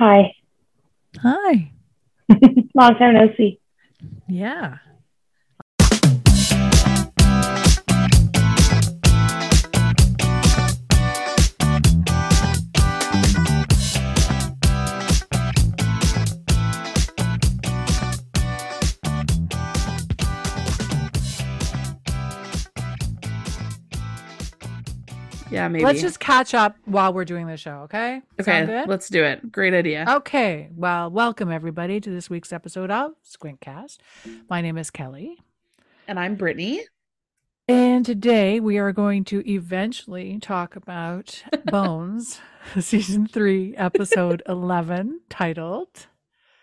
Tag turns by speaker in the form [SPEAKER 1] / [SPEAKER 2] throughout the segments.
[SPEAKER 1] Hi.
[SPEAKER 2] Hi.
[SPEAKER 1] Long time no see.
[SPEAKER 2] Yeah.
[SPEAKER 3] Yeah, maybe.
[SPEAKER 2] Let's just catch up while we're doing the show, okay?
[SPEAKER 3] okay. Let's do it. Great idea.
[SPEAKER 2] Okay. Well, welcome everybody to this week's episode of Squintcast. My name is Kelly.
[SPEAKER 3] And I'm Brittany.
[SPEAKER 2] And today we are going to eventually talk about Bones, season three, episode 11, titled,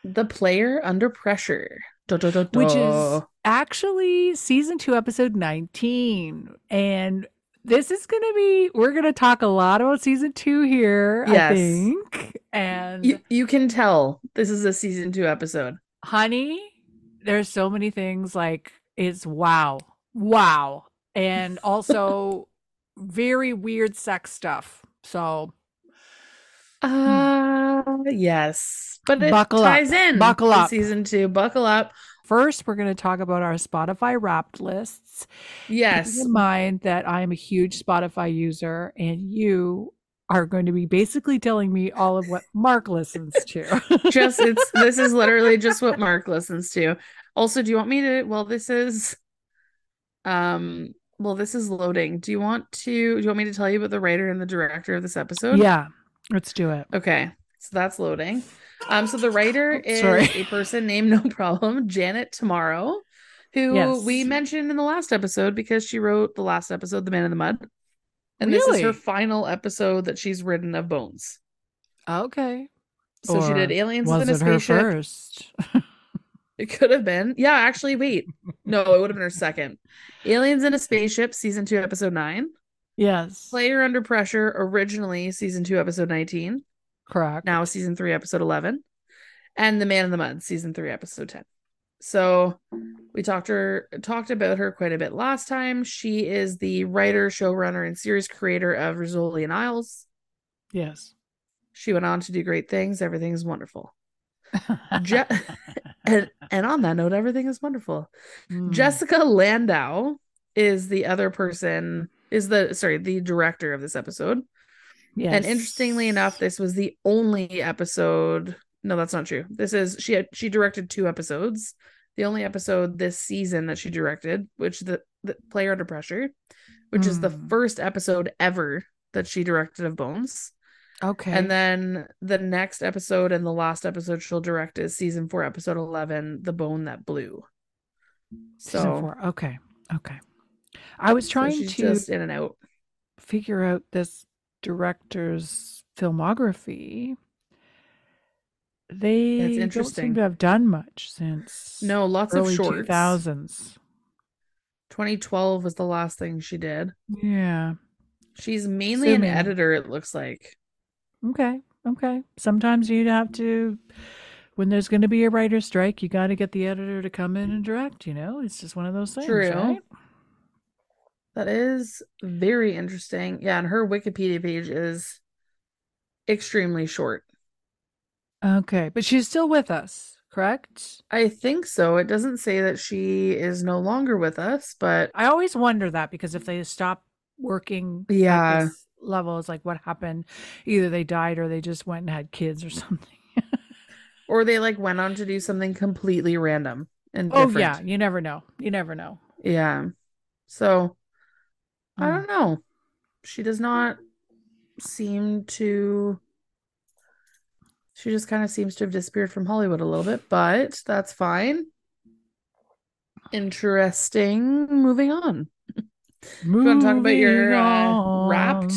[SPEAKER 3] The player under pressure. Do, do, do,
[SPEAKER 2] which is actually season two, episode 19. And this is going to be, we're going to talk a lot about season two here, I
[SPEAKER 3] Yes.
[SPEAKER 2] think. And
[SPEAKER 3] you, you can tell this is a season two episode.
[SPEAKER 2] honey, there's so many things like it's wow, wow, and also very weird sex stuff. So
[SPEAKER 3] Uh yes. But it
[SPEAKER 2] Buckle up.
[SPEAKER 3] ties in.
[SPEAKER 2] Buckle up.
[SPEAKER 3] Season two. Buckle up.
[SPEAKER 2] First, we're going to talk about our Spotify Wrapped lists.
[SPEAKER 3] Yes.
[SPEAKER 2] Keeping in mind that I am a huge Spotify user, and you are going to be basically telling me all of what Mark listens to.
[SPEAKER 3] just it's this is literally just what Mark listens to. Also, do you want me to well this is um well this is loading. Do you want to do you want me to tell you about the writer and the director of this episode?
[SPEAKER 2] yeah, let's do it.
[SPEAKER 3] Okay. So that's loading. Um so the writer is
[SPEAKER 2] Sorry.
[SPEAKER 3] a person named no problem, Janet Tamaro, who
[SPEAKER 2] Yes.
[SPEAKER 3] we mentioned in the last episode because she wrote the last episode, The Man in the Mud. And this is her final episode that she's written of Bones.
[SPEAKER 2] Okay.
[SPEAKER 3] So she did Aliens
[SPEAKER 2] Was
[SPEAKER 3] Within a Spaceship.
[SPEAKER 2] first?
[SPEAKER 3] It could have been. Yeah, actually, wait. No, it would have been her second. Aliens in a Spaceship, season two, episode nine.
[SPEAKER 2] yes.
[SPEAKER 3] Player Under Pressure, originally season two, episode 19.
[SPEAKER 2] Correct.
[SPEAKER 3] Now season three, episode 11. And The Man in the Mud, season three, episode 10. So we talked her talked about her quite a bit last time. She is the writer, showrunner, and series creator of Rizzoli and Isles.
[SPEAKER 2] Yes.
[SPEAKER 3] She went on to do great things. Everything is wonderful. Je- and, and on that note, everything is wonderful.
[SPEAKER 2] Mm.
[SPEAKER 3] Jessica Landaw is the other person, is the sorry, the director of this episode.
[SPEAKER 2] Yes.
[SPEAKER 3] And interestingly enough, this was the only episode. No, that's not true. This is she had she directed two episodes. The only episode this season that she directed, which the, the Player Under Pressure, which is the
[SPEAKER 2] Hmm.
[SPEAKER 3] first episode ever that she directed of Bones.
[SPEAKER 2] okay.
[SPEAKER 3] And then the next episode and the last episode she'll direct is season four, episode eleven, The Bone That Blew.
[SPEAKER 2] Season
[SPEAKER 3] So,
[SPEAKER 2] four. Okay. Okay. I was
[SPEAKER 3] so
[SPEAKER 2] trying
[SPEAKER 3] she's
[SPEAKER 2] to
[SPEAKER 3] just in and out.
[SPEAKER 2] figure out this director's filmography. They don't seem to have done much since
[SPEAKER 3] No, lots
[SPEAKER 2] early
[SPEAKER 3] of shorts.
[SPEAKER 2] 2000s.
[SPEAKER 3] 2012 was the last thing she did.
[SPEAKER 2] Yeah.
[SPEAKER 3] She's mainly an editor, it looks like.
[SPEAKER 2] Okay. Okay. Sometimes you'd have to, when there's going to be a writer's strike, you got to get the editor to come in and direct. You know, it's just one of those things.
[SPEAKER 3] True.
[SPEAKER 2] Right?
[SPEAKER 3] That is very interesting. Yeah, and her Wikipedia page is extremely short.
[SPEAKER 2] Okay. But she's still with us, correct?
[SPEAKER 3] I think so. It doesn't say that she is no longer with us, but
[SPEAKER 2] I always wonder that because if they stop working
[SPEAKER 3] Yeah.
[SPEAKER 2] at this level, it's like what happened? Either they died or they just went and had kids or something.
[SPEAKER 3] or they like went on to do something completely random and
[SPEAKER 2] oh
[SPEAKER 3] different.
[SPEAKER 2] yeah, you never know. You never know.
[SPEAKER 3] Yeah. So I
[SPEAKER 2] Mm.
[SPEAKER 3] don't know. She does not seem to she just kind of seems to have disappeared from Hollywood a little bit, but that's fine. Interesting. Moving on.
[SPEAKER 2] Moving
[SPEAKER 3] wanna talk about your, uh, Wrapped?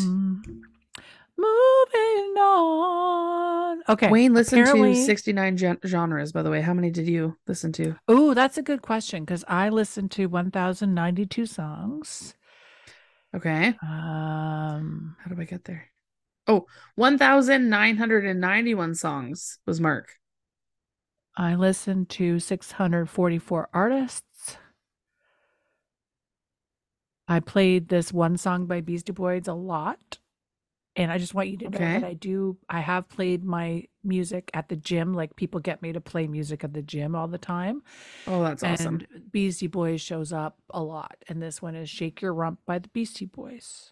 [SPEAKER 2] Moving on. Okay.
[SPEAKER 3] Wayne listened
[SPEAKER 2] apparently-
[SPEAKER 3] to 69 gen- genres, by the way. How many did you listen to?
[SPEAKER 2] Oh, that's a good question because I listened to 1,092 songs.
[SPEAKER 3] Okay.
[SPEAKER 2] Um,
[SPEAKER 3] How do I get there? Oh, 1,991 songs was Mark.
[SPEAKER 2] I listened to 644 artists. I played this one song by Beastie Boys a lot. And I just want you to know
[SPEAKER 3] Okay.
[SPEAKER 2] that I do, I have played my music at the gym. Like people get me to play music at the gym all the time.
[SPEAKER 3] Oh, that's awesome.
[SPEAKER 2] Beastie Boys shows up a lot. And this one is Shake Your Rump by the Beastie Boys.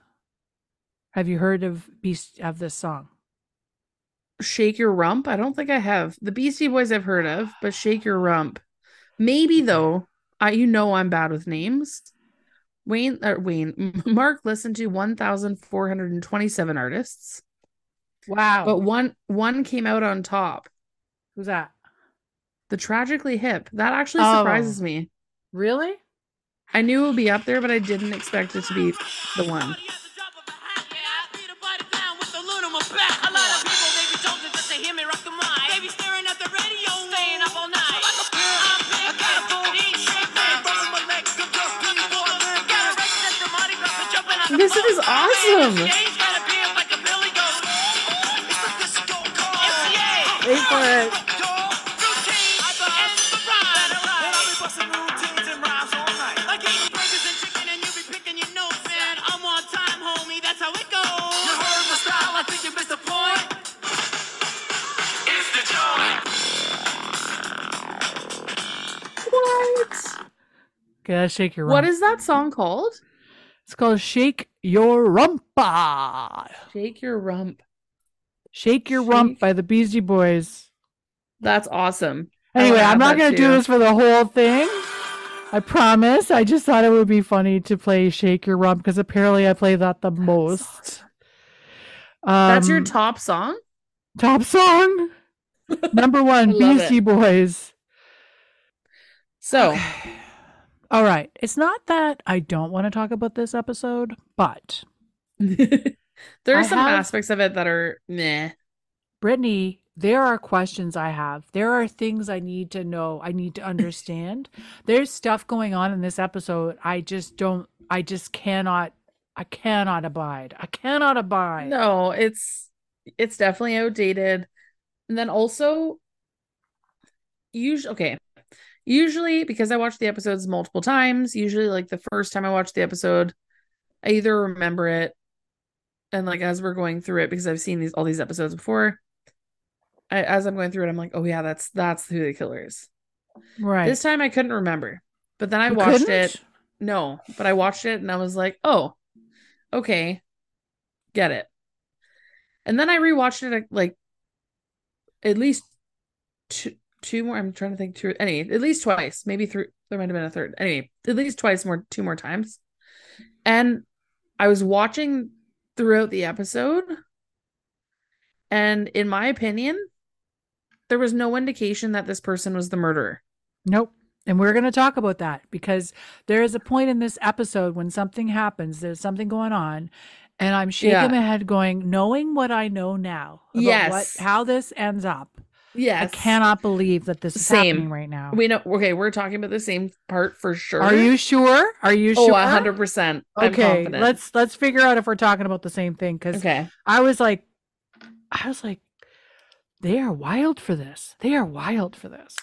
[SPEAKER 2] Have you heard of Beast of this song?
[SPEAKER 3] Shake Your Rump? I don't think I have. The Beastie Boys I've heard of, but Shake Your Rump. Maybe though. I you know I'm bad with names. Wayne uh, Wayne Mark listened to 1427 artists,
[SPEAKER 2] Wow.
[SPEAKER 3] but one one came out on top.
[SPEAKER 2] Who's that?
[SPEAKER 3] The Tragically Hip. That actually
[SPEAKER 2] Oh.
[SPEAKER 3] surprises me.
[SPEAKER 2] Really?
[SPEAKER 3] I knew it would be up there, but I didn't expect it to be the one. This is awesome.
[SPEAKER 2] Wait for it.
[SPEAKER 3] What?
[SPEAKER 2] Gotta shake your rump.
[SPEAKER 3] What is that song called?
[SPEAKER 2] It's called Shake Your Rumpa.
[SPEAKER 3] Shake Your Rump.
[SPEAKER 2] Shake Your Rump by the Beastie Boys.
[SPEAKER 3] That's awesome.
[SPEAKER 2] Anyway, I'm not going to do this for the whole thing. I promise. I just thought it would be funny to play Shake Your Rump because apparently I play that the most.
[SPEAKER 3] awesome. That's your
[SPEAKER 2] Um,
[SPEAKER 3] top song?
[SPEAKER 2] top song. Number one,
[SPEAKER 3] it.
[SPEAKER 2] Beastie Boys.
[SPEAKER 3] So,
[SPEAKER 2] Okay. All right. It's not that I don't want to talk about this episode, but
[SPEAKER 3] there are
[SPEAKER 2] I
[SPEAKER 3] some
[SPEAKER 2] have-
[SPEAKER 3] aspects of it that are meh.
[SPEAKER 2] Brittany, there are questions I have. There are things I need to know. I need to understand. There's stuff going on in this episode. I just don't, I just cannot, I cannot abide. I cannot abide.
[SPEAKER 3] No, it's it's definitely outdated. And then also usually okay. Usually because I watch the episodes multiple times, usually like the first time I watch the episode, I either remember it and like as we're going through it because I've seen these all these episodes before. I, as I'm going through it, I'm like, oh yeah, that's that's who the killer is.
[SPEAKER 2] Right.
[SPEAKER 3] This time I couldn't remember, but then I
[SPEAKER 2] You
[SPEAKER 3] watched
[SPEAKER 2] couldn't?
[SPEAKER 3] it. No, but I watched it and I was like, oh, okay, get it. And then I rewatched it like at least two, two more. I'm trying to think two, any, at least twice, maybe three. There might have been a third. Anyway, at least twice more, two more times. And I was watching throughout the episode, and in my opinion, there was no indication that this person was the murderer.
[SPEAKER 2] Nope. And we're going to talk about that because there is a point in this episode when something happens, there's something going on, and I'm shaking
[SPEAKER 3] Yeah.
[SPEAKER 2] my head going, knowing what I know now about
[SPEAKER 3] Yes.
[SPEAKER 2] what, how this ends up.
[SPEAKER 3] Yes.
[SPEAKER 2] I cannot believe that this is
[SPEAKER 3] Same.
[SPEAKER 2] happening right now.
[SPEAKER 3] We know. Okay, we're talking about the same part for sure.
[SPEAKER 2] Are you sure? Are you
[SPEAKER 3] Oh,
[SPEAKER 2] sure?
[SPEAKER 3] percent. I'm
[SPEAKER 2] Okay,
[SPEAKER 3] confident.
[SPEAKER 2] let's let's figure out if we're talking about the same thing because
[SPEAKER 3] Okay.
[SPEAKER 2] I was like, I was like, they are wild for this. They are wild for this.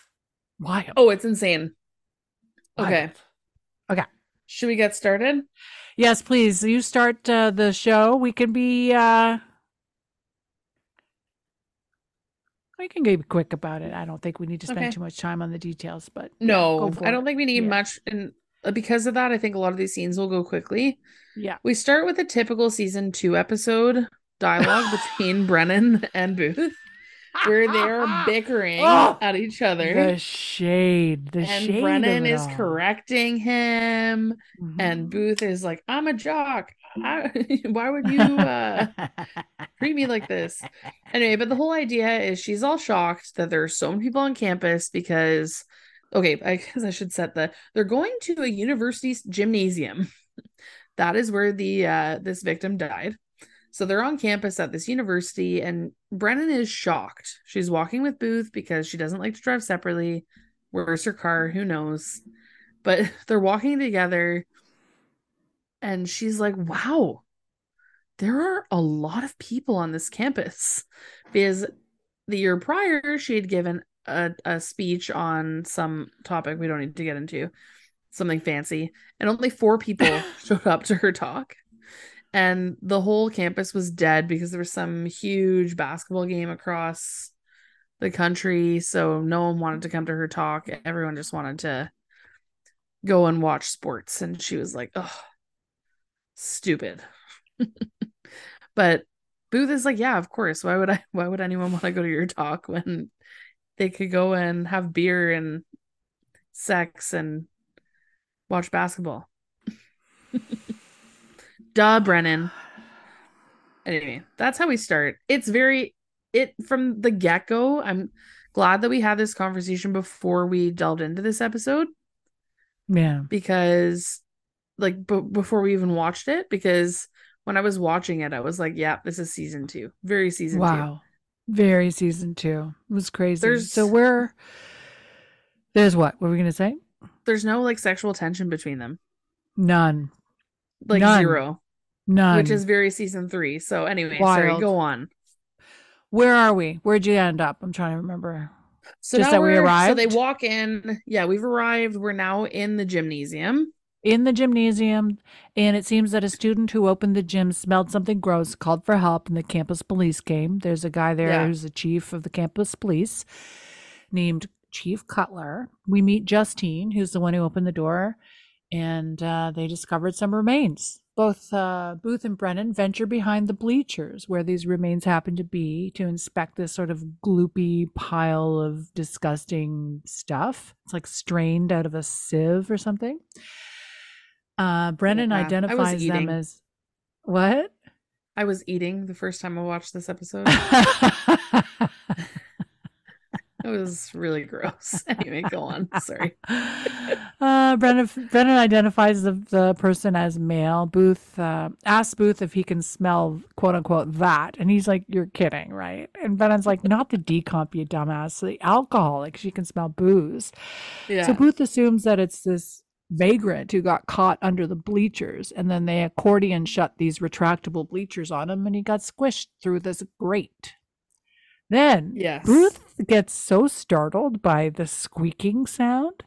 [SPEAKER 2] Wild.
[SPEAKER 3] Oh, it's insane. Okay.
[SPEAKER 2] Okay.
[SPEAKER 3] Should we get started?
[SPEAKER 2] Yes, please. You start uh, the show. We can be. uh We can be quick about it. I don't think we need to spend
[SPEAKER 3] Okay.
[SPEAKER 2] too much time on the details, but
[SPEAKER 3] No,
[SPEAKER 2] for
[SPEAKER 3] I don't
[SPEAKER 2] it.
[SPEAKER 3] think we need
[SPEAKER 2] Yeah.
[SPEAKER 3] much. And uh, because of that, I think a lot of these scenes will go quickly.
[SPEAKER 2] Yeah.
[SPEAKER 3] We start with a typical season two episode dialogue between Brennan and Booth, where they're bickering
[SPEAKER 2] Oh,
[SPEAKER 3] at each other.
[SPEAKER 2] The shade. The
[SPEAKER 3] and
[SPEAKER 2] shade.
[SPEAKER 3] Brennan is
[SPEAKER 2] all.
[SPEAKER 3] correcting him, and
[SPEAKER 2] Mhm.
[SPEAKER 3] Booth is like, "I'm a jock. I, why would you uh, treat me like this?" Anyway, but the whole idea is she's all shocked that there are so many people on campus because, okay, I guess I should set the they're going to a university gymnasium. that is where the uh this victim died. So they're on campus at this university, and Brennan is shocked. She's walking with Booth because she doesn't like to drive separately. Where's her car? Who knows? But they're walking together, and she's like, wow, there are a lot of people on this campus. Because the year prior, she had given a, a speech on some topic we don't need to get into, something fancy, and only four people showed up to her talk. And the whole campus was dead because there was some huge basketball game across the country. So no one wanted to come to her talk. Everyone just wanted to go and watch sports. And she was like, oh, stupid. but Booth is like, yeah, of course. Why would I why would anyone want to go to your talk when they could go and have beer and sex and watch basketball? Duh, Brennan. Anyway, that's how we start. It's very it from the get-go. I'm glad that we had this conversation before we delved into this episode
[SPEAKER 2] Yeah.
[SPEAKER 3] because like b- before we even watched it because when I was watching it I was like, yeah, this is season 2. Very season 2.
[SPEAKER 2] Wow. Very season two. It was crazy.
[SPEAKER 3] There's-
[SPEAKER 2] so we're there's what? What were we gonna say?
[SPEAKER 3] There's no like sexual tension between them.
[SPEAKER 2] None.
[SPEAKER 3] Like
[SPEAKER 2] None.
[SPEAKER 3] zero,
[SPEAKER 2] None.
[SPEAKER 3] which is very season 3. So anyway, sorry, go on.
[SPEAKER 2] where are we? Where'd you end up? I'm trying to remember.
[SPEAKER 3] So
[SPEAKER 2] Just
[SPEAKER 3] now
[SPEAKER 2] that we
[SPEAKER 3] we're- So they walk in. Yeah, we've arrived. We're now in the gymnasium.
[SPEAKER 2] in the gymnasium, and it seems that a student who opened the gym smelled something gross, called for help, and the campus police came. There's a guy there
[SPEAKER 3] Yeah.
[SPEAKER 2] who's the chief of the campus police named Chief Cutler. We meet Justine, who's the one who opened the door, and uh, they discovered some remains. Both uh, Booth and Brennan venture behind the bleachers where these remains happen to be to inspect this sort of gloopy pile of disgusting stuff. It's like strained out of a sieve or something. Uh, Brennan
[SPEAKER 3] Yeah,
[SPEAKER 2] identifies them as what?
[SPEAKER 3] I was eating the first time I watched this episode. it was really gross. Anyway, go on. Sorry.
[SPEAKER 2] uh, Brennan, Brennan identifies the, the person as male. Booth uh, asks Booth if he can smell "quote unquote" that, and he's like, "You're kidding, right?" And Brennan's like, "Not the decomp, you dumbass. The alcohol, like she can smell booze."
[SPEAKER 3] Yeah.
[SPEAKER 2] So Booth assumes that it's this vagrant who got caught under the bleachers, and then they accordion shut these retractable bleachers on him, and he got squished through this grate. Then
[SPEAKER 3] yes.
[SPEAKER 2] Booth gets so startled by the squeaking sound,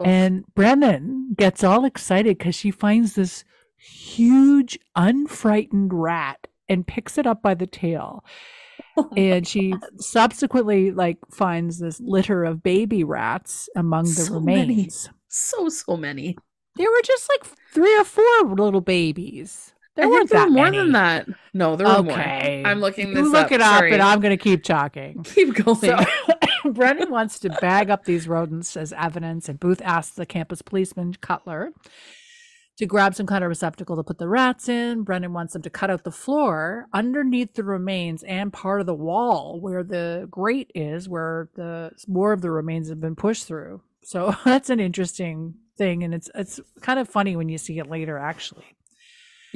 [SPEAKER 3] Ugh.
[SPEAKER 2] and Brennan gets all excited because she finds this huge, unfrightened rat and picks it up by the tail. Oh and she subsequently like finds this litter of baby rats among the
[SPEAKER 3] So many.
[SPEAKER 2] remains.
[SPEAKER 3] so so many.
[SPEAKER 2] There were just like three or four little babies. There weren't
[SPEAKER 3] there
[SPEAKER 2] that
[SPEAKER 3] more
[SPEAKER 2] many.
[SPEAKER 3] than that. No, there were
[SPEAKER 2] Okay.
[SPEAKER 3] more. I'm looking
[SPEAKER 2] You look
[SPEAKER 3] up.
[SPEAKER 2] it up,
[SPEAKER 3] Sorry.
[SPEAKER 2] and I'm going to keep talking.
[SPEAKER 3] keep going.
[SPEAKER 2] So Brennan wants to bag up these rodents as evidence, and Booth asks the campus policeman Cutler to grab some kind of receptacle to put the rats in. Brennan wants them to cut out the floor underneath the remains and part of the wall where the grate is, where the more of the remains have been pushed through. So that's an interesting thing, and it's it's kind of funny when you see it later, actually.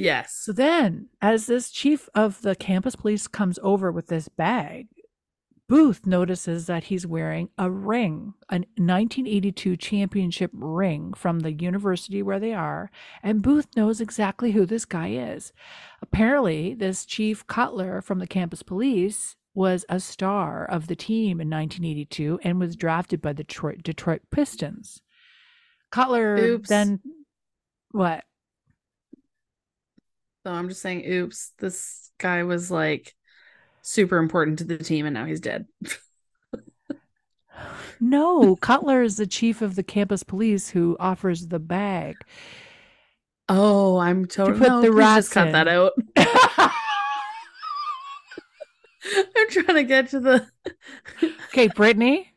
[SPEAKER 3] Yes.
[SPEAKER 2] So then, as this chief of the campus police comes over with this bag, Booth notices that he's wearing a ring, a 1982 championship ring from the university where they are, and Booth knows exactly who this guy is. Apparently, this Chief Cutler from the campus police was a star of the team in 1982 and was drafted by the Detroit, Detroit Pistons. Cutler
[SPEAKER 3] Oops.
[SPEAKER 2] then what?
[SPEAKER 3] So I'm just saying, oops, this guy was like super important to the team and now he's dead.
[SPEAKER 2] No, Cutler is the chief of the campus police who offers the bag.
[SPEAKER 3] Oh, I'm totally
[SPEAKER 2] put
[SPEAKER 3] no,
[SPEAKER 2] the rats
[SPEAKER 3] just cut that out. I'm trying to get to the
[SPEAKER 2] okay, Brittany,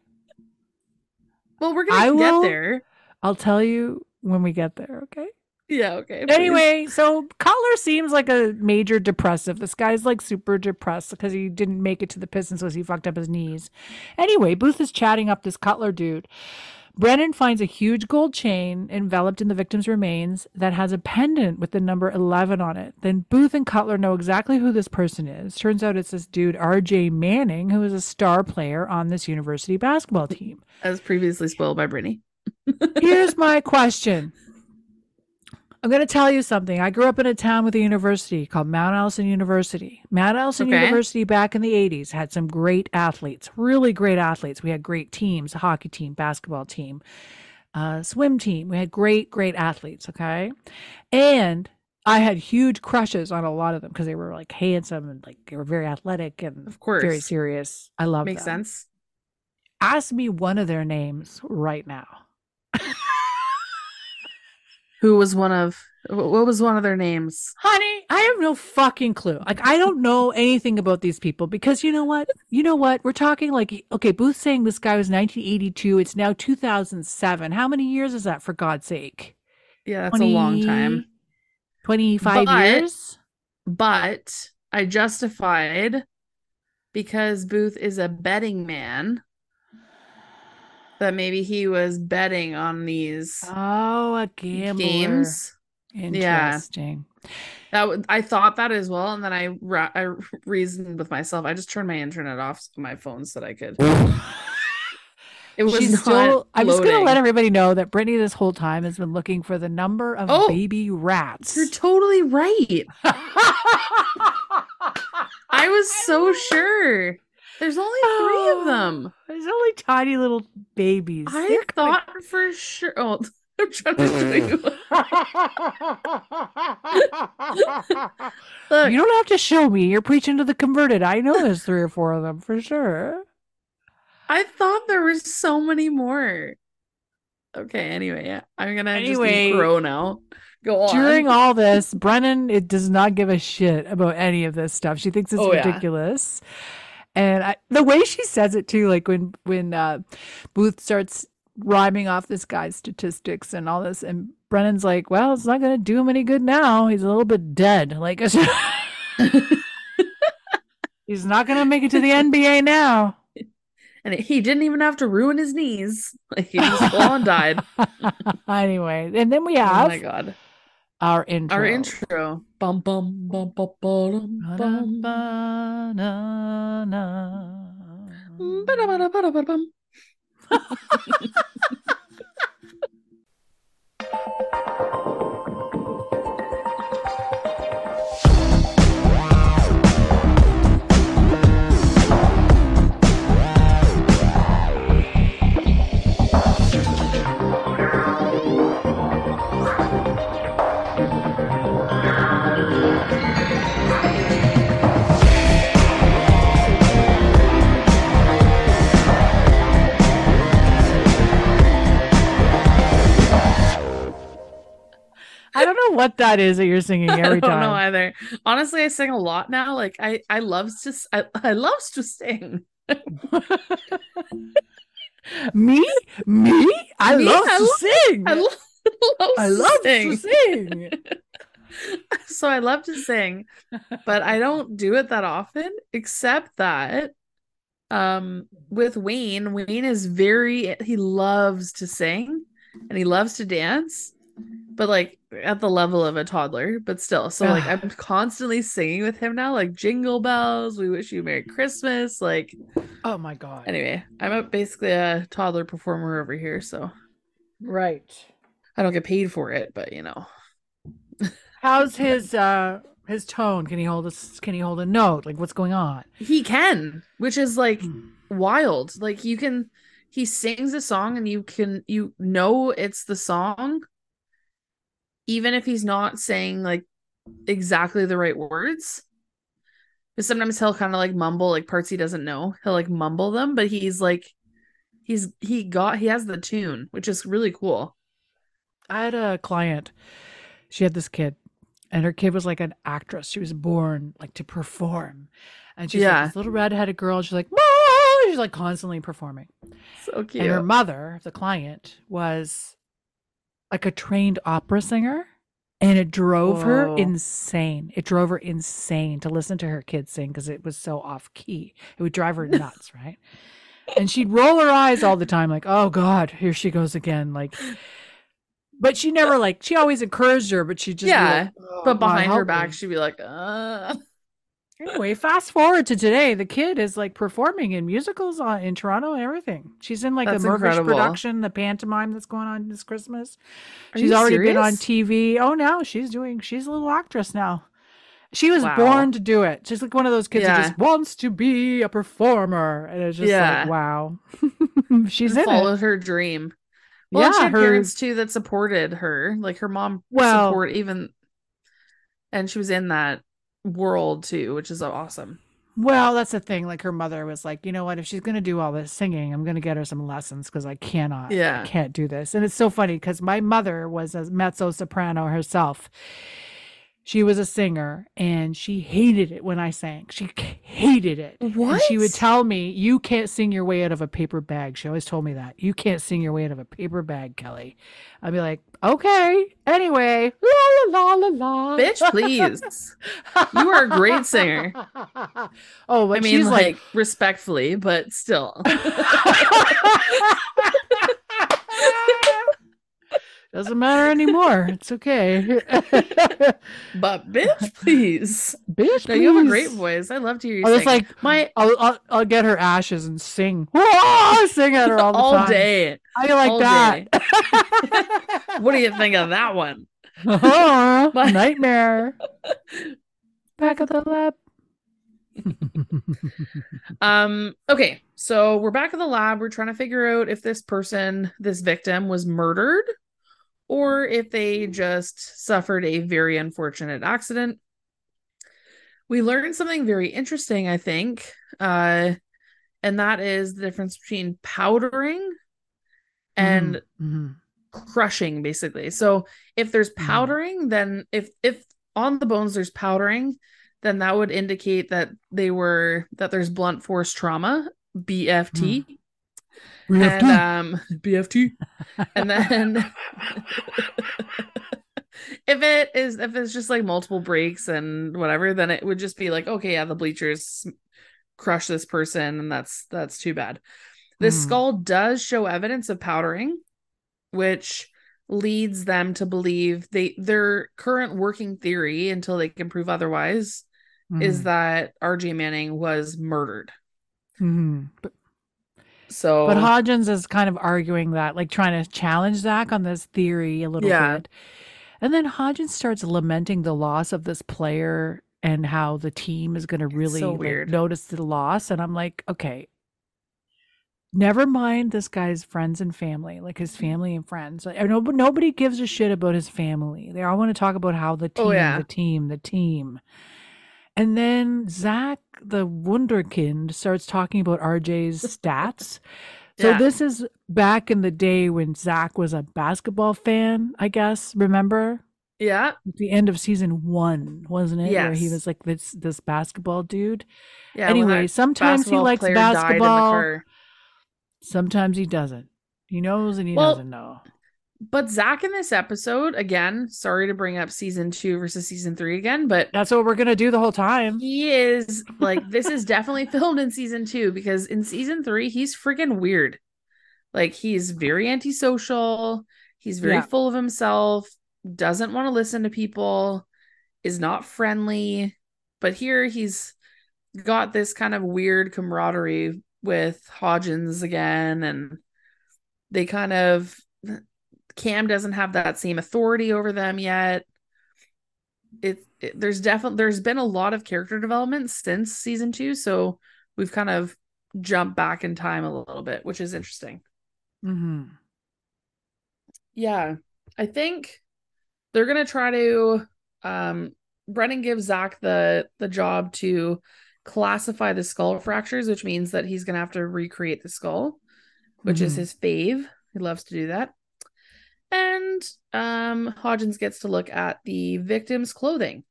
[SPEAKER 3] Well, we're gonna
[SPEAKER 2] I
[SPEAKER 3] get
[SPEAKER 2] will-
[SPEAKER 3] there.
[SPEAKER 2] I'll tell you when we get there, okay?
[SPEAKER 3] Yeah, okay. please.
[SPEAKER 2] Anyway, so Cutler seems like a major depressive. This guy's like super depressed because he didn't make it to the Pistons because he fucked up his knees. Anyway, Booth is chatting up this Cutler dude. Brennan finds a huge gold chain enveloped in the victim's remains that has a pendant with the number 11 on it. Then Booth and Cutler know exactly who this person is. Turns out it's this dude, RJ Manning, who is a star player on this university basketball team.
[SPEAKER 3] as previously spoiled by Brittany.
[SPEAKER 2] Here's my question. I'm going to tell you something. I grew up in a town with a university called Mount Allison University. Mount Allison
[SPEAKER 3] Okay.
[SPEAKER 2] University back in the 80s had some great athletes, really great athletes. We had great teams, a hockey team, basketball team, uh, swim team. We had great, great athletes. Okay. And I had huge crushes on a lot of them because they were like handsome and like they were very athletic and
[SPEAKER 3] Of course.
[SPEAKER 2] very serious. I love
[SPEAKER 3] Makes
[SPEAKER 2] them.
[SPEAKER 3] sense.
[SPEAKER 2] Ask me one of their names right now.
[SPEAKER 3] Who was one of what was one of their names?
[SPEAKER 2] Honey, I have no fucking clue. Like I don't know anything about these people because you know what? You know what? We're talking like okay, Booth saying this guy was 1982. It's now 2007. How many years is that for God's sake?
[SPEAKER 3] Yeah, that's a long time.
[SPEAKER 2] 25
[SPEAKER 3] But-
[SPEAKER 2] years?
[SPEAKER 3] But I justified because Booth is a betting man that maybe he was betting on these
[SPEAKER 2] Oh, a gambler.
[SPEAKER 3] games.
[SPEAKER 2] Interesting.
[SPEAKER 3] That w- I thought that as well, and then I ra- I reasoned with myself. I just turned my internet off on my phone so that I could. It was
[SPEAKER 2] She's still. I'm just gonna let everybody know that Brittany this whole time has been looking for the number of
[SPEAKER 3] Oh,
[SPEAKER 2] baby rats.
[SPEAKER 3] You're totally right. I was so sure. There's only three of oh, them.
[SPEAKER 2] There's only tiny little babies.
[SPEAKER 3] I
[SPEAKER 2] They're
[SPEAKER 3] thought for sure. Oh, I'm trying to show you. Look,
[SPEAKER 2] you don't have to show me. You're preaching to the converted. I know there's three or four of them for sure.
[SPEAKER 3] I thought there were so many more. Okay, anyway, yeah. I'm gonna
[SPEAKER 2] Anyway,
[SPEAKER 3] just crow now. Go on.
[SPEAKER 2] During all this, Brennan it does not give a shit about any of this stuff. She thinks it's
[SPEAKER 3] Oh, yeah.
[SPEAKER 2] And I, the way she says it too, like when when uh, Booth starts rhyming off this guy's statistics and all this, and Brennan's like, "Well, it's not going to do him any good now. He's a little bit dead. Like, he's not going to make it to the NBA now."
[SPEAKER 3] and he didn't even have to ruin his knees. Like he just full on died.
[SPEAKER 2] anyway, and then we have.
[SPEAKER 3] Oh my god.
[SPEAKER 2] our intro.
[SPEAKER 3] Our intro. Bum bum bum bum bum bum.
[SPEAKER 2] Ba-da-ba-na-na.
[SPEAKER 3] Ba-da-ba-da-ba-da-ba-dum.
[SPEAKER 2] I don't know what that is that you're singing every time.
[SPEAKER 3] I don't know either. Honestly, I sing a lot now. Like I, I love to, I loves to sing.
[SPEAKER 2] Me? Me? I
[SPEAKER 3] Me?
[SPEAKER 2] love
[SPEAKER 3] I
[SPEAKER 2] to
[SPEAKER 3] lo-
[SPEAKER 2] sing.
[SPEAKER 3] I love, loves
[SPEAKER 2] I
[SPEAKER 3] to
[SPEAKER 2] love
[SPEAKER 3] sing.
[SPEAKER 2] to sing.
[SPEAKER 3] so I love to sing, but I don't do it that often, except that um with Wayne, Wayne is very he loves to sing and he loves to dance, but like at the level of a toddler, but still. So like I'm constantly singing with him now, like jingle bells, we wish you Merry Christmas. Like
[SPEAKER 2] Oh my god.
[SPEAKER 3] anyway, I'm a, basically a toddler performer over here, so
[SPEAKER 2] Right.
[SPEAKER 3] I don't get paid for it, but you know.
[SPEAKER 2] How's his uh his tone? Can he hold a can he hold a note? Like what's going on?
[SPEAKER 3] He can, which is like
[SPEAKER 2] Hmm.
[SPEAKER 3] wild. Like you can he sings a song and you can you know it's the song even if he's not saying like exactly the right words. Because sometimes he'll kind of like mumble like parts he doesn't know. He'll like mumble them, but he's like he's he got he has the tune, which is really cool.
[SPEAKER 2] I had a client. She had this kid, and her kid was like an actress. She was born like to perform, and she's
[SPEAKER 3] Yeah.
[SPEAKER 2] like this little redheaded girl. She's like, "Mom!" she's like constantly performing.
[SPEAKER 3] So cute.
[SPEAKER 2] And her mother, the client, was like a trained opera singer. And it drove her insane. It drove her insane to listen to her kids sing because it was so off key. It would drive her nuts, right? And she'd roll her eyes all the time, like, oh God, here she goes again. Like, but she never, like, she always encouraged her, but she just, be
[SPEAKER 3] Yeah,
[SPEAKER 2] like, "Oh,
[SPEAKER 3] but behind her back,
[SPEAKER 2] me."
[SPEAKER 3] she'd be like, uh
[SPEAKER 2] Anyway, fast forward to today. The kid is like performing in musicals on, in Toronto and everything. She's in like
[SPEAKER 3] That's
[SPEAKER 2] the
[SPEAKER 3] Mirvish
[SPEAKER 2] production, the pantomime that's going on this Christmas.
[SPEAKER 3] Are
[SPEAKER 2] she's already been on? TV. Oh, now she's doing, she's a little actress now. She was
[SPEAKER 3] Wow.
[SPEAKER 2] born to do it. She's like one of those kids
[SPEAKER 3] Yeah.
[SPEAKER 2] who just wants to be a performer. And it's just
[SPEAKER 3] Yeah.
[SPEAKER 2] like, wow. she's in
[SPEAKER 3] followed
[SPEAKER 2] it.
[SPEAKER 3] her dream. Well, and she
[SPEAKER 2] Yeah,
[SPEAKER 3] had
[SPEAKER 2] her-
[SPEAKER 3] parents too that supported her. Like her mom
[SPEAKER 2] Well-
[SPEAKER 3] support even and she was in that world too, which is awesome.
[SPEAKER 2] Well, that's the thing. Like her mother was like, you know what? If she's gonna do all this singing, I'm gonna get her some lessons because I cannot,
[SPEAKER 3] Yeah.
[SPEAKER 2] I can't do this. And it's so funny because my mother was a mezzo soprano herself. She was a singer and she hated it when I sang. She hated it. And she would tell me, "You can't sing your way out of a paper bag." She always told me that. You can't sing your way out of a paper bag, Kelly. I'd be like, "Okay." Anyway, la la la la la.
[SPEAKER 3] Bitch, please. You are a great singer.
[SPEAKER 2] oh, but
[SPEAKER 3] I mean, like,
[SPEAKER 2] like,
[SPEAKER 3] respectfully, but still.
[SPEAKER 2] doesn't matter anymore. It's okay.
[SPEAKER 3] but bitch, please.
[SPEAKER 2] Bitch,
[SPEAKER 3] No, you have a great voice. I love to hear you
[SPEAKER 2] I was
[SPEAKER 3] sing.
[SPEAKER 2] like,
[SPEAKER 3] my
[SPEAKER 2] I'll, I'll I'll get her ashes and sing. Whoa, sing at her all the
[SPEAKER 3] all
[SPEAKER 2] time.
[SPEAKER 3] day.
[SPEAKER 2] You like
[SPEAKER 3] all
[SPEAKER 2] that?
[SPEAKER 3] What do you think of that one?
[SPEAKER 2] Uh-huh.
[SPEAKER 3] My-
[SPEAKER 2] Nightmare. Back at the lab.
[SPEAKER 3] Um, okay, so we're back at the lab. We're trying to figure out if this person, this victim, was murdered or if they just suffered a very unfortunate accident. We learned something very interesting, I think. Uh, and that is the difference between powdering and
[SPEAKER 2] Mhm.
[SPEAKER 3] crushing basically so if there's
[SPEAKER 2] Mhm.
[SPEAKER 3] powdering then if if on the bones there's powdering then that would indicate that they were that there's blunt force trauma bft
[SPEAKER 2] We have
[SPEAKER 3] and
[SPEAKER 2] to-
[SPEAKER 3] um bft and then if it is if it's just like multiple breaks and whatever then it would just be like okay yeah the bleachers crush this person and that's that's too bad This
[SPEAKER 2] Mhm.
[SPEAKER 3] skull does show evidence of powdering which leads them to believe they their current working theory until they can prove otherwise is
[SPEAKER 2] Mhm.
[SPEAKER 3] that RJ Manning was murdered.
[SPEAKER 2] Mhm. But,
[SPEAKER 3] So
[SPEAKER 2] but Hodgins is kind of arguing that, like trying to challenge Zach on this theory a little
[SPEAKER 3] Yeah.
[SPEAKER 2] bit. And then Hodgins starts lamenting the loss of this player and how the team is going to really
[SPEAKER 3] so
[SPEAKER 2] like, notice the loss. And I'm like, okay, never mind this guy's friends and family, like his family and friends. Know, nobody gives a shit about his family. They all want to talk about how the oh, team,
[SPEAKER 3] Oh, yeah.
[SPEAKER 2] the team, the team. And then Zach, the Wunderkind, starts talking about RJ's stats. So
[SPEAKER 3] Yeah.
[SPEAKER 2] this is back in the day when Zach was a basketball fan, I guess. Remember?
[SPEAKER 3] yeah,
[SPEAKER 2] At the end of season one, wasn't it? Yeah. Where he was like this this basketball dude.
[SPEAKER 3] yeah.
[SPEAKER 2] anyway, sometimes he likes
[SPEAKER 3] player died in the
[SPEAKER 2] basketball. Sometimes he doesn't. He knows and he
[SPEAKER 3] Well,
[SPEAKER 2] doesn't know.
[SPEAKER 3] But Zach in this episode, again, sorry to bring up season two versus season three again, but
[SPEAKER 2] That's what we're gonna do the whole time.
[SPEAKER 3] he is like this is definitely filmed in season two because in season three he's freaking weird like he's very antisocial he's very
[SPEAKER 2] Yeah.
[SPEAKER 3] full of himself doesn't want to listen to people is not friendly but here he's got this kind of weird camaraderie with hodgins again and they kind of cam doesn't have that same authority over them yet. It, it there's definitely there's been a lot of character development since season two so we've kind of jumped back in time a little bit which is interesting.
[SPEAKER 2] Hmm
[SPEAKER 3] yeah i think they're gonna try to um brennan gives zach the the job to classify the skull fractures which means that he's gonna have to recreate the skull which is
[SPEAKER 2] Mhm.
[SPEAKER 3] his fave. He loves to do that and um hodgins gets to look at the victim's clothing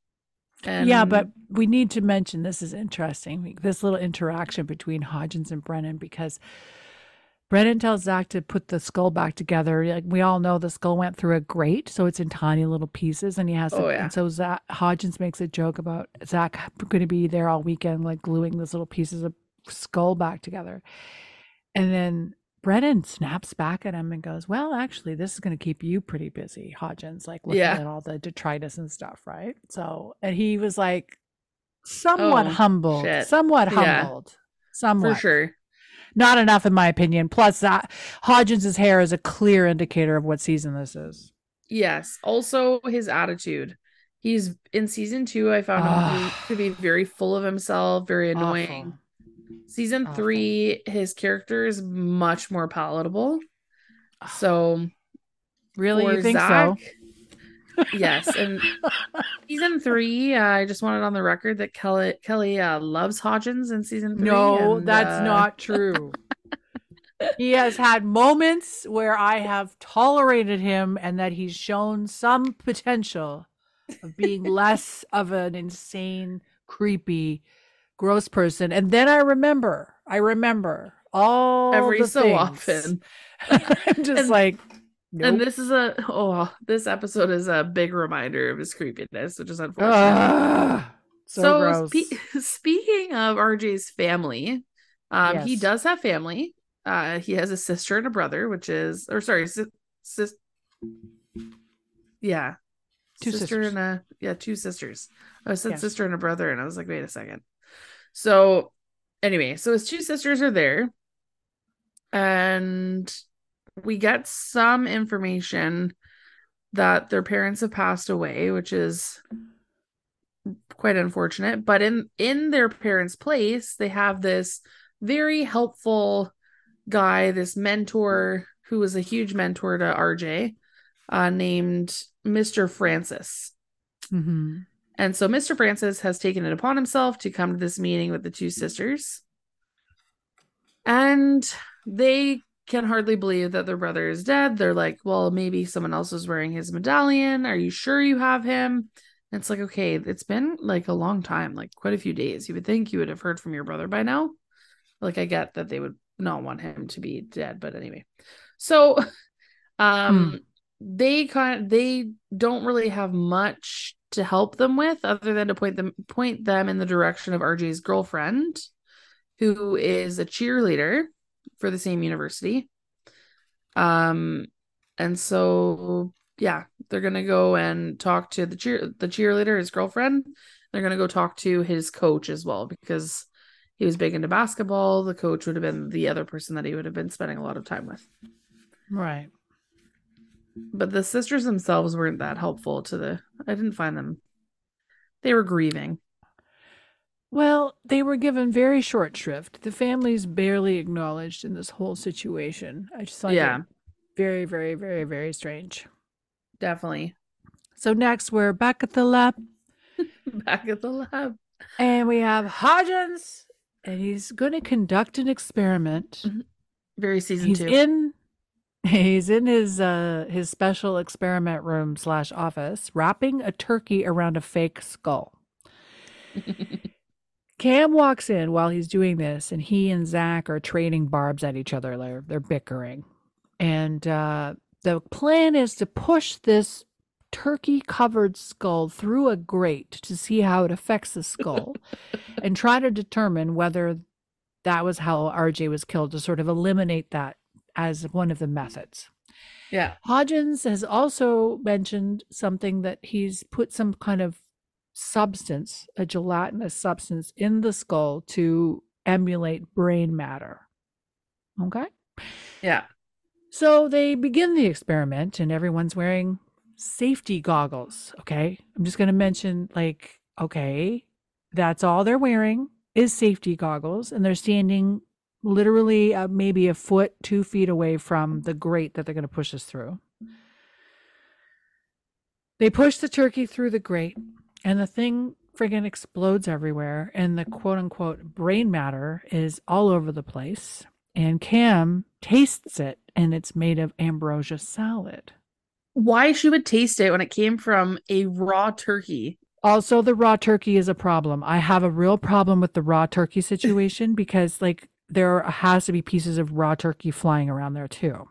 [SPEAKER 3] and
[SPEAKER 2] yeah, but we need to mention this is interesting. This little interaction between Hodgins and Brennan because Brennan tells Zach to put the skull back together. Like we all know, the skull went through a grate, so it's in tiny little pieces, and he has to.
[SPEAKER 3] Oh, yeah.
[SPEAKER 2] And so Zach Hodgins makes a joke about Zach going to be there all weekend, like gluing those little pieces of skull back together, and then. Brennan snaps back at him and goes, Well, actually, this is going to keep you pretty busy, Hodgins, like looking
[SPEAKER 3] Yeah.
[SPEAKER 2] at all the detritus and stuff, right? So, and he was like, somewhat
[SPEAKER 3] Oh,
[SPEAKER 2] humbled,
[SPEAKER 3] shit.
[SPEAKER 2] somewhat
[SPEAKER 3] Yeah.
[SPEAKER 2] humbled, somewhat.
[SPEAKER 3] for sure
[SPEAKER 2] Not enough, in my opinion. Plus, that Hodgins' hair is a clear indicator of what season this is.
[SPEAKER 3] Yes. Also, his attitude. He's in season two. I found him to be very full of himself, very annoying.
[SPEAKER 2] Awful.
[SPEAKER 3] Season three, his character is much more palatable. So,
[SPEAKER 2] Really, you think
[SPEAKER 3] Zach,
[SPEAKER 2] so?
[SPEAKER 3] yes, and season three, uh, I just wanted on the record that Kelly Kelly uh, loves Hodgins in season three.
[SPEAKER 2] No,
[SPEAKER 3] and,
[SPEAKER 2] that's
[SPEAKER 3] uh,
[SPEAKER 2] not true. he has had moments where I have tolerated him and that he's shown some potential of being less of an insane, creepy, gross person. And then I remember, I remember all
[SPEAKER 3] every so
[SPEAKER 2] things.
[SPEAKER 3] often.
[SPEAKER 2] I'm just
[SPEAKER 3] And-
[SPEAKER 2] like,
[SPEAKER 3] And this is a oh, this episode is a big reminder of his creepiness, which is unfortunate.
[SPEAKER 2] Ugh, so,
[SPEAKER 3] so spe- speaking of RJ's family, um, he does have family. Uh, he has a sister and a brother, which is, or sorry, sis, sis yeah,
[SPEAKER 2] Two
[SPEAKER 3] sister
[SPEAKER 2] sisters.
[SPEAKER 3] and a yeah, two sisters. I said
[SPEAKER 2] Yes.
[SPEAKER 3] sister and a brother, and I was like, wait a second. So, anyway, so his two sisters are there, and we get some information that their parents have passed away, which is quite unfortunate. But in in their parents' place, they have this very helpful guy, this mentor who was a huge mentor to RJ, uh, named Mr. Francis.
[SPEAKER 2] Mhm.
[SPEAKER 3] And so Mr. Francis has taken it upon himself to come to this meeting with the two sisters. And they can hardly believe that their brother is dead. They're like, well, maybe someone else is wearing his medallion. Are you sure you have him? And it's like, okay, it's been like a long time, like quite a few days. You would think you would have heard from your brother by now. Like, I get that they would not want him to be dead, but anyway. So, um, they kind they don't really have much to help them with other than to point them point them in the direction of RJ's girlfriend who is a cheerleader for the same university. Um and so yeah they're going to go and talk to the cheer the cheerleader his girlfriend. They're going to go talk to his coach as well because he was big into basketball. The coach would have been the other person that he would have been spending a lot of time with.
[SPEAKER 2] Right.
[SPEAKER 3] But the sisters themselves weren't that helpful to the i didn't find them they were grieving
[SPEAKER 2] Well, they were given very short shrift. The family's barely acknowledged in this whole situation. I just find
[SPEAKER 3] Yeah.
[SPEAKER 2] it very, very, very, very strange.
[SPEAKER 3] definitely
[SPEAKER 2] So next we're back at the lab
[SPEAKER 3] back at the lab
[SPEAKER 2] and we have Hodgins and he's going to conduct an experiment. Mm-hmm.
[SPEAKER 3] very season
[SPEAKER 2] He's
[SPEAKER 3] two
[SPEAKER 2] in he's in his uh his special experiment room slash office wrapping a turkey around a fake skull. Cam walks in while he's doing this, and he and Zach are trading barbs at each other. They're, they're bickering. And uh, the plan is to push this turkey covered skull through a grate to see how it affects the skull and try to determine whether that was how RJ was killed, to sort of eliminate that as one of the methods.
[SPEAKER 3] yeah
[SPEAKER 2] Hodgins has also mentioned something that he's put some kind of substance, a gelatinous substance, in the skull to emulate brain matter. Okay.
[SPEAKER 3] yeah
[SPEAKER 2] So they begin the experiment, and everyone's wearing safety goggles. Okay. I'm just going to mention, like, okay, that's all they're wearing is safety goggles, and they're standing literally uh, maybe a foot, two feet away from the grate that they're going to push us through. They push the turkey through the grate, and the thing friggin' explodes everywhere, and the quote unquote brain matter is all over the place. And Cam tastes it, and it's made of ambrosia salad.
[SPEAKER 3] why she would taste it when it came from a raw turkey
[SPEAKER 2] Also, the raw turkey is a problem. I have a real problem with the raw turkey situation because, like, there has to be pieces of raw turkey flying around there too.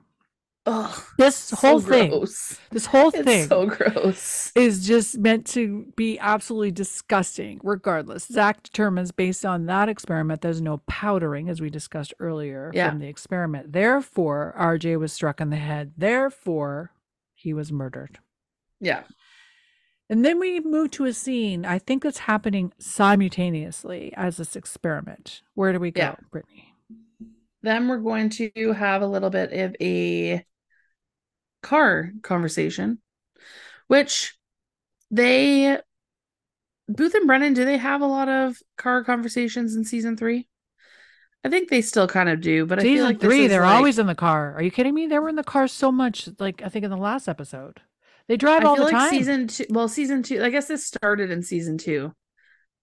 [SPEAKER 3] Ugh,
[SPEAKER 2] This
[SPEAKER 3] so
[SPEAKER 2] whole thing,
[SPEAKER 3] gross.
[SPEAKER 2] this whole
[SPEAKER 3] It's
[SPEAKER 2] thing
[SPEAKER 3] so gross.
[SPEAKER 2] is just meant to be absolutely disgusting, regardless. Zach determines based on that experiment, there's no powdering, as we discussed earlier
[SPEAKER 3] Yeah.
[SPEAKER 2] from the experiment. Therefore, RJ was struck in the head. Therefore, he was murdered.
[SPEAKER 3] Yeah.
[SPEAKER 2] And then we move to a scene, I think that's happening simultaneously as this experiment. Where do we go,
[SPEAKER 3] Yeah.
[SPEAKER 2] Brittany?
[SPEAKER 3] Then we're going to have a little bit of a car conversation, which they Booth and Brennan, do they have a lot of car conversations in season three? I think they still kind of do, but I feel
[SPEAKER 2] Season
[SPEAKER 3] like
[SPEAKER 2] three, they're
[SPEAKER 3] like-
[SPEAKER 2] always in the car. Are you kidding me? They were in the car so much, like I think in the last episode. They drive
[SPEAKER 3] I
[SPEAKER 2] all
[SPEAKER 3] feel
[SPEAKER 2] the
[SPEAKER 3] like
[SPEAKER 2] time.
[SPEAKER 3] season two. Well, season two. I guess this started in season two.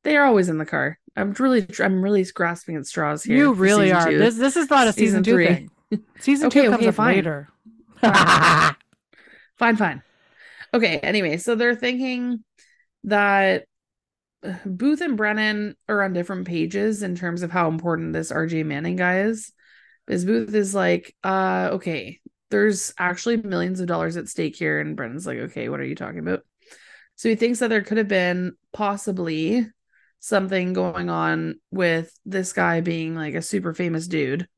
[SPEAKER 3] They are always in the car. I'm really, I'm really grasping at straws here.
[SPEAKER 2] you really are.
[SPEAKER 3] two.
[SPEAKER 2] This this is not a
[SPEAKER 3] Season
[SPEAKER 2] season, two
[SPEAKER 3] three.
[SPEAKER 2] thing. Season
[SPEAKER 3] Okay,
[SPEAKER 2] two comes
[SPEAKER 3] okay,
[SPEAKER 2] up
[SPEAKER 3] fine.
[SPEAKER 2] later.
[SPEAKER 3] Fine, fine. Okay, anyway, so they're thinking that Booth and Brennan are on different pages in terms of how important this RJ Manning guy is. Because Booth is like, uh, okay, there's actually millions of dollars at stake here. And Brennan's like, okay, what are you talking about? So he thinks that there could have been possibly something going on with this guy being like a super famous dude.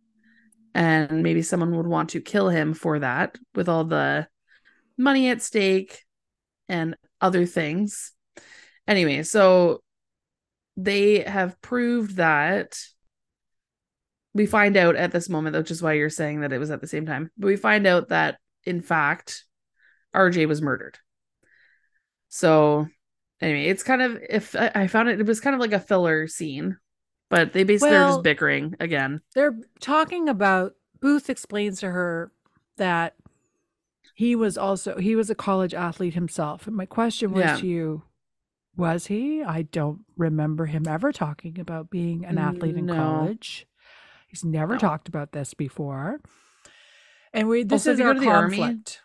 [SPEAKER 3] And maybe someone would want to kill him for that with all the money at stake and other things. Anyway, so they have proved that we find out at this moment, which is why you're saying that it was at the same time, but we find out that in fact, RJ was murdered. So anyway, it's kind of if I, found it, it was kind of like a filler scene, but they basically are just bickering again.
[SPEAKER 2] They're talking about Booth explains to her that he was also he was a college athlete himself. And my question was
[SPEAKER 3] Yeah.
[SPEAKER 2] to you, was he? I don't remember him ever talking about being an athlete in
[SPEAKER 3] No.
[SPEAKER 2] college. He's never
[SPEAKER 3] No.
[SPEAKER 2] talked about this before. And we this
[SPEAKER 3] Also,
[SPEAKER 2] is
[SPEAKER 3] did he go
[SPEAKER 2] our
[SPEAKER 3] army?
[SPEAKER 2] conflict.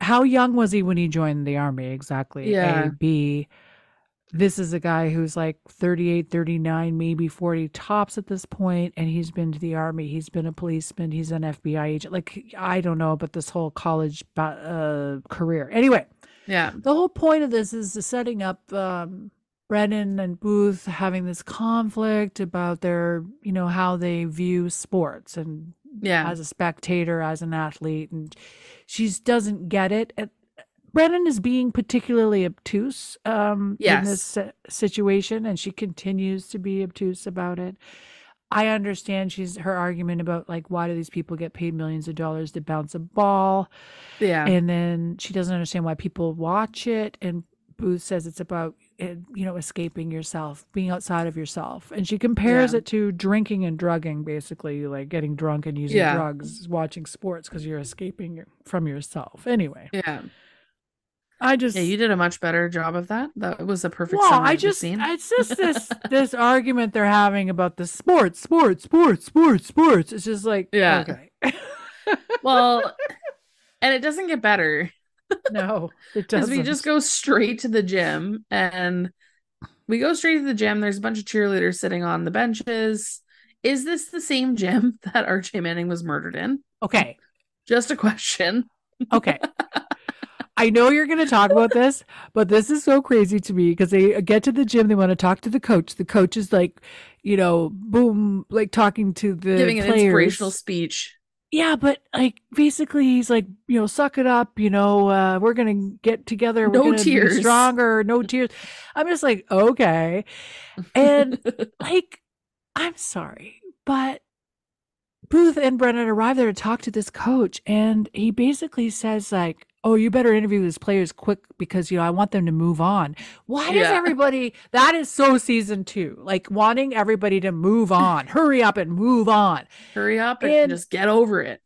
[SPEAKER 2] How young was he when he joined the army exactly?
[SPEAKER 3] Yeah.
[SPEAKER 2] A B this is a guy who's like 38 39 maybe 40 tops at this point and he's been to the army he's been a policeman he's an fbi agent like i don't know about this whole college uh, career anyway
[SPEAKER 3] Yeah.
[SPEAKER 2] the whole point of this is the setting up um, brennan and booth having this conflict about their you know how they view sports and
[SPEAKER 3] Yeah.
[SPEAKER 2] as a spectator, as an athlete, and she doesn't get it. And Brennan is being particularly obtuse um, in this situation, and she continues to be obtuse about it. I understand she's her argument about like why do these people get paid millions of dollars to bounce a ball,
[SPEAKER 3] yeah.
[SPEAKER 2] and then she doesn't understand why people watch it. And Booth says it's about you know escaping yourself, being outside of yourself, and she compares
[SPEAKER 3] Yeah.
[SPEAKER 2] it to drinking and drugging, basically like getting drunk and using
[SPEAKER 3] Yeah.
[SPEAKER 2] drugs, watching sports because you're escaping from yourself. Anyway,
[SPEAKER 3] yeah.
[SPEAKER 2] I just
[SPEAKER 3] Yeah, you did a much better job of that. That was a perfect
[SPEAKER 2] well, I just it's just this this argument they're having about the sports, sports, sports, sports, sports. It's just like
[SPEAKER 3] Yeah.
[SPEAKER 2] okay,
[SPEAKER 3] well, and it doesn't get better
[SPEAKER 2] no, it doesn't.
[SPEAKER 3] we just go straight to the gym and we go straight to the gym. There's a bunch of cheerleaders sitting on the benches. Is this the same gym that RJ Manning was murdered in?
[SPEAKER 2] okay.
[SPEAKER 3] Just a question.
[SPEAKER 2] Okay. I know you're going to talk about this, but this is so crazy to me because they get to the gym. They want to talk to the coach. The coach is like, you know, boom, like talking to the
[SPEAKER 3] Giving an inspirational speech.
[SPEAKER 2] Yeah, but like basically, he's like, you know, suck it up. You know, uh, we're gonna get together. We're
[SPEAKER 3] No tears.
[SPEAKER 2] stronger. No tears. I'm just like, okay, and like, I'm sorry, but Booth and Brennan arrive there to talk to this coach, and he basically says like, "Oh, you better interview these players quick because you know I want them to move on." Why does
[SPEAKER 3] Yeah.
[SPEAKER 2] everybody? That is so season two, like wanting everybody to move on, hurry up and move on.
[SPEAKER 3] Hurry up and,
[SPEAKER 2] And-
[SPEAKER 3] just get over it.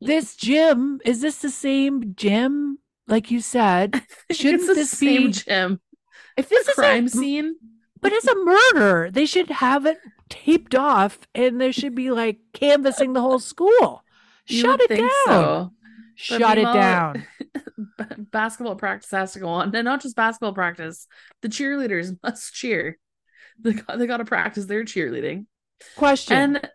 [SPEAKER 2] This gym is this the same gym? Like you said, Shouldn't
[SPEAKER 3] it's the
[SPEAKER 2] this
[SPEAKER 3] same
[SPEAKER 2] be-
[SPEAKER 3] gym?
[SPEAKER 2] if this is
[SPEAKER 3] crime
[SPEAKER 2] a,
[SPEAKER 3] scene.
[SPEAKER 2] but it's a murder, they should have it taped off, and there should be like canvassing the whole school.
[SPEAKER 3] You
[SPEAKER 2] Shut it down.
[SPEAKER 3] so. But
[SPEAKER 2] Shut it down.
[SPEAKER 3] basketball practice has to go on, and not just basketball practice. The cheerleaders must cheer. They got, they got to practice their cheerleading.
[SPEAKER 2] Question.
[SPEAKER 3] And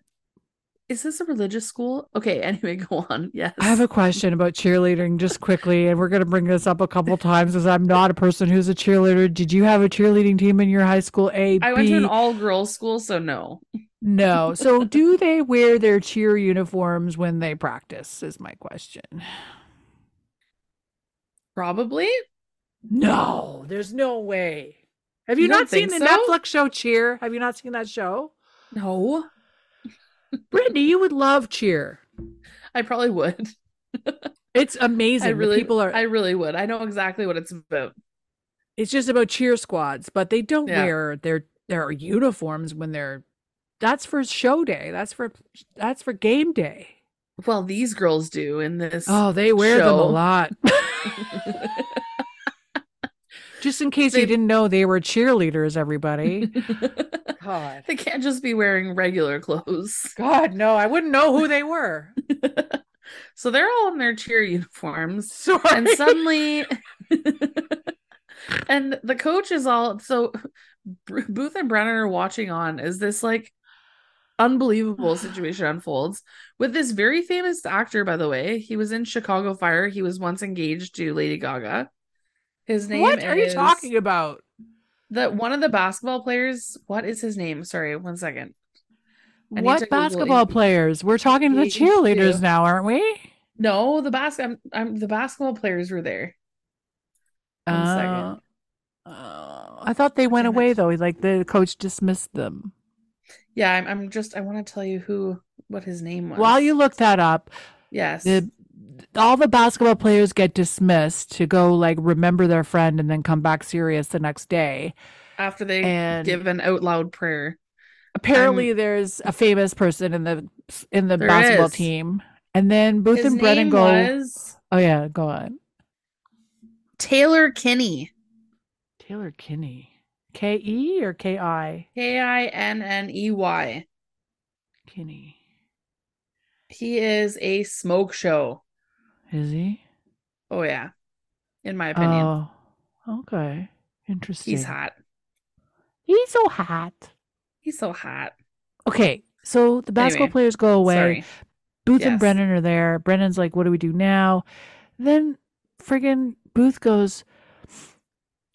[SPEAKER 3] is this a religious school? Okay, anyway, go on. Yes,
[SPEAKER 2] I have a question about cheerleading just quickly, and we're going to bring this up a couple times because I'm not a person who's a cheerleader. Did you have a cheerleading team in your high school? A,
[SPEAKER 3] I went to an all girls school, so no.
[SPEAKER 2] No. So, do they wear their cheer uniforms when they practice? Is my question.
[SPEAKER 3] Probably.
[SPEAKER 2] No, there's no way. Have you,
[SPEAKER 3] You don't
[SPEAKER 2] seen the
[SPEAKER 3] so?
[SPEAKER 2] Netflix show Cheer? Have you not seen that show?
[SPEAKER 3] No,
[SPEAKER 2] Brittany, you would love Cheer.
[SPEAKER 3] I probably would.
[SPEAKER 2] It's amazing.
[SPEAKER 3] I really,
[SPEAKER 2] people are.
[SPEAKER 3] I really would. I know exactly what it's about.
[SPEAKER 2] it's just about cheer squads, but they don't
[SPEAKER 3] Yeah.
[SPEAKER 2] wear their their uniforms when they're. That's for show day. That's for that's for game day.
[SPEAKER 3] Well, these girls do in this.
[SPEAKER 2] Oh, they wear them a lot. Just in case
[SPEAKER 3] They-
[SPEAKER 2] you didn't know they were cheerleaders, everybody. God.
[SPEAKER 3] they can't just be wearing regular clothes.
[SPEAKER 2] God, no, I wouldn't know who they were.
[SPEAKER 3] so they're all in their cheer uniforms.
[SPEAKER 2] Sorry.
[SPEAKER 3] and suddenly and the coach is all so booth and brennan are watching on as this like unbelievable situation unfolds with this very famous actor by the way he was in chicago fire he was once engaged to lady gaga his name
[SPEAKER 2] what are you talking about?
[SPEAKER 3] the one of the basketball players what is his name sorry one second I
[SPEAKER 2] What basketball players? We're talking to the cheerleaders
[SPEAKER 3] do.
[SPEAKER 2] now, aren't we?
[SPEAKER 3] no the bas- I'm, I'm the basketball players were there One second.
[SPEAKER 2] Uh, uh, I thought they went away though. Like the coach dismissed them.
[SPEAKER 3] Yeah i'm, I'm just i want to tell you who what his name was
[SPEAKER 2] While you look that up,
[SPEAKER 3] yes
[SPEAKER 2] the all the basketball players get dismissed to go like remember their friend and then come back serious the next day.
[SPEAKER 3] after they
[SPEAKER 2] And
[SPEAKER 3] give an out loud prayer.
[SPEAKER 2] apparently there's a famous person in the in the basketball
[SPEAKER 3] is.
[SPEAKER 2] team. And then Booth
[SPEAKER 3] His
[SPEAKER 2] and Brennan go,
[SPEAKER 3] was
[SPEAKER 2] "Oh yeah, go on."
[SPEAKER 3] Taylor Kinney.
[SPEAKER 2] Taylor Kinney. K E or K I?
[SPEAKER 3] K I N N E Y.
[SPEAKER 2] Kinney.
[SPEAKER 3] He is a smoke show.
[SPEAKER 2] Is he?
[SPEAKER 3] Oh yeah. In my opinion.
[SPEAKER 2] Oh, okay. Interesting.
[SPEAKER 3] He's hot.
[SPEAKER 2] He's so hot.
[SPEAKER 3] He's so hot.
[SPEAKER 2] Okay, so the basketball
[SPEAKER 3] Anyway,
[SPEAKER 2] players go away.
[SPEAKER 3] Sorry.
[SPEAKER 2] Booth and
[SPEAKER 3] Yes.
[SPEAKER 2] Brennan are there. Brennan's like, "What do we do now?" Then friggin' Booth goes,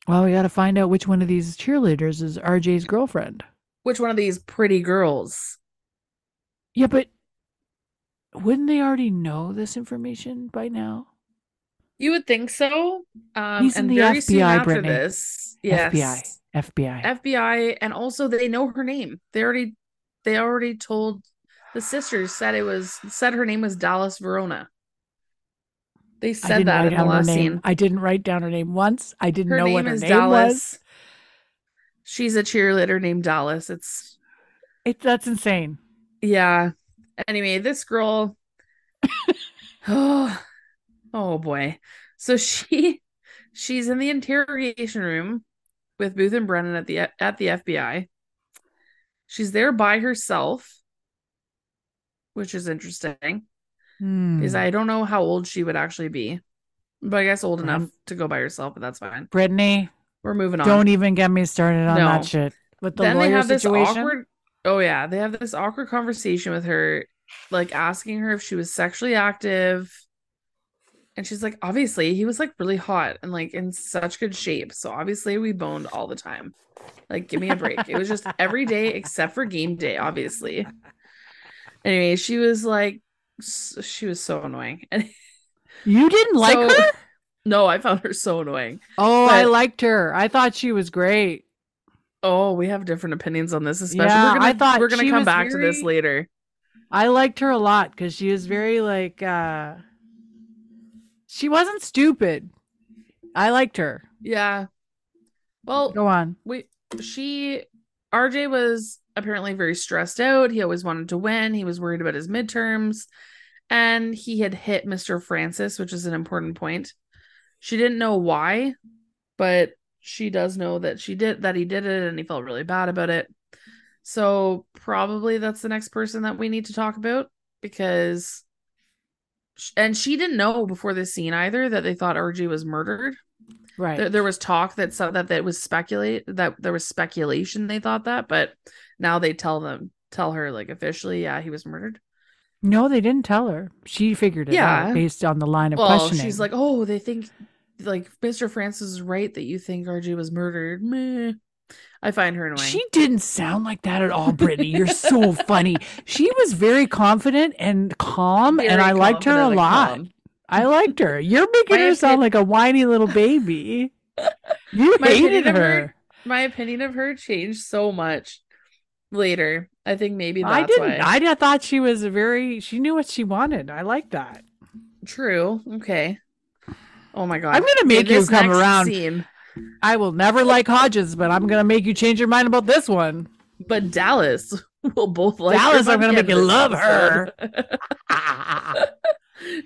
[SPEAKER 2] "Well, we got to find out which one of these cheerleaders is RJ's girlfriend."
[SPEAKER 3] Which one of these pretty girls?
[SPEAKER 2] Yeah, but wouldn't they already know this information by now?
[SPEAKER 3] You would think so. Um
[SPEAKER 2] He's in
[SPEAKER 3] and
[SPEAKER 2] the
[SPEAKER 3] very soon
[SPEAKER 2] FBI,
[SPEAKER 3] after
[SPEAKER 2] Brittany.
[SPEAKER 3] this. Yes.
[SPEAKER 2] FBI. FBI.
[SPEAKER 3] FBI and also they know her name. They already they already told the sisters said it was said her name was Dallas Verona. They said that in the last
[SPEAKER 2] name.
[SPEAKER 3] scene.
[SPEAKER 2] I didn't write down her name once. I didn't
[SPEAKER 3] Her
[SPEAKER 2] know
[SPEAKER 3] name
[SPEAKER 2] what her
[SPEAKER 3] is
[SPEAKER 2] name
[SPEAKER 3] Dallas.
[SPEAKER 2] was.
[SPEAKER 3] She's a cheerleader named Dallas. It's
[SPEAKER 2] It, that's insane.
[SPEAKER 3] yeah. Anyway, this girl Oh, oh boy. So she she's in the interrogation room with Booth and Brennan at the at the FBI. She's there by herself, which is interesting.
[SPEAKER 2] Hmm.
[SPEAKER 3] Because I don't know how old she would actually be. But I guess old enough to go by herself, but that's fine.
[SPEAKER 2] Brittany,
[SPEAKER 3] We're moving on.
[SPEAKER 2] don't even get me started on
[SPEAKER 3] No.
[SPEAKER 2] that shit. With the
[SPEAKER 3] then they
[SPEAKER 2] lawyer
[SPEAKER 3] have this awkward oh yeah they have this awkward conversation with her like asking her if she was sexually active and she's like obviously he was like really hot and like in such good shape so obviously we boned all the time like give me a break it was just every day except for game day obviously anyway she was like she was so annoying and
[SPEAKER 2] You didn't like
[SPEAKER 3] So-
[SPEAKER 2] her?
[SPEAKER 3] no i found her so annoying
[SPEAKER 2] Oh, I liked her. I thought she was great.
[SPEAKER 3] oh we have different opinions on this especially
[SPEAKER 2] Yeah,
[SPEAKER 3] we're gonna
[SPEAKER 2] I thought
[SPEAKER 3] we're gonna come back to this later
[SPEAKER 2] I liked her a lot because she was very like uh she wasn't stupid. I liked her.
[SPEAKER 3] yeah well
[SPEAKER 2] Go on.
[SPEAKER 3] we she RJ was apparently very stressed out. He always wanted to win. He was worried about his midterms and he had hit Mr. Francis, which is an important point. She didn't know why, but she does know that she did that he did it and he felt really bad about it. So probably that's the next person that we need to talk about because and she didn't know before this scene either that they thought RJ was murdered
[SPEAKER 2] Right.
[SPEAKER 3] there, there was talk that said that that was speculate that there was speculation they thought that but now they tell them tell her like officially yeah he was murdered
[SPEAKER 2] no, they didn't tell her. She figured it
[SPEAKER 3] Yeah.
[SPEAKER 2] out based on the line of
[SPEAKER 3] well
[SPEAKER 2] questioning.
[SPEAKER 3] she's like oh they think like mr francis is right that you think rj was murdered Meh. i find her annoying
[SPEAKER 2] She didn't sound like that at all, Brittany. You're so funny. She was very confident and calm, and I liked her a lot.
[SPEAKER 3] calm.
[SPEAKER 2] I liked her. You're making her sound like a whiny little baby. You
[SPEAKER 3] My
[SPEAKER 2] hated
[SPEAKER 3] opinion of her-
[SPEAKER 2] her.
[SPEAKER 3] my opinion of her changed so much later i think maybe that's
[SPEAKER 2] I didn't.
[SPEAKER 3] why
[SPEAKER 2] I thought she was a very. She knew what she wanted. I like that.
[SPEAKER 3] true okay oh my god
[SPEAKER 2] I'm gonna make you come around.
[SPEAKER 3] scene
[SPEAKER 2] I will never like Hodgins, but I'm gonna make you change your mind about this one.
[SPEAKER 3] But Dallas will both like her
[SPEAKER 2] Dallas, I'm gonna make you love
[SPEAKER 3] this
[SPEAKER 2] her.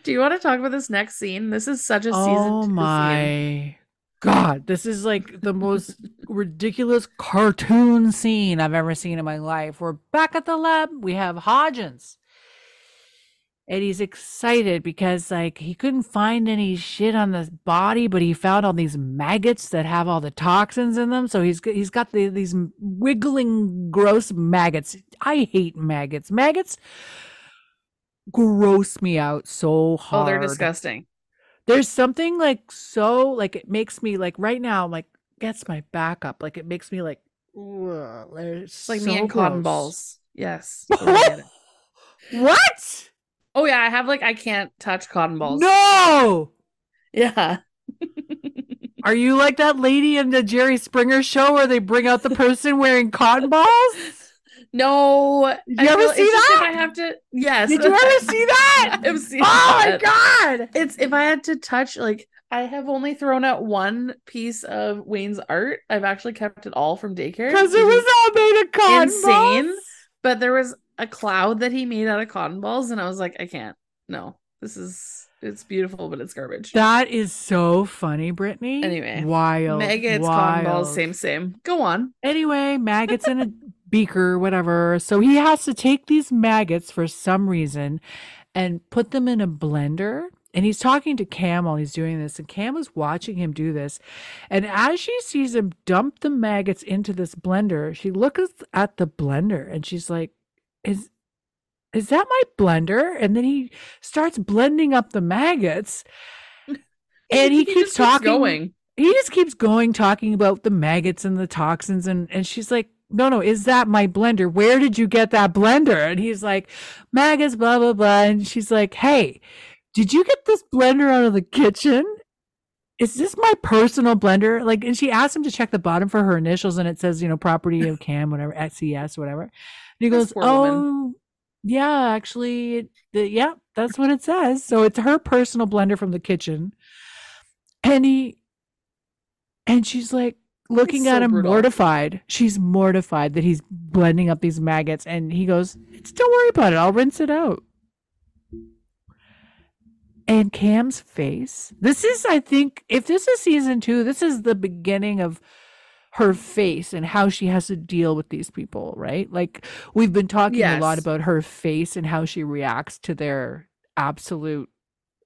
[SPEAKER 3] Do you want to talk about this next scene? This is such a season
[SPEAKER 2] oh
[SPEAKER 3] two scene.
[SPEAKER 2] my god. This is like the most ridiculous cartoon scene i've ever seen in my life. We're back at the lab. We have hodgins. And he's excited because like he couldn't find any shit on the body but he found all these maggots that have all the toxins in them. So he's he's got the, these wiggling gross maggots. I hate maggots. Maggots gross me out so hard.
[SPEAKER 3] Oh, they're disgusting.
[SPEAKER 2] there's something like so like it makes me like right now like gets my back up like it makes me like ugh,
[SPEAKER 3] like me and cotton balls. Yes.
[SPEAKER 2] what
[SPEAKER 3] oh yeah, I have like I can't touch cotton balls.
[SPEAKER 2] no
[SPEAKER 3] Yeah.
[SPEAKER 2] are you like that lady in the jerry springer show where they bring out the person wearing cotton balls
[SPEAKER 3] No.
[SPEAKER 2] Did you ever see
[SPEAKER 3] it's if
[SPEAKER 2] that?
[SPEAKER 3] I have to. Yes.
[SPEAKER 2] did you ever see that
[SPEAKER 3] I've seen
[SPEAKER 2] oh my god
[SPEAKER 3] It's if I had to touch like I have only thrown out one piece of Wayne's art. I've actually kept it all from daycare
[SPEAKER 2] because it was all made of cotton
[SPEAKER 3] insane.
[SPEAKER 2] balls.
[SPEAKER 3] but there was a cloud that he made out of cotton balls, and I was like, I can't. No, this is it's beautiful, but it's garbage.
[SPEAKER 2] that is so funny brittany
[SPEAKER 3] Anyway,
[SPEAKER 2] wild
[SPEAKER 3] Maggots, cotton balls, same, same. Go on.
[SPEAKER 2] Anyway, maggots in a beaker, whatever. So he has to take these maggots for some reason and put them in a blender. And he's talking to Cam while he's doing this, and Cam is watching him do this. And as she sees him dump the maggots into this blender, she looks at the blender and she's like, Is is that my blender? And then he starts blending up the maggots. And he, keeps
[SPEAKER 3] just
[SPEAKER 2] talking
[SPEAKER 3] going.
[SPEAKER 2] he just keeps going talking about the maggots and the toxins and and she's like no no is that my blender? Where did you get that blender? And he's like maggots blah blah blah. And she's like hey did you get this blender out of the kitchen? Is this my personal blender? Like and she asked him to check the bottom for her initials and it says you know property of cam whatever ses whatever. And he
[SPEAKER 3] This
[SPEAKER 2] goes
[SPEAKER 3] poor woman.
[SPEAKER 2] oh yeah actually the, yeah that's what it says. So it's her personal blender from the kitchen. And he and she's like looking
[SPEAKER 3] so
[SPEAKER 2] at him
[SPEAKER 3] brutal.
[SPEAKER 2] mortified. She's mortified that he's blending up these maggots. And he goes, "It's- Don't worry about it. I'll rinse it out. And Cam's face. This is, I think, if this is season two, this is the beginning of her face and how she has to deal with these people, right? Like we've been talking a lot about her face and how she reacts to their absolute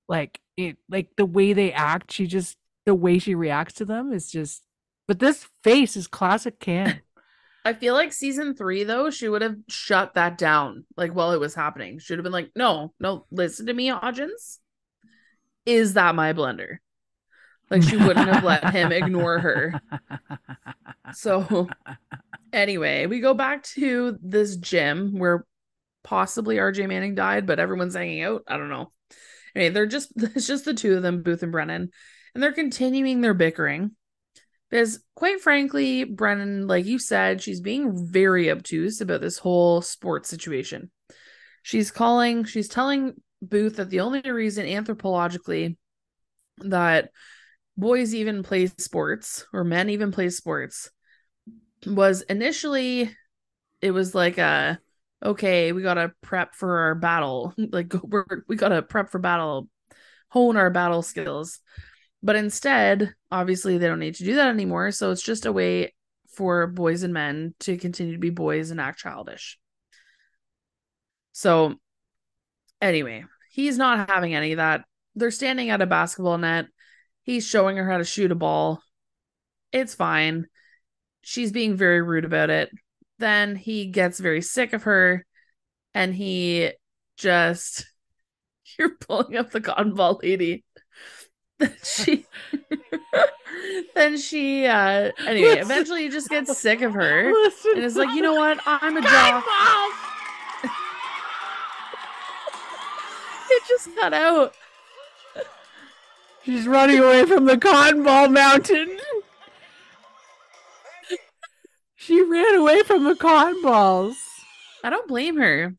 [SPEAKER 2] like it like the way they act, she just the way she reacts to them is just but this face is classic Cam.
[SPEAKER 3] I feel like season three, though, she would have shut that down like while it was happening. Should have been like, no, no, listen to me, Hodgins. Is that my blender? Like she wouldn't have let him ignore her. So anyway, we go back to this gym where possibly RJ Manning died, but everyone's hanging out. I don't know. Anyway, they're just it's just the two of them, Booth and Brennan, and they're continuing their bickering. Because quite frankly, Brennan, like you said, she's being very obtuse about this whole sports situation. She's calling, she's telling Booth that the only reason anthropologically that boys even play sports or men even play sports was initially it was like a okay we gotta prep for our battle like we're, we gotta prep for battle hone our battle skills but instead obviously they don't need to do that anymore. So it's just a way for boys and men to continue to be boys and act childish. So anyway he's not having any of that. They're standing at a basketball net. He's showing her how to shoot a ball. It's fine. She's being very rude about it. Then he gets very sick of her and he just you're pulling up the cotton ball lady. Then she then she uh anyway,
[SPEAKER 2] Listen.
[SPEAKER 3] eventually you just get sick of her
[SPEAKER 2] Listen,
[SPEAKER 3] and it's like, you know what? I'm a jock. It just cut out.
[SPEAKER 2] She's running away from the cotton ball mountain. She ran away from the cotton balls.
[SPEAKER 3] I don't blame her.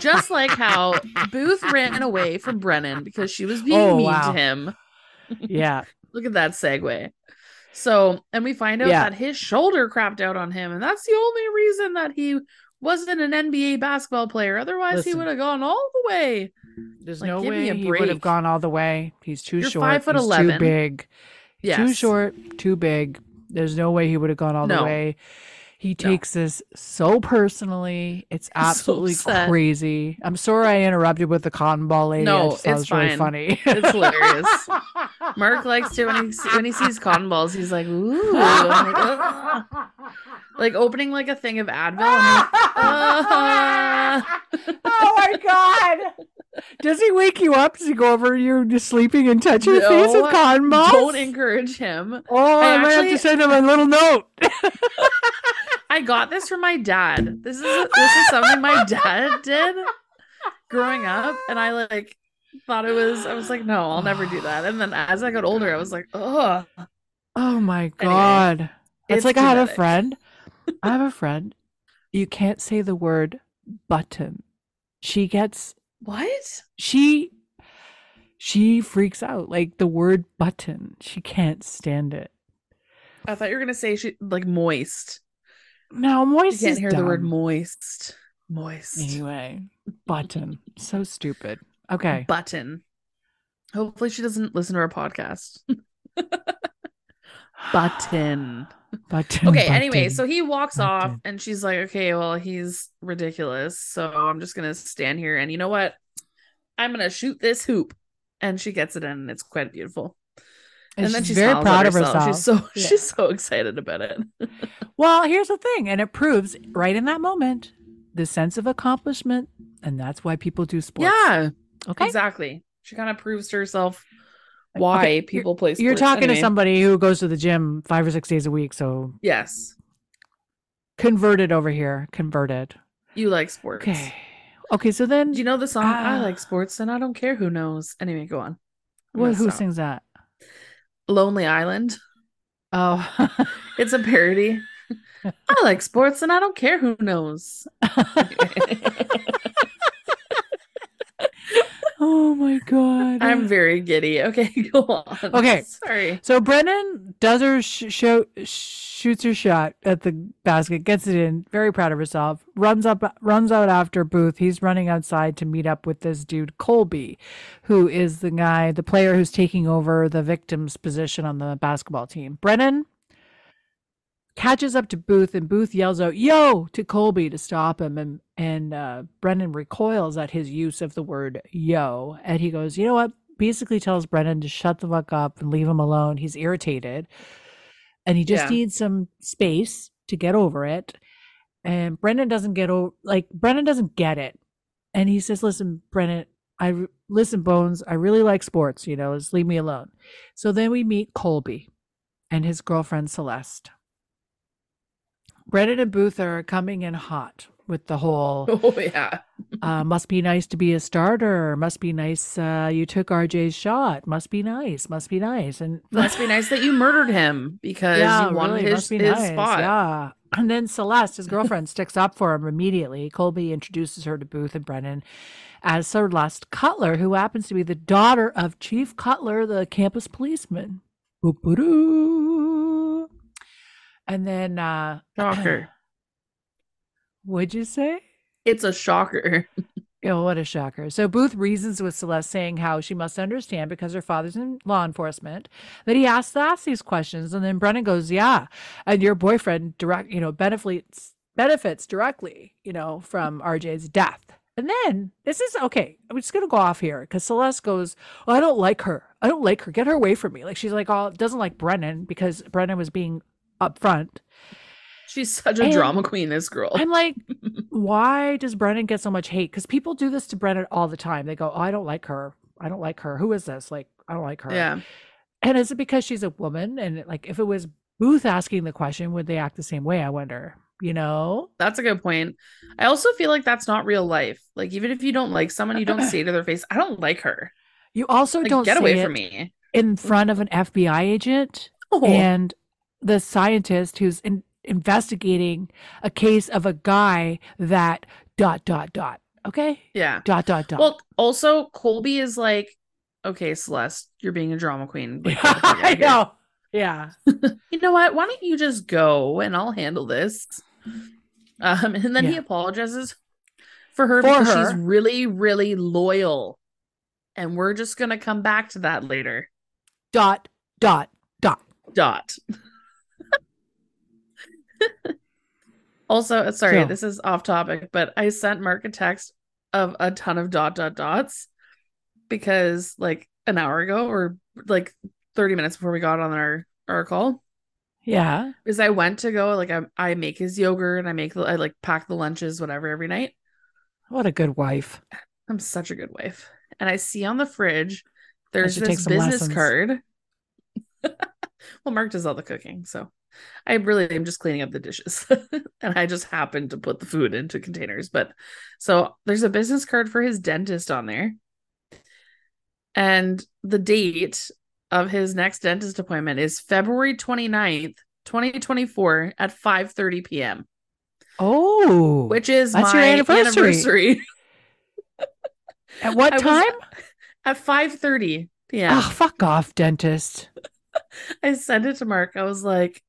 [SPEAKER 3] Just like how Booth ran away from Brennan because she was being
[SPEAKER 2] Oh,
[SPEAKER 3] mean
[SPEAKER 2] wow.
[SPEAKER 3] to him.
[SPEAKER 2] Yeah.
[SPEAKER 3] Look at that segue. So, and we find out
[SPEAKER 2] Yeah.
[SPEAKER 3] that his shoulder crapped out on him, and that's the only reason that he wasn't an NBA basketball player. Otherwise,
[SPEAKER 2] Listen.
[SPEAKER 3] he would have gone all the way.
[SPEAKER 2] There's
[SPEAKER 3] Like,
[SPEAKER 2] no way he would have gone all the way. He's too
[SPEAKER 3] You're
[SPEAKER 2] short.
[SPEAKER 3] five foot
[SPEAKER 2] He's
[SPEAKER 3] 11.
[SPEAKER 2] Too big.
[SPEAKER 3] Yes.
[SPEAKER 2] Too short. Too big. There's no way he would have gone all
[SPEAKER 3] No.
[SPEAKER 2] the way. He takes this so personally. It's absolutely
[SPEAKER 3] upset.
[SPEAKER 2] crazy. I'm sorry I interrupted with the cotton ball lady.
[SPEAKER 3] No,
[SPEAKER 2] just thought it
[SPEAKER 3] it's
[SPEAKER 2] was really
[SPEAKER 3] fine.
[SPEAKER 2] funny.
[SPEAKER 3] It's hilarious. Mark likes to when he when he sees cotton balls, he's like, ooh, like, like opening like a thing of Advil. Like, "Ah."
[SPEAKER 2] oh my god! Does he wake you up? Does he go over you just sleeping and touch your face
[SPEAKER 3] No,
[SPEAKER 2] with cotton balls?
[SPEAKER 3] don't encourage him.
[SPEAKER 2] oh, I,
[SPEAKER 3] I
[SPEAKER 2] might have to send him a little note.
[SPEAKER 3] I got this from my dad. This is this is something my dad did growing up, and I like thought it was. I was like, no, I'll never do that. And then as I got older, I was like, oh,
[SPEAKER 2] oh my god! it's,
[SPEAKER 3] it's
[SPEAKER 2] like I had a friend. I have a friend. You can't say the word button. She gets
[SPEAKER 3] what?
[SPEAKER 2] she she freaks out like the word button. She can't stand it.
[SPEAKER 3] I thought you were gonna say she like moist.
[SPEAKER 2] No,
[SPEAKER 3] You
[SPEAKER 2] moist
[SPEAKER 3] can't
[SPEAKER 2] is
[SPEAKER 3] hear the word moist. Moist.
[SPEAKER 2] Anyway, button. So stupid. Okay.
[SPEAKER 3] Button. Hopefully she doesn't listen to our podcast. Button. Okay, anyway, so he walks off and she's like, okay, well, he's ridiculous. So I'm just going to stand here. And you know what? I'm going to shoot this hoop. And she gets it in, and it's quite beautiful. And, then
[SPEAKER 2] she's very proud of herself.
[SPEAKER 3] She's so
[SPEAKER 2] Yeah.
[SPEAKER 3] she's so excited about it.
[SPEAKER 2] Well, here's the thing, and it proves right in that moment the sense of accomplishment, and that's why people do sports.
[SPEAKER 3] Yeah,
[SPEAKER 2] Okay.
[SPEAKER 3] exactly. She kind of proves to herself why
[SPEAKER 2] Okay,
[SPEAKER 3] people play sports.
[SPEAKER 2] You're talking
[SPEAKER 3] Anyway,
[SPEAKER 2] to somebody who goes to the gym five or six days a week, so
[SPEAKER 3] Yes,
[SPEAKER 2] converted over here. Converted.
[SPEAKER 3] you like sports.
[SPEAKER 2] Okay. Okay, so then
[SPEAKER 3] Do you know the song? I
[SPEAKER 2] Ah.
[SPEAKER 3] like sports, and I don't care who knows. Anyway, go on.
[SPEAKER 2] What, who
[SPEAKER 3] stop.
[SPEAKER 2] sings that?
[SPEAKER 3] Lonely Island.
[SPEAKER 2] Oh.
[SPEAKER 3] It's a parody. I like sports, and I don't care who knows.
[SPEAKER 2] oh my god.
[SPEAKER 3] I'm very giddy. Okay, go on.
[SPEAKER 2] Okay.
[SPEAKER 3] sorry.
[SPEAKER 2] So Brennan does her sh- show, shoots her shot at the basket, gets it in, very proud of herself. Runs up, runs out after Booth. He's running outside to meet up with this dude Colby, who is the guy, the player who's taking over the victim's position on the basketball team. Brennan catches up to Booth, and Booth yells out "Yo!" to Colby to stop him, and and uh, Brennan recoils at his use of the word "yo," and he goes, "You know what?" Basically, tells Brennan to shut the fuck up and leave him alone. He's irritated, and he just
[SPEAKER 3] Yeah.
[SPEAKER 2] needs some space to get over it. And Brennan doesn't get over like Brennan doesn't get it, and he says, "Listen, Brennan." I re- listen, Bones. I really like sports. You know, just leave me alone. So then we meet Colby and his girlfriend Celeste. Brennan and Booth are coming in hot with the whole
[SPEAKER 3] Oh yeah.
[SPEAKER 2] uh, must be nice to be a starter. Must be nice. Uh, you took RJ's shot. Must be nice. Must be nice. And
[SPEAKER 3] Must be nice that you murdered him because
[SPEAKER 2] yeah,
[SPEAKER 3] you wanted
[SPEAKER 2] really,
[SPEAKER 3] his,
[SPEAKER 2] must be
[SPEAKER 3] his
[SPEAKER 2] nice.
[SPEAKER 3] spot.
[SPEAKER 2] Yeah. And then Celeste, his girlfriend, sticks up for him immediately. Colby introduces her to Booth and Brennan as Celeste Cutler, who happens to be the daughter of Chief Cutler, the campus policeman. Boop-a-doo. And then, uh,
[SPEAKER 3] Shocker.
[SPEAKER 2] what'd you say?
[SPEAKER 3] It's a shocker.
[SPEAKER 2] Oh, what a shocker. So Booth reasons with Celeste, saying how she must understand because her father's in law enforcement that he has to ask these questions. And then Brennan goes, Yeah. And your boyfriend direct, you know, benefits benefits directly, you know, from RJ's death. And then this is okay. I'm just gonna go off here because Celeste goes, oh, I don't like her. I don't like her. Get her away from me. Like she's like, oh, doesn't like Brennan because Brennan was being upfront.
[SPEAKER 3] She's such a
[SPEAKER 2] And-
[SPEAKER 3] drama queen, this girl.
[SPEAKER 2] I'm like, why does Brennan get so much hate? Because people do this to Brennan all the time. They go, oh, I don't like her. I don't like her. Who is this? Like, I don't like her.
[SPEAKER 3] yeah.
[SPEAKER 2] And is it because she's a woman? And like, if it was Booth asking the question, would they act the same way? I wonder. You know?
[SPEAKER 3] That's a good point. I also feel like that's not real life. Like even if you don't like someone, you don't say to their face, "I don't like her."
[SPEAKER 2] You also
[SPEAKER 3] Like
[SPEAKER 2] don't
[SPEAKER 3] get away from me.
[SPEAKER 2] in front of an FBI agent
[SPEAKER 3] Oh,
[SPEAKER 2] and the scientist who's in, investigating a case of a guy that dot dot dot. Okay,
[SPEAKER 3] yeah.
[SPEAKER 2] dot dot dot.
[SPEAKER 3] Well, also Colby is like, okay, Celeste, you're being a drama queen. Like, you just go and
[SPEAKER 2] I
[SPEAKER 3] here." Um, and then he apologizes for her
[SPEAKER 2] For
[SPEAKER 3] because
[SPEAKER 2] her.
[SPEAKER 3] she's really, really loyal. And we're just gonna come back to that later.
[SPEAKER 2] Dot, dot, dot.
[SPEAKER 3] Dot. also, uh, sorry,
[SPEAKER 2] So-
[SPEAKER 3] this is off topic, but I sent Mark a text of a ton of dot dot dots because like an hour ago or like 30 minutes before we got on our our call
[SPEAKER 2] Yeah.
[SPEAKER 3] Because I went to go like I I make his yogurt and I make the I like pack the lunches whatever every night.
[SPEAKER 2] What a good wife.
[SPEAKER 3] I'm such a good wife. And I see on the fridge there's this business
[SPEAKER 2] lessons.
[SPEAKER 3] card. well, Mark does all the cooking, so I really am just cleaning up the dishes. and I just happened to put the food into containers. But so there's a business card for his dentist on there. And the date of his next dentist appointment is February 29th, 2024 at 5 30 p.m.
[SPEAKER 2] Oh.
[SPEAKER 3] Which is
[SPEAKER 2] That's
[SPEAKER 3] my
[SPEAKER 2] your anniversary.
[SPEAKER 3] anniversary.
[SPEAKER 2] At what
[SPEAKER 3] I
[SPEAKER 2] time?
[SPEAKER 3] at 5 30 p.m.
[SPEAKER 2] Oh, ah, fuck off, dentist.
[SPEAKER 3] I sent it to Mark. I was like,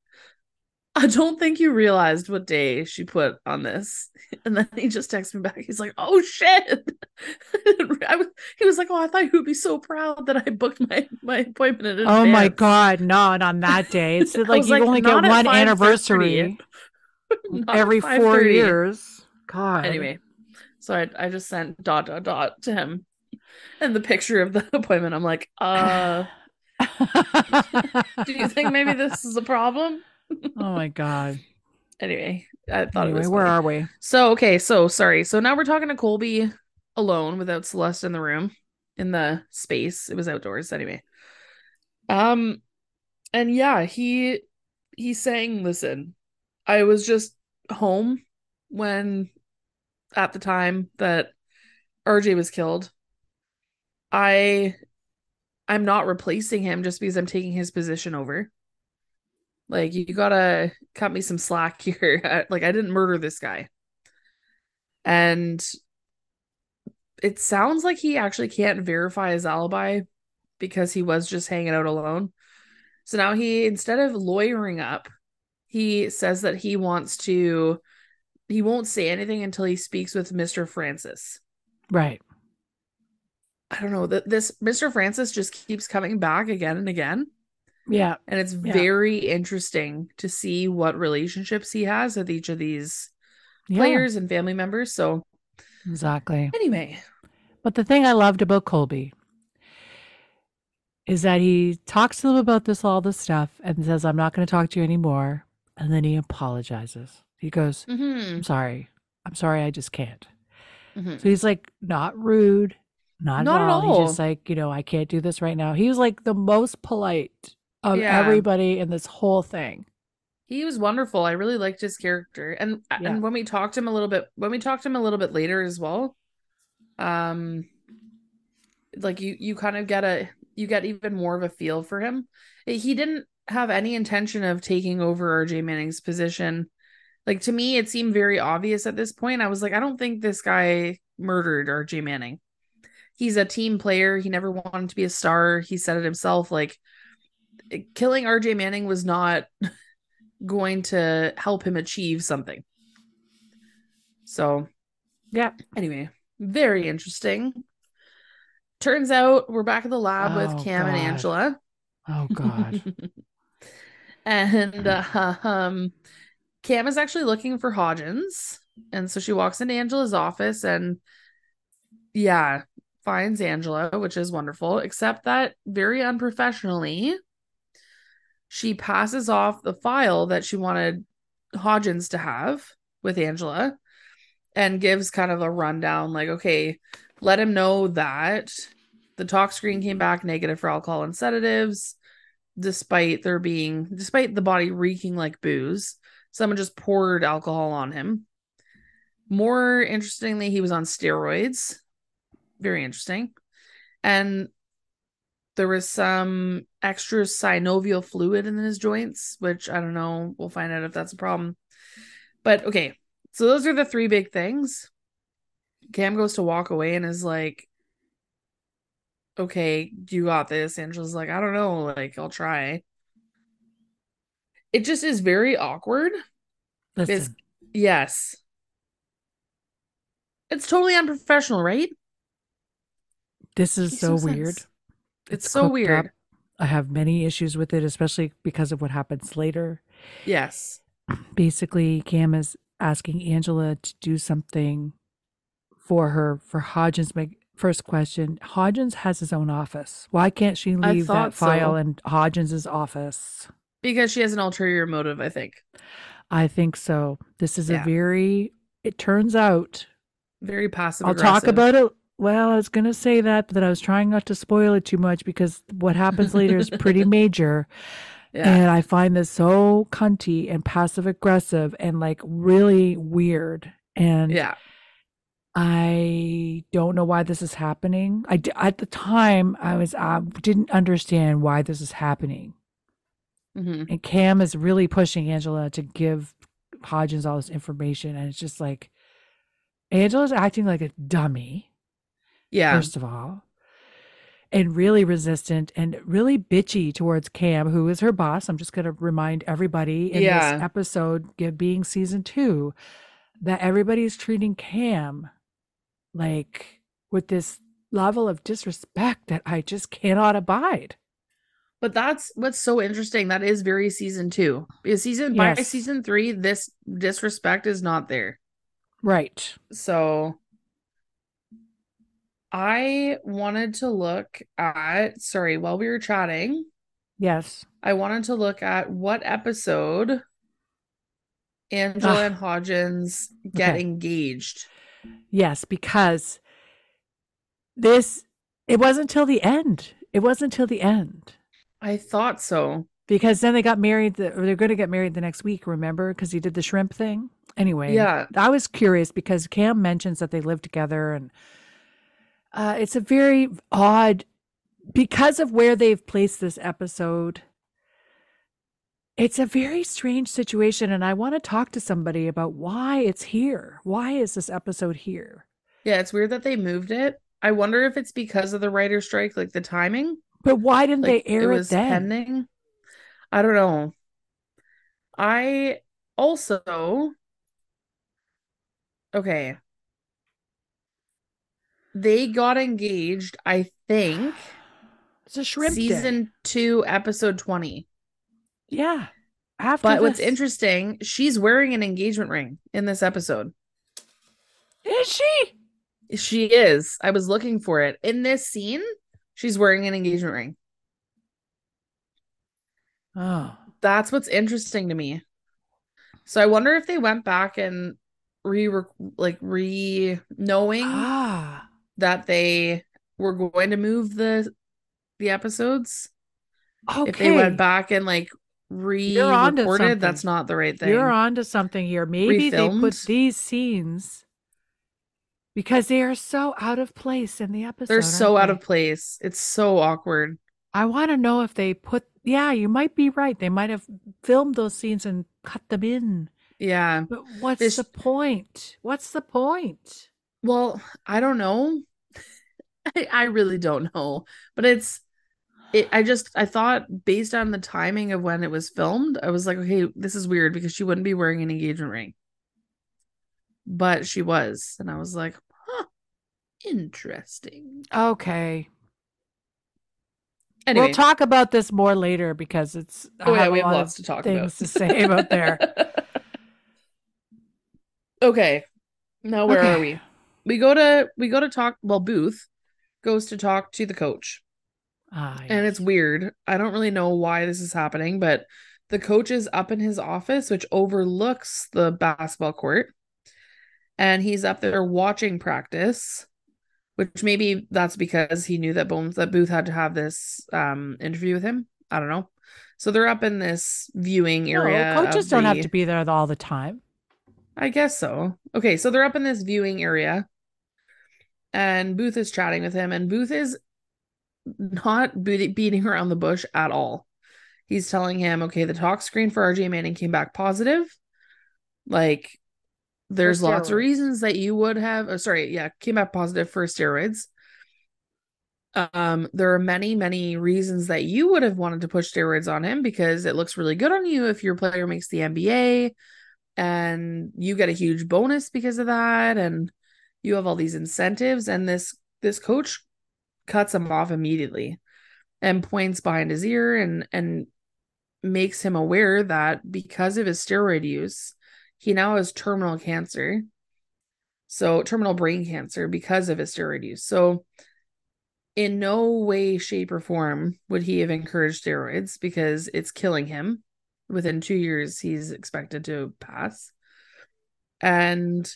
[SPEAKER 3] I don't think you realized what day she put on this. And then he just texts me back. He's like, oh shit. I was, he was like, oh, I thought you would be so proud that I booked my, my appointment in
[SPEAKER 2] Oh my god, not on that day. It's like you
[SPEAKER 3] like,
[SPEAKER 2] only get one anniversary every four years. God.
[SPEAKER 3] Anyway, so I, I just sent dot, dot, dot to him. And the picture of the appointment, I'm like, uh, do you think maybe this is a problem?
[SPEAKER 2] Oh my god.
[SPEAKER 3] Anyway, I thought it was
[SPEAKER 2] where
[SPEAKER 3] funny.
[SPEAKER 2] are we?
[SPEAKER 3] So okay, so sorry. So now we're talking to Colby alone without Celeste in the room in the space. It was outdoors anyway. Um and yeah, he he's saying, listen, I was just home when at the time that RJ was killed. I I'm not replacing him just because I'm taking his position over. Like you gotta cut me some slack here. Like I didn't murder this guy. And it sounds like he actually can't verify his alibi because he was just hanging out alone. So now he instead of lawyering up, he says that he wants to he won't say anything until he speaks with Mr. Francis.
[SPEAKER 2] Right.
[SPEAKER 3] I don't know that this Mr. Francis just keeps coming back again and again.
[SPEAKER 2] Yeah.
[SPEAKER 3] And it's
[SPEAKER 2] Yeah.
[SPEAKER 3] very interesting to see what relationships he has with each of these
[SPEAKER 2] Yeah.
[SPEAKER 3] players and family members. So,
[SPEAKER 2] Exactly.
[SPEAKER 3] anyway,
[SPEAKER 2] But the thing I loved about Colby is that he talks to them about this all this stuff and says, I'm not going to talk to you anymore. And then he apologizes. He goes,
[SPEAKER 3] mhm,
[SPEAKER 2] I'm sorry. I'm sorry. I just can't.
[SPEAKER 3] mhm.
[SPEAKER 2] So he's like, not rude, not,
[SPEAKER 3] Not
[SPEAKER 2] at
[SPEAKER 3] at
[SPEAKER 2] all. He's just like, you know, I can't do this right now. He was like the most polite of
[SPEAKER 3] Yeah.
[SPEAKER 2] everybody in this whole thing.
[SPEAKER 3] he was wonderful. I really liked his character. And
[SPEAKER 2] Yeah.
[SPEAKER 3] and when we talked to him a little bit, when we talked to him a little bit later as well, um, like you you kind of get a you get even more of a feel for him. He didn't have any intention of taking over RJ Manning's position. Like to me, it seemed very obvious at this point. I was like, I don't think this guy murdered RJ Manning. He's a team player. He never wanted to be a star. He said it himself. Like killing RJ Manning was not going to help him achieve something. So,
[SPEAKER 2] Yeah.
[SPEAKER 3] anyway, very interesting. Turns out we're back at the lab
[SPEAKER 2] Oh,
[SPEAKER 3] with Cam and Angela.
[SPEAKER 2] Oh, God.
[SPEAKER 3] and uh, um Cam is actually looking for Hodgins. And so she walks into Angela's office and yeah, finds Angela, which is wonderful, except that very unprofessionally, she passes off the file that she wanted Hodgins to have with Angela and gives kind of a rundown like, okay, let him know that the tox screen came back negative for alcohol and sedatives despite there being despite the body reeking like booze someone just poured alcohol on him. More interestingly he was on steroids. Very interesting. And there was some extra synovial fluid in his joints which i don't know we'll find out if that's a problem but okay so those are the three big things cam goes to walk away and is like okay, you got this. Angela's like, I don't know, like I'll try. It just is very awkward.
[SPEAKER 2] Listen,
[SPEAKER 3] Yes. It's totally unprofessional, right?
[SPEAKER 2] This is so weird.
[SPEAKER 3] sense. It's so weird.
[SPEAKER 2] up. I have many issues with it, especially because of what happens later.
[SPEAKER 3] Yes.
[SPEAKER 2] Basically, Cam is asking Angela to do something for her for Hodgins. Make first question: Hodgins has his own office. Why can't she leave that file
[SPEAKER 3] so.
[SPEAKER 2] in Hodgins' office?
[SPEAKER 3] Because she has an ulterior motive, I think.
[SPEAKER 2] I think so. This is
[SPEAKER 3] Yeah.
[SPEAKER 2] a very. It turns out
[SPEAKER 3] Very passive.
[SPEAKER 2] I'll talk about it. Well, I was going to say that, but I was trying not to spoil it too much because what happens later is pretty major.
[SPEAKER 3] Yeah.
[SPEAKER 2] And I find this so cunty and passive aggressive and like really weird. And
[SPEAKER 3] yeah.
[SPEAKER 2] I don't know why this is happening. I d- at the time I was I didn't understand why this is happening.
[SPEAKER 3] hmm
[SPEAKER 2] And Cam is really pushing Angela to give Hodgins all this information, and it's just like Angela's acting like a dummy
[SPEAKER 3] Yeah.
[SPEAKER 2] first of all, and really resistant and really bitchy towards Cam, who is her boss. I'm just going to remind everybody in
[SPEAKER 3] Yeah.
[SPEAKER 2] this episode, being season two, that everybody's treating Cam like with this level of disrespect that I just cannot abide.
[SPEAKER 3] But that's what's so interesting. That is very season two. Because season by season three, this disrespect is not there.
[SPEAKER 2] Right.
[SPEAKER 3] So I wanted to look at sorry, while we were chatting,
[SPEAKER 2] Yes.
[SPEAKER 3] I wanted to look at what episode Angela
[SPEAKER 2] Ah.
[SPEAKER 3] and Hodgins get
[SPEAKER 2] Okay.
[SPEAKER 3] engaged.
[SPEAKER 2] Yes, because this, it wasn't till the end. It wasn't till the end.
[SPEAKER 3] I thought so.
[SPEAKER 2] because then they got married the, or they're going to get married the next week remember because he did the shrimp thing anyway
[SPEAKER 3] Yeah.
[SPEAKER 2] i was curious because cam mentions that they live together and uh, it's a very odd because of where they've placed this episode it's a very strange situation and i want to talk to somebody about why it's here why is this episode here
[SPEAKER 3] Yeah, it's weird that they moved it. I wonder if it's because of the writer strike, like the timing.
[SPEAKER 2] but why didn't
[SPEAKER 3] Like
[SPEAKER 2] they air
[SPEAKER 3] it
[SPEAKER 2] it,
[SPEAKER 3] was
[SPEAKER 2] then
[SPEAKER 3] pending. I don't know. I also okay. They got engaged, I think,
[SPEAKER 2] it's a shrimp day.
[SPEAKER 3] season two, episode 20.
[SPEAKER 2] yeah after
[SPEAKER 3] But what's interesting, she's wearing an engagement ring in this episode.
[SPEAKER 2] is she
[SPEAKER 3] She is. I was looking for it. In this scene, she's wearing an engagement ring.
[SPEAKER 2] oh
[SPEAKER 3] That's what's interesting to me. So I wonder if they went back and re like re knowing
[SPEAKER 2] ah
[SPEAKER 3] that they were going to move the the episodes.
[SPEAKER 2] Okay.
[SPEAKER 3] If they went back and like
[SPEAKER 2] re-recorded,
[SPEAKER 3] that's not the right thing.
[SPEAKER 2] You're onto something here. Maybe they put these scenes because they are so out of place in the episode.
[SPEAKER 3] They're so
[SPEAKER 2] aren't
[SPEAKER 3] out of place. It's so awkward.
[SPEAKER 2] I want to know if they put. Yeah, you might be right. They might have filmed those scenes and cut them in.
[SPEAKER 3] Yeah.
[SPEAKER 2] But what's
[SPEAKER 3] This-
[SPEAKER 2] the point? What's the point?
[SPEAKER 3] Well, I don't know. I, I really don't know. But it's it I just I thought based on the timing of when it was filmed, I was like, okay, this is weird because she wouldn't be wearing an engagement ring. But she was. And I was like, huh, interesting.
[SPEAKER 2] Okay.
[SPEAKER 3] Anyway,
[SPEAKER 2] We'll talk about this more later because it's. I
[SPEAKER 3] oh yeah,
[SPEAKER 2] a
[SPEAKER 3] we have
[SPEAKER 2] lot
[SPEAKER 3] lots to talk
[SPEAKER 2] things
[SPEAKER 3] about.
[SPEAKER 2] to say about there.
[SPEAKER 3] okay. Now where are we? We go to we go to talk well, Booth goes to talk to the coach.
[SPEAKER 2] Ah,
[SPEAKER 3] and it's weird. I don't really know why this is happening, but the coach is up in his office, which overlooks the basketball court, and he's up there watching practice. Which maybe that's because he knew that Bones that Booth had to have this um interview with him. I don't know. So they're up in this viewing
[SPEAKER 2] No,
[SPEAKER 3] area.
[SPEAKER 2] coaches don't have to be there all the time.
[SPEAKER 3] I guess so. Okay, so they're up in this viewing area, and Booth is chatting with him, and Booth is not be- beating around the bush at all. He's telling him, okay, the tox screen for RJ Manning came back positive. Like, there's lots of reasons that you would have. Oh, sorry, yeah, came back positive for steroids. Um, there are many, many reasons that you would have wanted to push steroids on him because it looks really good on you if your player makes the NBA and you get a huge bonus because of that and you have all these incentives and this this coach cuts him off immediately and points behind his ear and and makes him aware that because of his steroid use he now has terminal cancer. So terminal brain cancer because of his steroid use. So in no way shape or form would he have encouraged steroids because it's killing him. Within 2 years he's expected to pass. And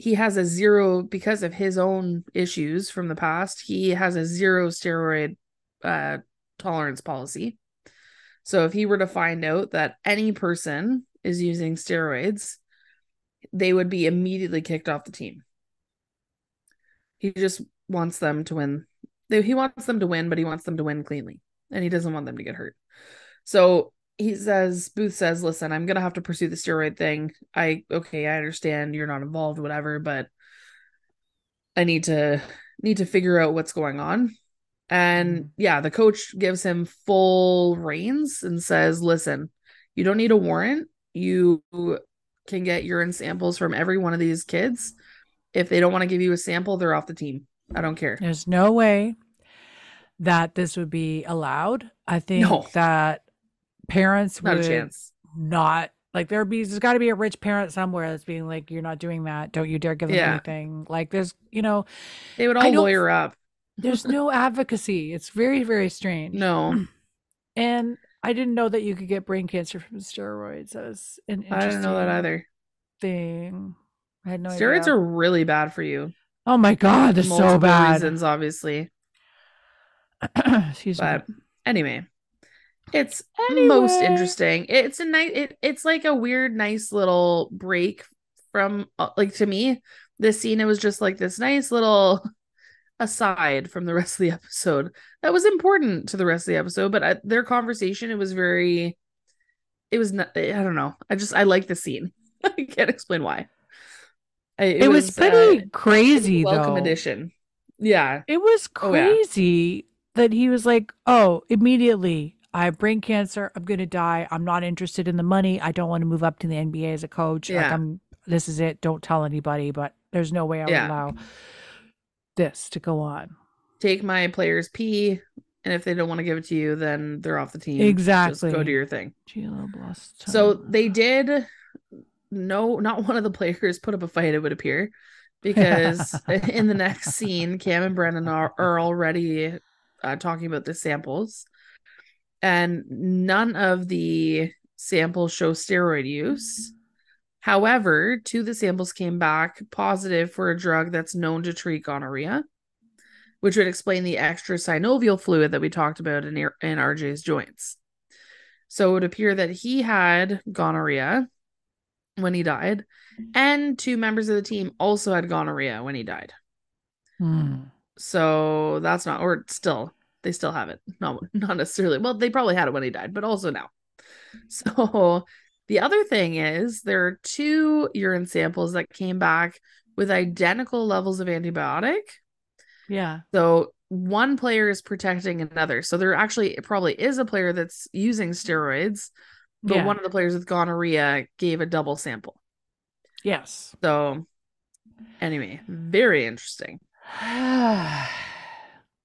[SPEAKER 3] he has a zero because of his own issues from the past he has a zero steroid uh, tolerance policy. So if he were to find out that any person is using steroids they would be immediately kicked off the team. He just wants them to win. He wants them to win but he wants them to win cleanly and he doesn't want them to get hurt. So he says booth says listen i'm gonna have to pursue the steroid thing i okay i understand you're not involved whatever but i need to need to figure out what's going on and
[SPEAKER 2] Mhm.
[SPEAKER 3] yeah the coach gives him full reins and says listen you don't need a warrant you can get urine samples from every one of these kids if they don't want to give you a sample they're off the team i don't care
[SPEAKER 2] There's no way that this would be allowed. I think
[SPEAKER 3] No.
[SPEAKER 2] that parents
[SPEAKER 3] not
[SPEAKER 2] would
[SPEAKER 3] a chance.
[SPEAKER 2] not like there be there's got to be a rich parent somewhere that's being like you're not doing that. Don't you dare give them
[SPEAKER 3] Yeah.
[SPEAKER 2] anything. Like there's you know
[SPEAKER 3] they would all lawyer up.
[SPEAKER 2] there's no advocacy. It's very very strange.
[SPEAKER 3] No.
[SPEAKER 2] And i didn't know that you could get brain cancer from steroids. That was an
[SPEAKER 3] i didn't know that either.
[SPEAKER 2] thing. I had no
[SPEAKER 3] steroids
[SPEAKER 2] idea
[SPEAKER 3] are really bad for you.
[SPEAKER 2] Oh my god they're so bad.
[SPEAKER 3] reasons obviously.
[SPEAKER 2] Excuse me.
[SPEAKER 3] But anyway it's
[SPEAKER 2] Anyway.
[SPEAKER 3] most interesting. It's a nice it, it's like a weird nice little break from uh, like to me this scene it was just like this nice little aside from the rest of the episode that was important to the rest of the episode but uh, their conversation it was very it was not i don't know. I just i like the scene. I can't explain why. I,
[SPEAKER 2] it, was,
[SPEAKER 3] uh,
[SPEAKER 2] pretty crazy
[SPEAKER 3] welcome
[SPEAKER 2] though.
[SPEAKER 3] addition. Yeah.
[SPEAKER 2] It was
[SPEAKER 3] Oh, yeah.
[SPEAKER 2] crazy that he was like, "Oh, immediately, I have brain cancer. I'm gonna die. I'm not interested in the money. I don't want to move up to the NBA as a coach. Like,
[SPEAKER 3] Yeah.
[SPEAKER 2] I'm. This is it. Don't tell anybody. But there's no way I would
[SPEAKER 3] Yeah.
[SPEAKER 2] allow this to go on.
[SPEAKER 3] take my players pee and if they don't want to give it to you then they're off the team
[SPEAKER 2] Exactly.
[SPEAKER 3] just go do your thing so they did no not one of the players put up a fight it would appear because in the next scene cam and brennan are, are already uh, talking about the samples and none of the samples show steroid use however two of the samples came back positive for a drug that's known to treat gonorrhea which would explain the extra synovial fluid that we talked about in, in rj's joints so it would appear that he had gonorrhea when he died, and two members of the team also had gonorrhea when he died.
[SPEAKER 2] Hmm.
[SPEAKER 3] So that's not, or still, they still have it. Not, not necessarily. Well, they probably had it when he died, but also now. So the other thing is there are two urine samples that came back with identical levels of antibiotic.
[SPEAKER 2] yeah.
[SPEAKER 3] So one player is protecting another. So there actually probably is a player that's using steroids, but
[SPEAKER 2] yeah.
[SPEAKER 3] one of the players with gonorrhea gave a double sample.
[SPEAKER 2] yes.
[SPEAKER 3] So anyway, very interesting.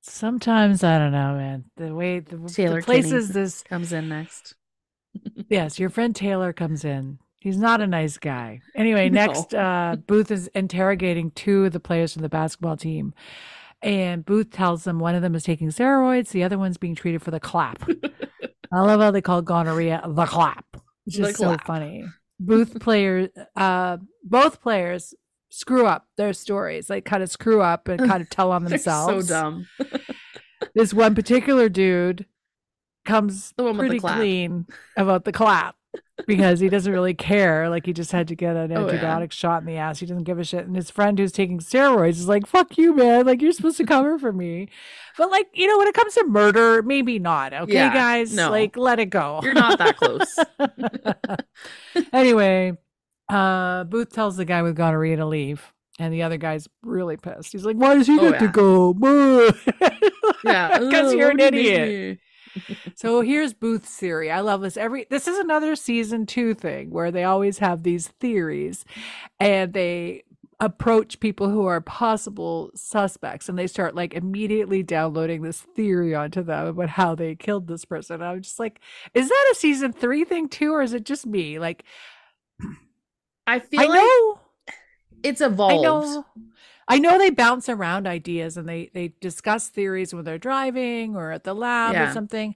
[SPEAKER 2] Sometimes I don't know, man. The way the,
[SPEAKER 3] Taylor
[SPEAKER 2] the places
[SPEAKER 3] Kinney.
[SPEAKER 2] this
[SPEAKER 3] Comes in next.
[SPEAKER 2] Yes, your friend Taylor comes in. He's not a nice guy. Anyway,
[SPEAKER 3] No.
[SPEAKER 2] next, uh, Booth is interrogating two of the players from the basketball team. And Booth tells them one of them is taking steroids, the other one's being treated for the clap. I love how they call gonorrhea the clap. It's just so funny. Booth players, uh, both players screw up their stories, like kind of screw up and kind of tell on
[SPEAKER 3] They're so
[SPEAKER 2] themselves.
[SPEAKER 3] dumb.
[SPEAKER 2] This one particular dude comes
[SPEAKER 3] The one with the
[SPEAKER 2] pretty clean about the clap because he doesn't really care. Like he just had to get an
[SPEAKER 3] Oh, yeah.
[SPEAKER 2] antibiotic shot in the ass. He doesn't give a shit. And his friend who's taking steroids is like, "Fuck you, man! Like you're supposed to cover for me." But like you know, when it comes to murder, maybe not. Okay,
[SPEAKER 3] Yeah,
[SPEAKER 2] guys,
[SPEAKER 3] no.
[SPEAKER 2] like let it go.
[SPEAKER 3] You're not that close.
[SPEAKER 2] anyway, uh, Booth tells the guy with gonorrhea to leave. And the other guy's really pissed. He's like, "Why does he
[SPEAKER 3] Oh,
[SPEAKER 2] get to
[SPEAKER 3] yeah.
[SPEAKER 2] go?"
[SPEAKER 3] yeah.
[SPEAKER 2] because you're an idiot. So here's Booth's theory. I love this. Every this is another season two thing where they always have these theories, and they approach people who are possible suspects and they start like immediately downloading this theory onto them about how they killed this person. I'm just like, is that a season three thing too, or is it just me? Like,
[SPEAKER 3] I feel
[SPEAKER 2] I
[SPEAKER 3] like
[SPEAKER 2] know,
[SPEAKER 3] it's
[SPEAKER 2] I
[SPEAKER 3] evolved.
[SPEAKER 2] know, I know they bounce around ideas and they they discuss theories when they're driving or at the lab or something,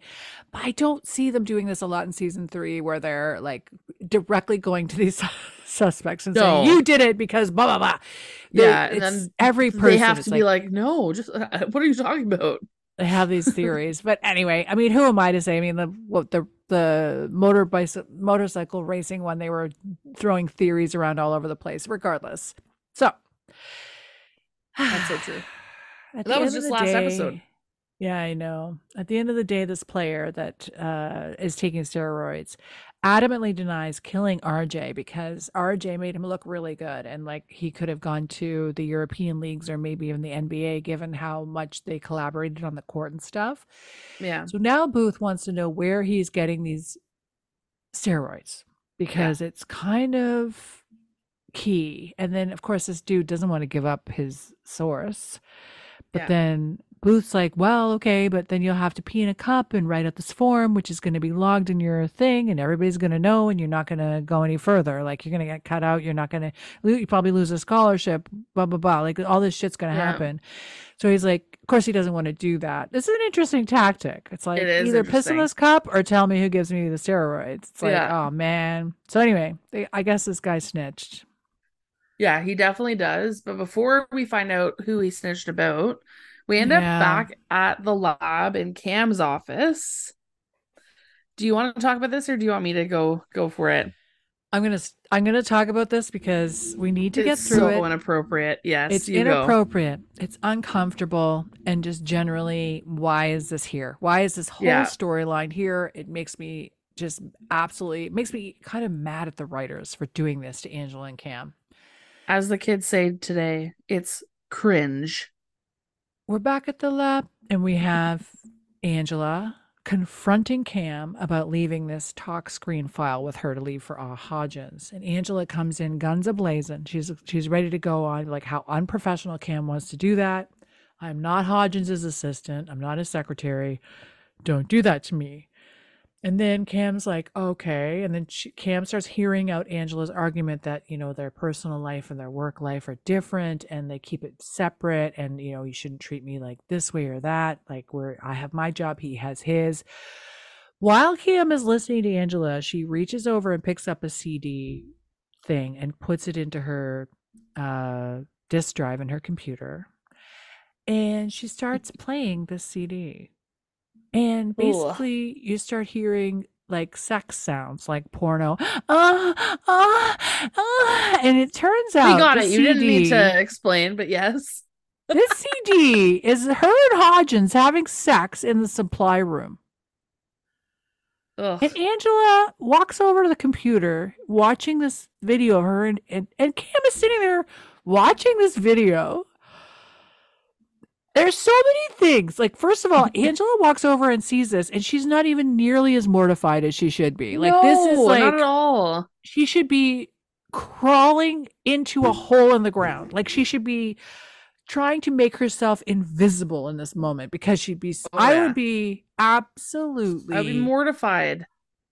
[SPEAKER 2] but I don't see them doing this a lot in season three where they're like directly going to these suspects and saying you did it because blah blah blah. They-
[SPEAKER 3] Yeah, and then
[SPEAKER 2] every person
[SPEAKER 3] They have to be like, no, just what are you talking about?
[SPEAKER 2] They have these theories. but anyway, I mean, who am I to say? I mean, the what the the motor bicycle motorcycle racing one, they were throwing theories around all over the place. Regardless, so
[SPEAKER 3] That's so true.
[SPEAKER 2] At
[SPEAKER 3] That was just last episode.
[SPEAKER 2] Yeah, I know. At the end of the day, this player that uh, is taking steroids adamantly denies killing RJ because RJ made him look really good and like he could have gone to the European leagues or maybe even the NBA given how much they collaborated on the court and stuff.
[SPEAKER 3] Yeah.
[SPEAKER 2] So now Booth wants to know where he's getting these steroids because it's kind of key. And then, of course, this dude doesn't want to give up his source. But
[SPEAKER 3] Yeah.
[SPEAKER 2] then Booth's like, well, okay, but then you'll have to pee in a cup and write out this form, which is going to be logged in your thing, and everybody's going to know, and you're not going to go any further. Like, you're going to get cut out. You're not going to, you probably lose a scholarship, blah, blah, blah. Like, all this shit's going to
[SPEAKER 3] Yeah.
[SPEAKER 2] happen. So he's like, of course, he doesn't want to do that. This is an interesting tactic. It's like
[SPEAKER 3] It
[SPEAKER 2] either piss in this cup or tell me who gives me the steroids. It's like,
[SPEAKER 3] Yeah.
[SPEAKER 2] oh man. So anyway, they, I guess this guy snitched.
[SPEAKER 3] Yeah, he definitely does. But before we find out who he snitched about, we end
[SPEAKER 2] Yeah.
[SPEAKER 3] up back at the lab in Cam's office. Do you want to talk about this or do you want me to go go for it?
[SPEAKER 2] I'm gonna I'm gonna talk about this because we need to get
[SPEAKER 3] It's
[SPEAKER 2] through
[SPEAKER 3] so
[SPEAKER 2] it.
[SPEAKER 3] inappropriate. Yes,
[SPEAKER 2] it's
[SPEAKER 3] you go.
[SPEAKER 2] inappropriate. It's uncomfortable, and just generally, why is this here? Why is this whole
[SPEAKER 3] Yeah.
[SPEAKER 2] storyline here? It makes me just absolutely it makes me kind of mad at the writers for doing this to Angela and Cam.
[SPEAKER 3] As the kids say today, it's cringe.
[SPEAKER 2] We're back at the lab, and we have Angela confronting Cam about leaving this tox screen file with her to leave for uh, Hodgins. And Angela comes in guns ablazing. She's she's ready to go on like how unprofessional Cam wants to do that. I'm not Hodgins' assistant. I'm not his secretary. Don't do that to me. And then Cam's like, okay. And then she, Cam starts hearing out Angela's argument that, you know, their personal life and their work life are different and they keep it separate. And, you know, you shouldn't treat me like this way or that. Like, where I have my job, he has his. While Cam is listening to Angela, she reaches over and picks up a CD thing and puts it into her uh, disk drive in her computer. And she starts playing this CD. And basically, you start hearing like sex sounds, like porno. Ah, ah, ah. And it turns out
[SPEAKER 3] we got it. You didn't need to explain, but yes.
[SPEAKER 2] this CD is her and Hodgins having sex in the supply room.
[SPEAKER 3] Ugh.
[SPEAKER 2] And Angela walks over to the computer, watching this video of her, and, and, and Cam is sitting there watching this video. There's so many things. Like, first of all, Angela walks over and sees this, and she's not even nearly as mortified as she should be. Like, this is like
[SPEAKER 3] not at all.
[SPEAKER 2] she should be crawling into a hole in the ground. Like she should be trying to make herself invisible in this moment because she'd be
[SPEAKER 3] Oh,
[SPEAKER 2] I
[SPEAKER 3] yeah.
[SPEAKER 2] would be absolutely
[SPEAKER 3] I'd be mortified.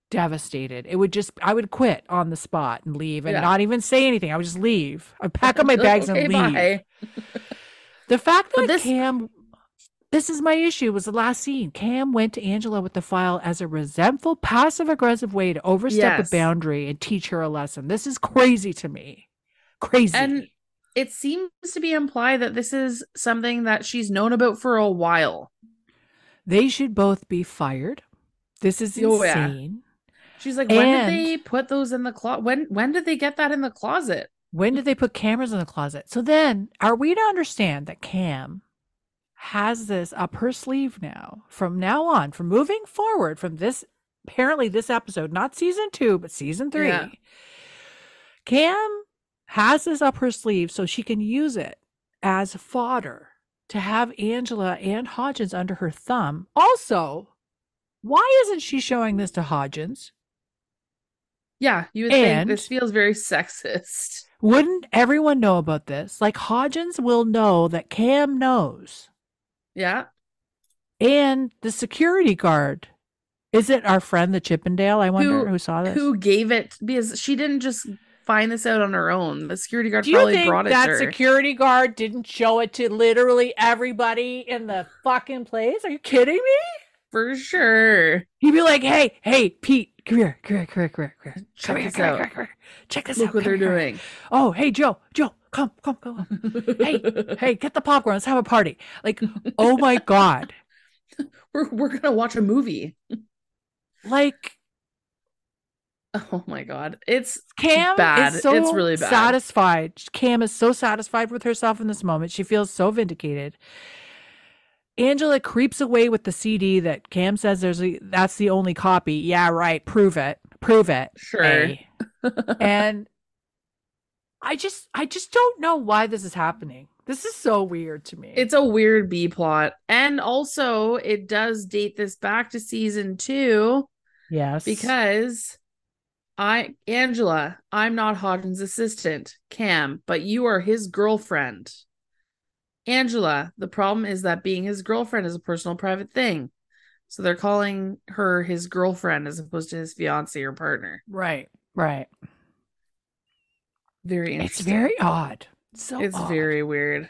[SPEAKER 2] devastated. It would just I would quit on the spot and leave and
[SPEAKER 3] Yeah.
[SPEAKER 2] not even say anything. I would just leave. I'd pack up my bags
[SPEAKER 3] okay,
[SPEAKER 2] and leave. The fact that
[SPEAKER 3] this-
[SPEAKER 2] Cam this is my issue was the last scene. Cam went to Angela with the file as a resentful, passive aggressive way to overstep
[SPEAKER 3] Yes.
[SPEAKER 2] a boundary and teach her a lesson. This is crazy to me. Crazy.
[SPEAKER 3] And it seems to be implied that this is something that she's known about for a while.
[SPEAKER 2] they should both be fired. This is
[SPEAKER 3] Oh, yeah.
[SPEAKER 2] insane.
[SPEAKER 3] She's like, when
[SPEAKER 2] And-
[SPEAKER 3] did they put those in the closet? When when did they get that in the closet?
[SPEAKER 2] When did they put cameras in the closet? So then, are we to understand that Cam has this up her sleeve now? From now on, from moving forward, from this apparently this episode, not season two, but season three,
[SPEAKER 3] Yeah.
[SPEAKER 2] Cam has this up her sleeve so she can use it as fodder to have Angela and Hodgins under her thumb. Also, why isn't she showing this to Hodgins?
[SPEAKER 3] Yeah, you would
[SPEAKER 2] And-
[SPEAKER 3] think this feels very sexist.
[SPEAKER 2] Wouldn't everyone know about this? Like Hodgins will know that Cam knows.
[SPEAKER 3] Yeah.
[SPEAKER 2] And the security guard. Is it our friend the Chippendale? I wonder who, saw this.
[SPEAKER 3] Who gave it because she didn't just find this out on her own. The security guard
[SPEAKER 2] Do you
[SPEAKER 3] probably
[SPEAKER 2] think
[SPEAKER 3] brought it
[SPEAKER 2] that
[SPEAKER 3] to her.
[SPEAKER 2] security guard didn't show it to literally everybody in the fucking place? Are you kidding me?
[SPEAKER 3] For sure.
[SPEAKER 2] He'd be like, "Hey, hey, Pete, come here, come here, come here, come here, come here.
[SPEAKER 3] Check
[SPEAKER 2] Come here,
[SPEAKER 3] this
[SPEAKER 2] come here,
[SPEAKER 3] out.
[SPEAKER 2] come here, come here. Check this
[SPEAKER 3] Look
[SPEAKER 2] out.
[SPEAKER 3] what
[SPEAKER 2] come
[SPEAKER 3] they're doing.
[SPEAKER 2] Oh, hey, Joe, Joe, come, come, come, come. Hey, hey, get the popcorn. Let's have a party. Like, oh my god,
[SPEAKER 3] we're we're gonna watch a movie.
[SPEAKER 2] like
[SPEAKER 3] Oh my god. It's
[SPEAKER 2] Cam
[SPEAKER 3] Bad.
[SPEAKER 2] is so
[SPEAKER 3] It's really bad.
[SPEAKER 2] satisfied. Cam is so satisfied with herself in this moment. She feels so vindicated. Angela creeps away with the CD that Cam says there's a, that's the only copy. Yeah, right. Prove it. Prove it.
[SPEAKER 3] Sure.
[SPEAKER 2] And I just I just don't know why this is happening. This is so weird to me.
[SPEAKER 3] it's a weird B plot. And also it does date this back to season two
[SPEAKER 2] yes.
[SPEAKER 3] because I Angela, I'm not Hodgins' assistant, Cam, but you are his girlfriend. Angela, the problem is that being his girlfriend is a personal private thing. So they're calling her his girlfriend as opposed to his fiance or partner.
[SPEAKER 2] right, right.
[SPEAKER 3] Very
[SPEAKER 2] It's very odd. So
[SPEAKER 3] it's
[SPEAKER 2] odd.
[SPEAKER 3] very weird.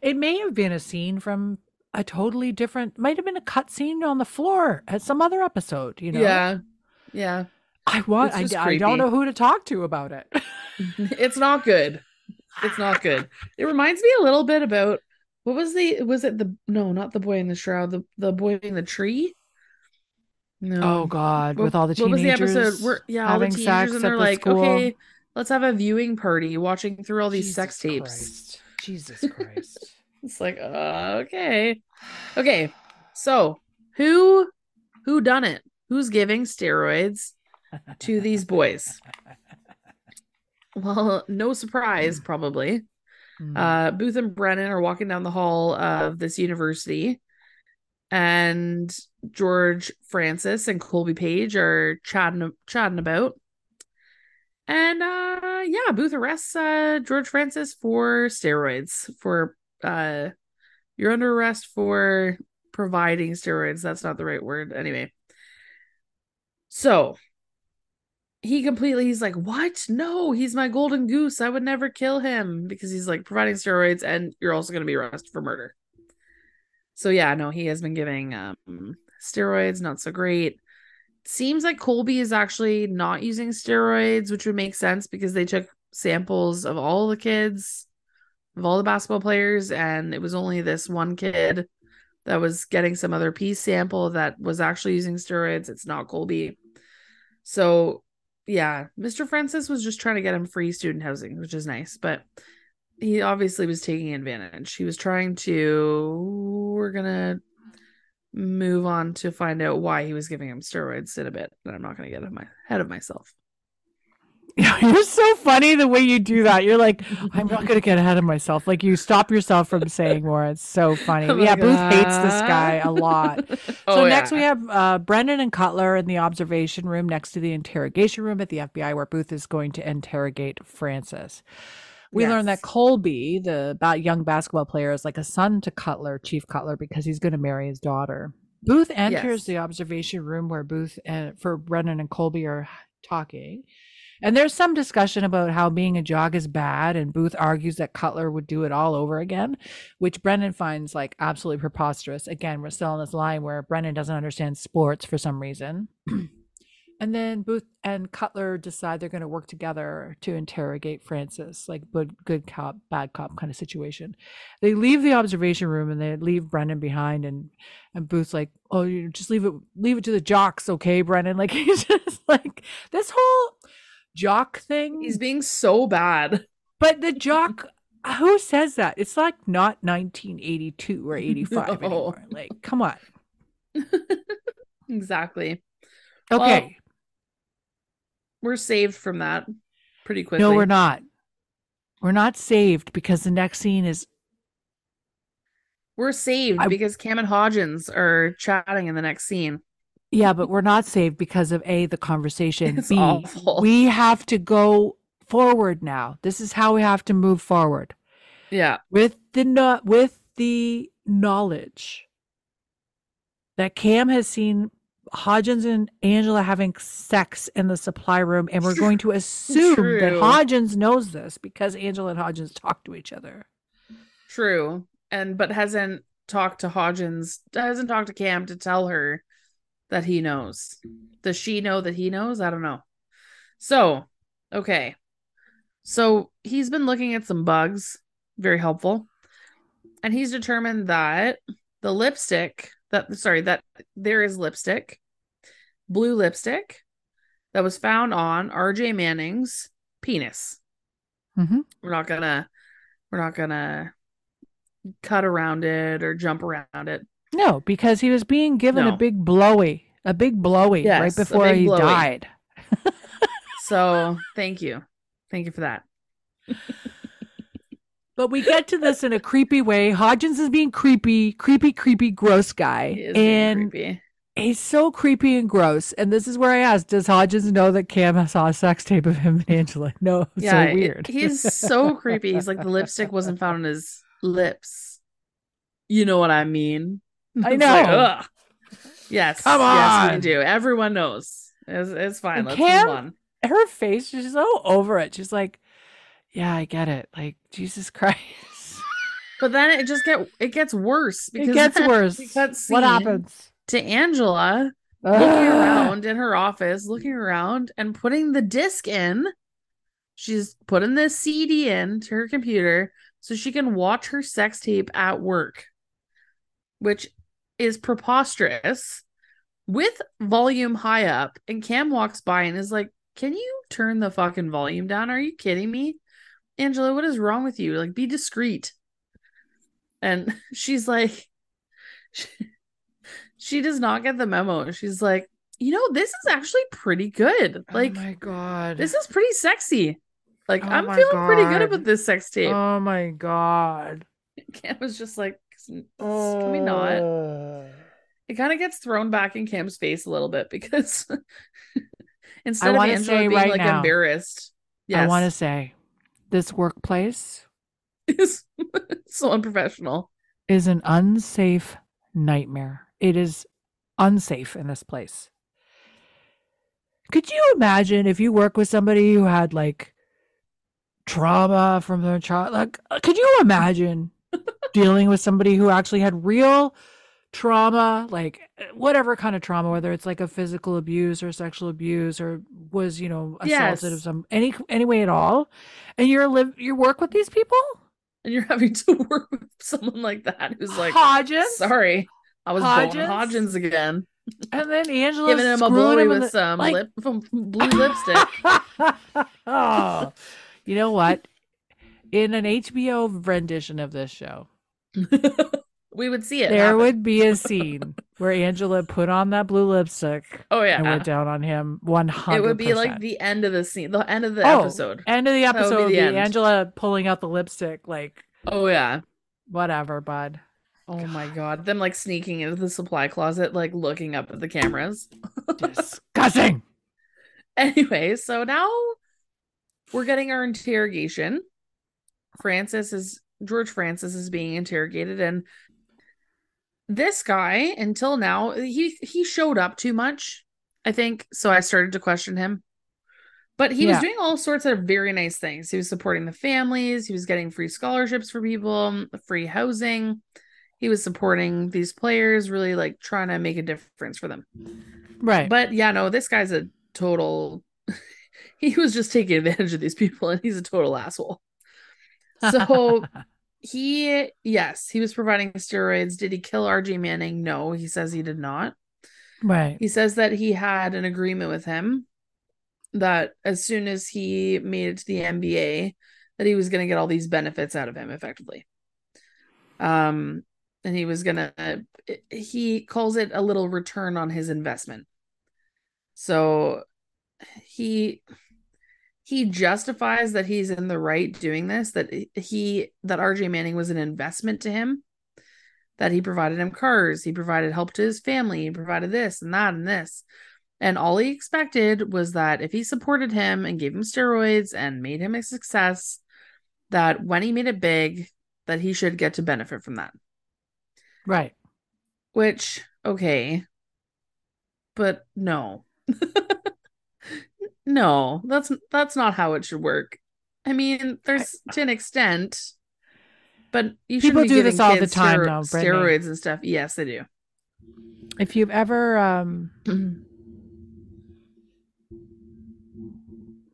[SPEAKER 2] It may have been a scene from a totally different. Might have been a cut scene on the floor at some other episode. You know.
[SPEAKER 3] Yeah. Yeah.
[SPEAKER 2] I want. I, I don't know who to talk to about it.
[SPEAKER 3] it's not good. It's not good. It reminds me a little bit about what was the was it the no, not the boy in the shroud, the the boy in the tree? No.
[SPEAKER 2] oh God!
[SPEAKER 3] What-
[SPEAKER 2] With all the
[SPEAKER 3] what was the
[SPEAKER 2] teenagers
[SPEAKER 3] episode where yeah, all the
[SPEAKER 2] having
[SPEAKER 3] teenagers
[SPEAKER 2] sex
[SPEAKER 3] and they're
[SPEAKER 2] the
[SPEAKER 3] like,
[SPEAKER 2] school.
[SPEAKER 3] okay, let's have a viewing party watching through all these sex tapes.
[SPEAKER 2] Christ. Jesus Christ.
[SPEAKER 3] It's like, uh, okay. Okay. So who who done it? Who's giving steroids to these boys? Well, no surprise, probably.
[SPEAKER 2] Mm.
[SPEAKER 3] uh booth and brennan are walking down the hall of this university and george francis and colby page are chatting chatting about. And uh yeah booth arrests uh george francis for steroids for uh you're under arrest for providing steroids. That's not the right word. Anyway. So he completely he's like what? No he's my golden goose. I would never kill him. Because he's like providing steroids and you're also going to be arrested for murder. So yeah no he has been giving um steroids not so great. Seems like colby is actually not using steroids which would make sense because they took samples of all the kids of all the basketball players and it was only this one kid that was getting some other piece sample that was actually using steroids. It's not colby. So yeah, Mr. Francis was just trying to get him free student housing, which is nice, but he obviously was taking advantage. He was trying to. We're gonna move on to find out why he was giving him steroids in a bit, but I'm not gonna get ahead of myself.
[SPEAKER 2] You're so funny the way you do that. You're like, I'm not going to get ahead of myself. Like you stop yourself from saying more. It's so funny.
[SPEAKER 3] I'm
[SPEAKER 2] yeah,
[SPEAKER 3] like,
[SPEAKER 2] Booth hates this guy a lot.
[SPEAKER 3] oh,
[SPEAKER 2] so next
[SPEAKER 3] yeah.
[SPEAKER 2] we have uh, Brennan and Cutler in the observation room next to the interrogation room at the FBI, where Booth is going to interrogate Francis. We learn that Colby, the young basketball player, is like a son to Cutler, Chief Cutler, because he's going to marry his daughter. Booth enters
[SPEAKER 3] Yes.
[SPEAKER 2] the observation room where Booth and for Brennan and Colby are talking. And there's some discussion about how being a jog is bad, and Booth argues that Cutler would do it all over again, which Brennan finds like absolutely preposterous. Again, we're still on this line where Brennan doesn't understand sports for some reason. and then Booth and Cutler decide they're going to work together to interrogate Francis, like good good cop, bad cop kind of situation. They leave the observation room and they leave Brennan behind, and and Booth's like, "Oh, you just leave it, leave it to the jocks, okay, Brennan?" Like he's just like this whole jock thing.
[SPEAKER 3] He's being so bad.
[SPEAKER 2] but the jock, who says that? It's like not 1982 or 85
[SPEAKER 3] No.
[SPEAKER 2] anymore. Like, come on.
[SPEAKER 3] Exactly. Well,
[SPEAKER 2] Okay,
[SPEAKER 3] We're saved from that pretty quickly.
[SPEAKER 2] no, we're not. We're not saved because the next scene is
[SPEAKER 3] We're saved
[SPEAKER 2] I-
[SPEAKER 3] because Cam and Hodgins are chatting in the next scene.
[SPEAKER 2] Yeah, but we're not saved because of A, the conversation.
[SPEAKER 3] It's
[SPEAKER 2] B,
[SPEAKER 3] awful.
[SPEAKER 2] we have to go forward now. This is how we have to move forward.
[SPEAKER 3] Yeah.
[SPEAKER 2] With the no- with the knowledge that Cam has seen Hodgins and Angela having sex in the supply room, and we're going to assume that. Hodgins knows this because Angela and Hodgins talk to each other.
[SPEAKER 3] True. And but hasn't talked to Hodgins, hasn't talked to Cam to tell her that he knows. Does she know that he knows? I don't know. So, okay. So he's been looking at some bugs, very helpful. And he's determined that the lipstick that sorry, that there is lipstick, blue lipstick that was found on RJ Manning's penis.
[SPEAKER 2] Mhm.
[SPEAKER 3] We're not gonna we're not gonna cut around it or jump around it.
[SPEAKER 2] No, because he was being given
[SPEAKER 3] No.
[SPEAKER 2] a big blowy, a big blowy
[SPEAKER 3] Yes,
[SPEAKER 2] right before he
[SPEAKER 3] blowy.
[SPEAKER 2] died.
[SPEAKER 3] So thank you. Thank you for that.
[SPEAKER 2] But we get to this in a creepy way. Hodgins is being creepy, creepy, creepy, gross guy. And
[SPEAKER 3] creepy.
[SPEAKER 2] he's so creepy and gross. And this is where I asked, does Hodgins know that Cam saw a sex tape of him and Angela? No, it's
[SPEAKER 3] Yeah,
[SPEAKER 2] so
[SPEAKER 3] it-
[SPEAKER 2] weird.
[SPEAKER 3] he's so creepy. He's like the lipstick wasn't found on his lips. You know what I mean?
[SPEAKER 2] I
[SPEAKER 3] It's like,
[SPEAKER 2] know.
[SPEAKER 3] Yes.
[SPEAKER 2] Come on.
[SPEAKER 3] Yes, we do. Everyone knows. It's, it's fine.
[SPEAKER 2] And
[SPEAKER 3] Let's
[SPEAKER 2] Cam-
[SPEAKER 3] move on.
[SPEAKER 2] Her face, she's so over it. She's like, yeah, I get it. Like, Jesus Christ.
[SPEAKER 3] But then it just get it gets worse because
[SPEAKER 2] It gets worse. What happens?
[SPEAKER 3] to Angela looking around in her office, looking around and putting the disc in. She's putting the CD in to her computer so she can watch her sex tape at work, which is preposterous with volume high up. And Cam walks by and is like, Can you turn the fucking volume down? Are you kidding me? Angela, what is wrong with you? Like, be discreet. And she's like, she does not get the memo. She's like, you know, this is actually pretty good. Oh like,
[SPEAKER 2] oh my God.
[SPEAKER 3] this is pretty sexy. Like,
[SPEAKER 2] Oh
[SPEAKER 3] I'm feeling pretty good
[SPEAKER 2] God.
[SPEAKER 3] about this sex tape.
[SPEAKER 2] oh my God.
[SPEAKER 3] Cam was just like, can we not? It kind of gets thrown back in Cam's face a little bit because instead of Angela being
[SPEAKER 2] right
[SPEAKER 3] like
[SPEAKER 2] now,
[SPEAKER 3] embarrassed,
[SPEAKER 2] I want to say this workplace
[SPEAKER 3] is so unprofessional.
[SPEAKER 2] is an unsafe nightmare. It is unsafe in this place. Could you imagine if you work with somebody who had like trauma from their child? Like, uh, could you imagine dealing with somebody who actually had real trauma, like uh, whatever kind of trauma, whether it's like a physical abuse or sexual abuse or was, you know, assaulted of some any any way at all, and you're live you work with these people?
[SPEAKER 3] And you're having to work with someone like that who's like,
[SPEAKER 2] Hodges.
[SPEAKER 3] sorry, I was
[SPEAKER 2] Hodgins?
[SPEAKER 3] going Hodgins again,
[SPEAKER 2] And then Angela
[SPEAKER 3] giving him a blowy with
[SPEAKER 2] the-
[SPEAKER 3] some
[SPEAKER 2] like-
[SPEAKER 3] lip from blue lipstick.
[SPEAKER 2] oh, you know what? In an HBO rendition of this show,
[SPEAKER 3] we would see it.
[SPEAKER 2] there
[SPEAKER 3] happen.
[SPEAKER 2] would be a scene where Angela put on that blue lipstick
[SPEAKER 3] Oh yeah, and
[SPEAKER 2] went down on him one hundred.
[SPEAKER 3] it would be like the end of the scene, the end of the
[SPEAKER 2] Oh,
[SPEAKER 3] episode.
[SPEAKER 2] end of the
[SPEAKER 3] would be
[SPEAKER 2] episode.
[SPEAKER 3] The end.
[SPEAKER 2] Angela pulling out the lipstick, like
[SPEAKER 3] Oh yeah.
[SPEAKER 2] whatever, bud.
[SPEAKER 3] Oh my god. Them like sneaking into the supply closet, like looking up at the cameras.
[SPEAKER 2] Disgusting.
[SPEAKER 3] Anyway, so now we're getting our interrogation. Francis is George Francis is being interrogated, and this guy, until now, he he showed up too much, I think. So I started to question him. But he was doing all sorts of very nice things. He was supporting the families, he was getting free scholarships for people, free housing. He was supporting these players, really like trying to make a difference for them.
[SPEAKER 2] Right.
[SPEAKER 3] But yeah, no, this guy's a total. he was just taking advantage of these people, and he's a total asshole. So he, yes, he was providing steroids. Did he kill RJ Manning? No, he says he did not.
[SPEAKER 2] right.
[SPEAKER 3] He says that he had an agreement with him that as soon as he made it to the NBA, that he was going to get all these benefits out of him effectively. Um, and he was gonna. He calls it a little return on his investment. So he he justifies that he's in the right doing this that he that RJ Manning was an investment to him that he provided him cars, he provided help to his family, he provided this and that and this. And all he expected was that if he supported him and gave him steroids and made him a success, that when he made it big, that he should get to benefit from that.
[SPEAKER 2] Right.
[SPEAKER 3] Which, okay. But no. no, that's that's not how it should work. I mean, there's to an extent, but you
[SPEAKER 2] People do this all the time,
[SPEAKER 3] stero-
[SPEAKER 2] though, Brittany.
[SPEAKER 3] steroids and stuff. Yes, they do.
[SPEAKER 2] If you've ever um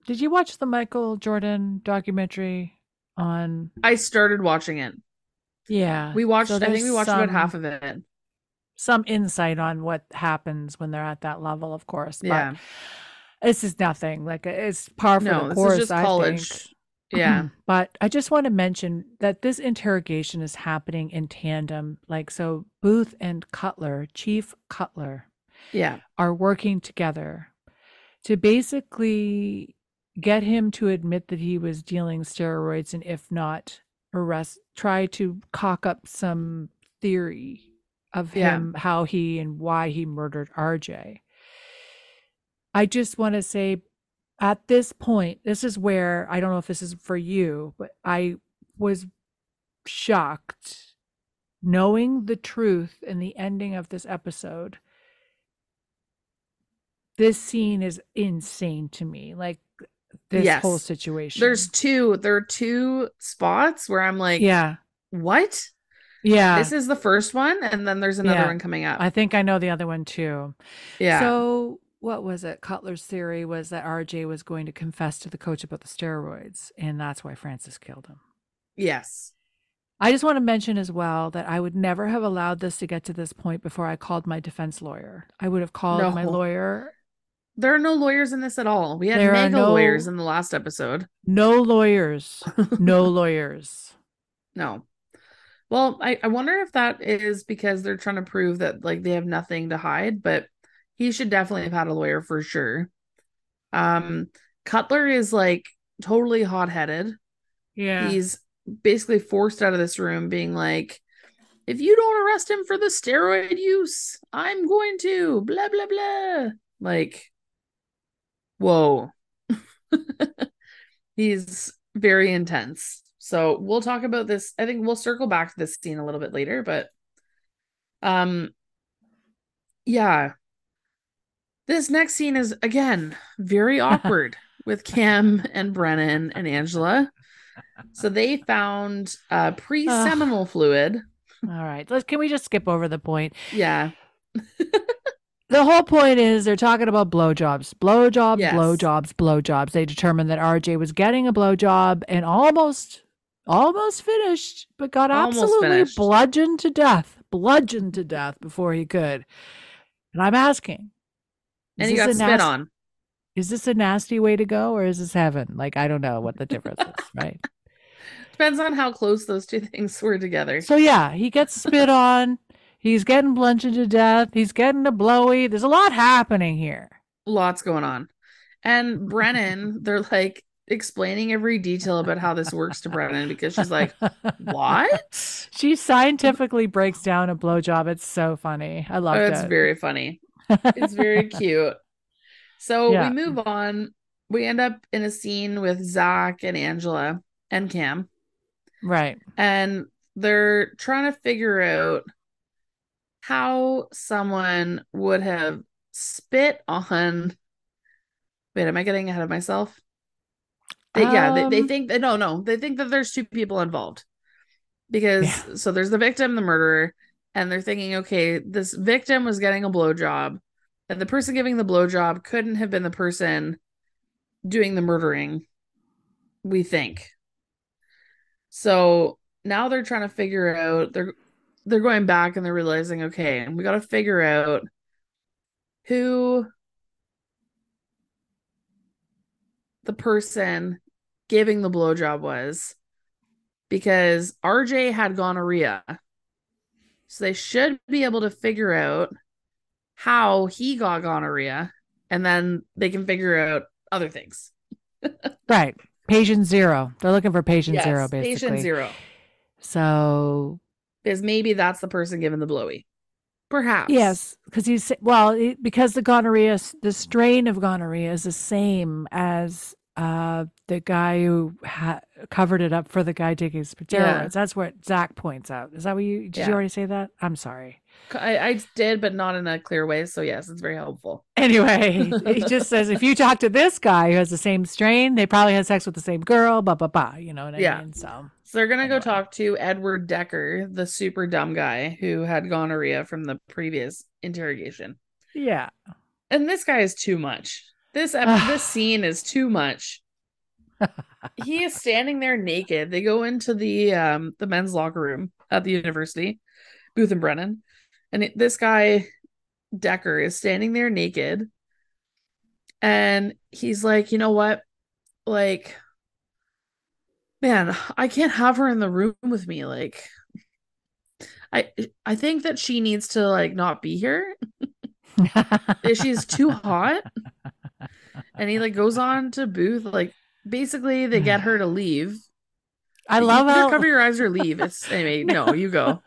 [SPEAKER 2] did you watch the Michael Jordan documentary on
[SPEAKER 3] I started watching it.
[SPEAKER 2] yeah.
[SPEAKER 3] We watched.
[SPEAKER 2] so
[SPEAKER 3] I think we watched about half of it.
[SPEAKER 2] some insight on what happens when they're at that level, of course. But
[SPEAKER 3] Yeah.
[SPEAKER 2] This is nothing. Like it's par for
[SPEAKER 3] No,
[SPEAKER 2] the course.
[SPEAKER 3] just
[SPEAKER 2] I
[SPEAKER 3] college.
[SPEAKER 2] think.
[SPEAKER 3] Yeah.
[SPEAKER 2] but I just want to mention that this interrogation is happening in tandem. Like, so Booth and Cutler, Chief Cutler,
[SPEAKER 3] Yeah.
[SPEAKER 2] are working together to basically get him to admit that he was dealing steroids and, if not, arrest, try to cock up some theory of
[SPEAKER 3] Yeah.
[SPEAKER 2] him, how he and why he murdered RJ. I just want to say at this point, this is where I don't know if this is for you, but I was shocked knowing the truth in the ending of this episode. This scene is insane to me. Like this whole situation.
[SPEAKER 3] There's two. There are two spots where I'm like,
[SPEAKER 2] yeah,
[SPEAKER 3] what?
[SPEAKER 2] yeah.
[SPEAKER 3] This is the first one, and then there's another
[SPEAKER 2] Yeah.
[SPEAKER 3] one coming up.
[SPEAKER 2] I think I know the other one too.
[SPEAKER 3] yeah.
[SPEAKER 2] So what was it? Cutler's theory was that RJ was going to confess to the coach about the steroids, and that's why Francis killed him.
[SPEAKER 3] yes.
[SPEAKER 2] I just want to mention as well that I would never have allowed this to get to this point before I called my defense lawyer. I would have called my lawyer.
[SPEAKER 3] There are no lawyers in this at all. We had
[SPEAKER 2] There
[SPEAKER 3] mega
[SPEAKER 2] no-
[SPEAKER 3] lawyers in the last episode.
[SPEAKER 2] No lawyers. No lawyers.
[SPEAKER 3] No. Well, I, I wonder if that is because they're trying to prove that like they have nothing to hide, but he should definitely have had a lawyer for sure. Um Cutler is like totally hot-headed.
[SPEAKER 2] Yeah.
[SPEAKER 3] He's basically forced out of this room being like if you don't arrest him for the steroid use, I'm going to blah blah blah. Like whoa. He's very intense. So we'll talk about this. I think we'll circle back to this scene a little bit later, but um yeah. This next scene is again very awkward with Cam and Brennan and Angela. So they found uh pre-seminal fluid.
[SPEAKER 2] All right. Let's can we just skip over the point?
[SPEAKER 3] Yeah.
[SPEAKER 2] The whole point is they're talking about blowjobs, blowjobs,
[SPEAKER 3] Yes.
[SPEAKER 2] blowjobs, blowjobs. They determined that RJ was getting a blowjob and almost, almost finished, but got
[SPEAKER 3] Almost
[SPEAKER 2] absolutely
[SPEAKER 3] finished.
[SPEAKER 2] bludgeoned to death, bludgeoned to death before he could. And I'm asking,
[SPEAKER 3] And
[SPEAKER 2] this
[SPEAKER 3] got
[SPEAKER 2] a
[SPEAKER 3] spit
[SPEAKER 2] nas-
[SPEAKER 3] on.
[SPEAKER 2] Is this a nasty way to go, or is this heaven? Like I don't know what the difference is, right?
[SPEAKER 3] Depends on how close those two things were together.
[SPEAKER 2] So yeah, he gets spit on. He's getting bludgeoned to death. He's getting a blowy. There's a lot happening here.
[SPEAKER 3] Lots going on. And Brennan, they're like explaining every detail about how this works to Brennan because she's like, What?
[SPEAKER 2] She scientifically breaks down a blowjob. It's so funny. I love
[SPEAKER 3] Oh,
[SPEAKER 2] it.
[SPEAKER 3] it's very funny. It's very cute. So
[SPEAKER 2] Yeah.
[SPEAKER 3] we move on. We end up in a scene with Zach and Angela and Cam,
[SPEAKER 2] right.
[SPEAKER 3] and they're trying to figure out how someone would have spit on. Wait, am I getting ahead of myself? They, yeah, they, they
[SPEAKER 2] Um,
[SPEAKER 3] think that no, no, they think that there's two people involved because
[SPEAKER 2] Yeah.
[SPEAKER 3] so there's the victim, the murderer, and they're thinking, okay, this victim was getting a blowjob, and the person giving the blowjob couldn't have been the person doing the murdering. We think. So now they're trying to figure out they're they're going back and they're realizing, okay, and we got to figure out who the person giving the blowjob was because RJ had gonorrhea. So they should be able to figure out how he got gonorrhea and then they can figure out other things.
[SPEAKER 2] Right. Patient zero. They're looking for patient
[SPEAKER 3] Yes,
[SPEAKER 2] zero, basically.
[SPEAKER 3] Patient zero.
[SPEAKER 2] So
[SPEAKER 3] Because maybe that's the person giving the blowy. Perhaps.
[SPEAKER 2] Yes, because he's well, because the gonorrhea, the strain of gonorrhea is the same as uh the guy who ha- covered it up for the guy taking steroids.
[SPEAKER 3] Yeah.
[SPEAKER 2] That's what Zach points out. Is that what you did?
[SPEAKER 3] Yeah.
[SPEAKER 2] You already say that? I'm sorry.
[SPEAKER 3] I, I did, but not in a clear way. So yes, it's very helpful.
[SPEAKER 2] Anyway, he just says if you talk to this guy who has the same strain, they probably had sex with the same girl. Blah blah blah. You know what I
[SPEAKER 3] Yeah.
[SPEAKER 2] mean? So
[SPEAKER 3] So they're gonna go talk to Edward Decker, the super dumb guy who had gonorrhea from the previous interrogation.
[SPEAKER 2] yeah.
[SPEAKER 3] And this guy is too much. This this scene is too much. he is standing there naked. They go into the um the men's locker room at the university, Booth and Brennan, and it, this guy Decker is standing there naked, and he's like, you know what, like, man, I can't have her in the room with me. Like, I I think that she needs to like not be here. She's too hot. And he like goes on to Booth, like basically they get her to leave.
[SPEAKER 2] I
[SPEAKER 3] You
[SPEAKER 2] love how
[SPEAKER 3] cover your eyes or leave. It's anyway. No, you go.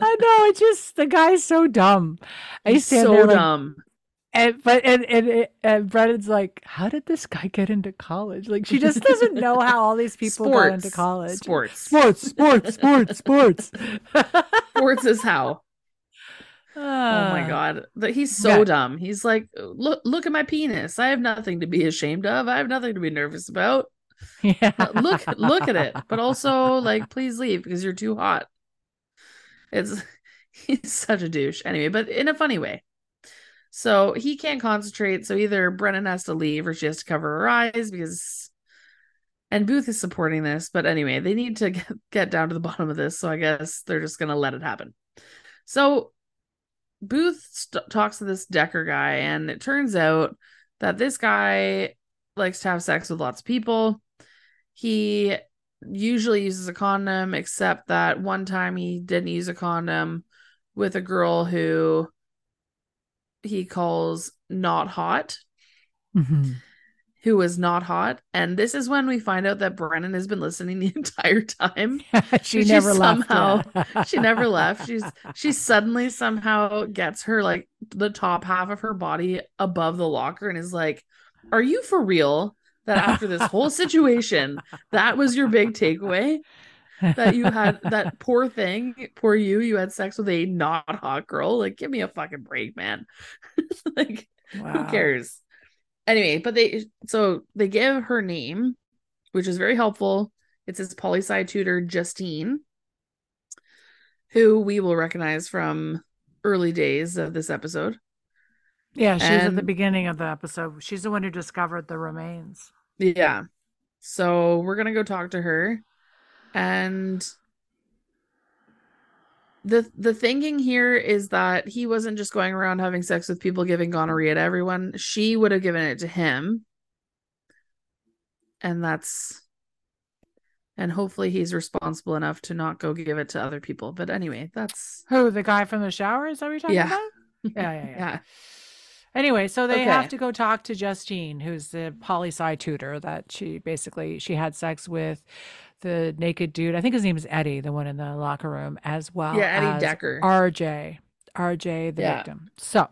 [SPEAKER 2] I know it's just the guy's so dumb. I
[SPEAKER 3] He's
[SPEAKER 2] stand
[SPEAKER 3] so
[SPEAKER 2] there like,
[SPEAKER 3] dumb.
[SPEAKER 2] and but and and and Brennan's like, how did this guy get into college? Like she just doesn't know how all these people got into college.
[SPEAKER 3] Sports.
[SPEAKER 2] sports, sports, sports, sports.
[SPEAKER 3] Sports is how. Oh my
[SPEAKER 2] Ah.
[SPEAKER 3] god. He's so
[SPEAKER 2] Yeah.
[SPEAKER 3] dumb. He's like, look look at my penis. I have nothing to be ashamed of. I have nothing to be nervous about.
[SPEAKER 2] Yeah.
[SPEAKER 3] look look at it. But also like please leave because you're too hot. It's he's such a douche. Anyway, but in a funny way. So he can't concentrate. So either Brennan has to leave or she has to cover her eyes because and Booth is supporting this. But anyway, they need to get, get down to the bottom of this. So I guess they're just gonna let it happen. So Booth st- talks to this Decker guy, and it turns out that this guy likes to have sex with lots of people. He usually uses a condom, except that one time he didn't use a condom with a girl who he calls not hot,
[SPEAKER 2] Mhm.
[SPEAKER 3] Who was not hot. And this is when we find out that Brennan has been listening the entire time.
[SPEAKER 2] she
[SPEAKER 3] She
[SPEAKER 2] never left.
[SPEAKER 3] somehow-
[SPEAKER 2] yeah.
[SPEAKER 3] she never left. She's she suddenly somehow gets her like the top half of her body above the locker and is like, "Are you for real that after this whole situation, that was your big takeaway? That you had that poor thing, poor you, you had sex with a not hot girl? Like, give me a fucking break, man. like,
[SPEAKER 2] Wow.
[SPEAKER 3] who cares? Anyway, but they so they give her name, which is very helpful. It says poli sci tutor, Justine, who we will recognize from early days of this episode.
[SPEAKER 2] Yeah, she's was at the beginning of the episode. She's the one who discovered the remains.
[SPEAKER 3] Yeah. So we're gonna go talk to her. And the the thinking here is that he wasn't just going around having sex with people giving gonorrhea to everyone. She would have given it to him. And that's and hopefully he's responsible enough to not go give it to other people. But anyway, that's
[SPEAKER 2] Who, the guy from the shower? Is that you're talking
[SPEAKER 3] Yeah.
[SPEAKER 2] about? Yeah, yeah, yeah.
[SPEAKER 3] yeah.
[SPEAKER 2] Anyway, so they have to go talk to Justine, who's the poli sci tutor that she basically she had sex with the naked dude. I think his name is Eddie, the one in the locker room, as well.
[SPEAKER 3] yeah, Eddie
[SPEAKER 2] as
[SPEAKER 3] Decker.
[SPEAKER 2] RJ, RJ, the
[SPEAKER 3] Yeah.
[SPEAKER 2] victim. So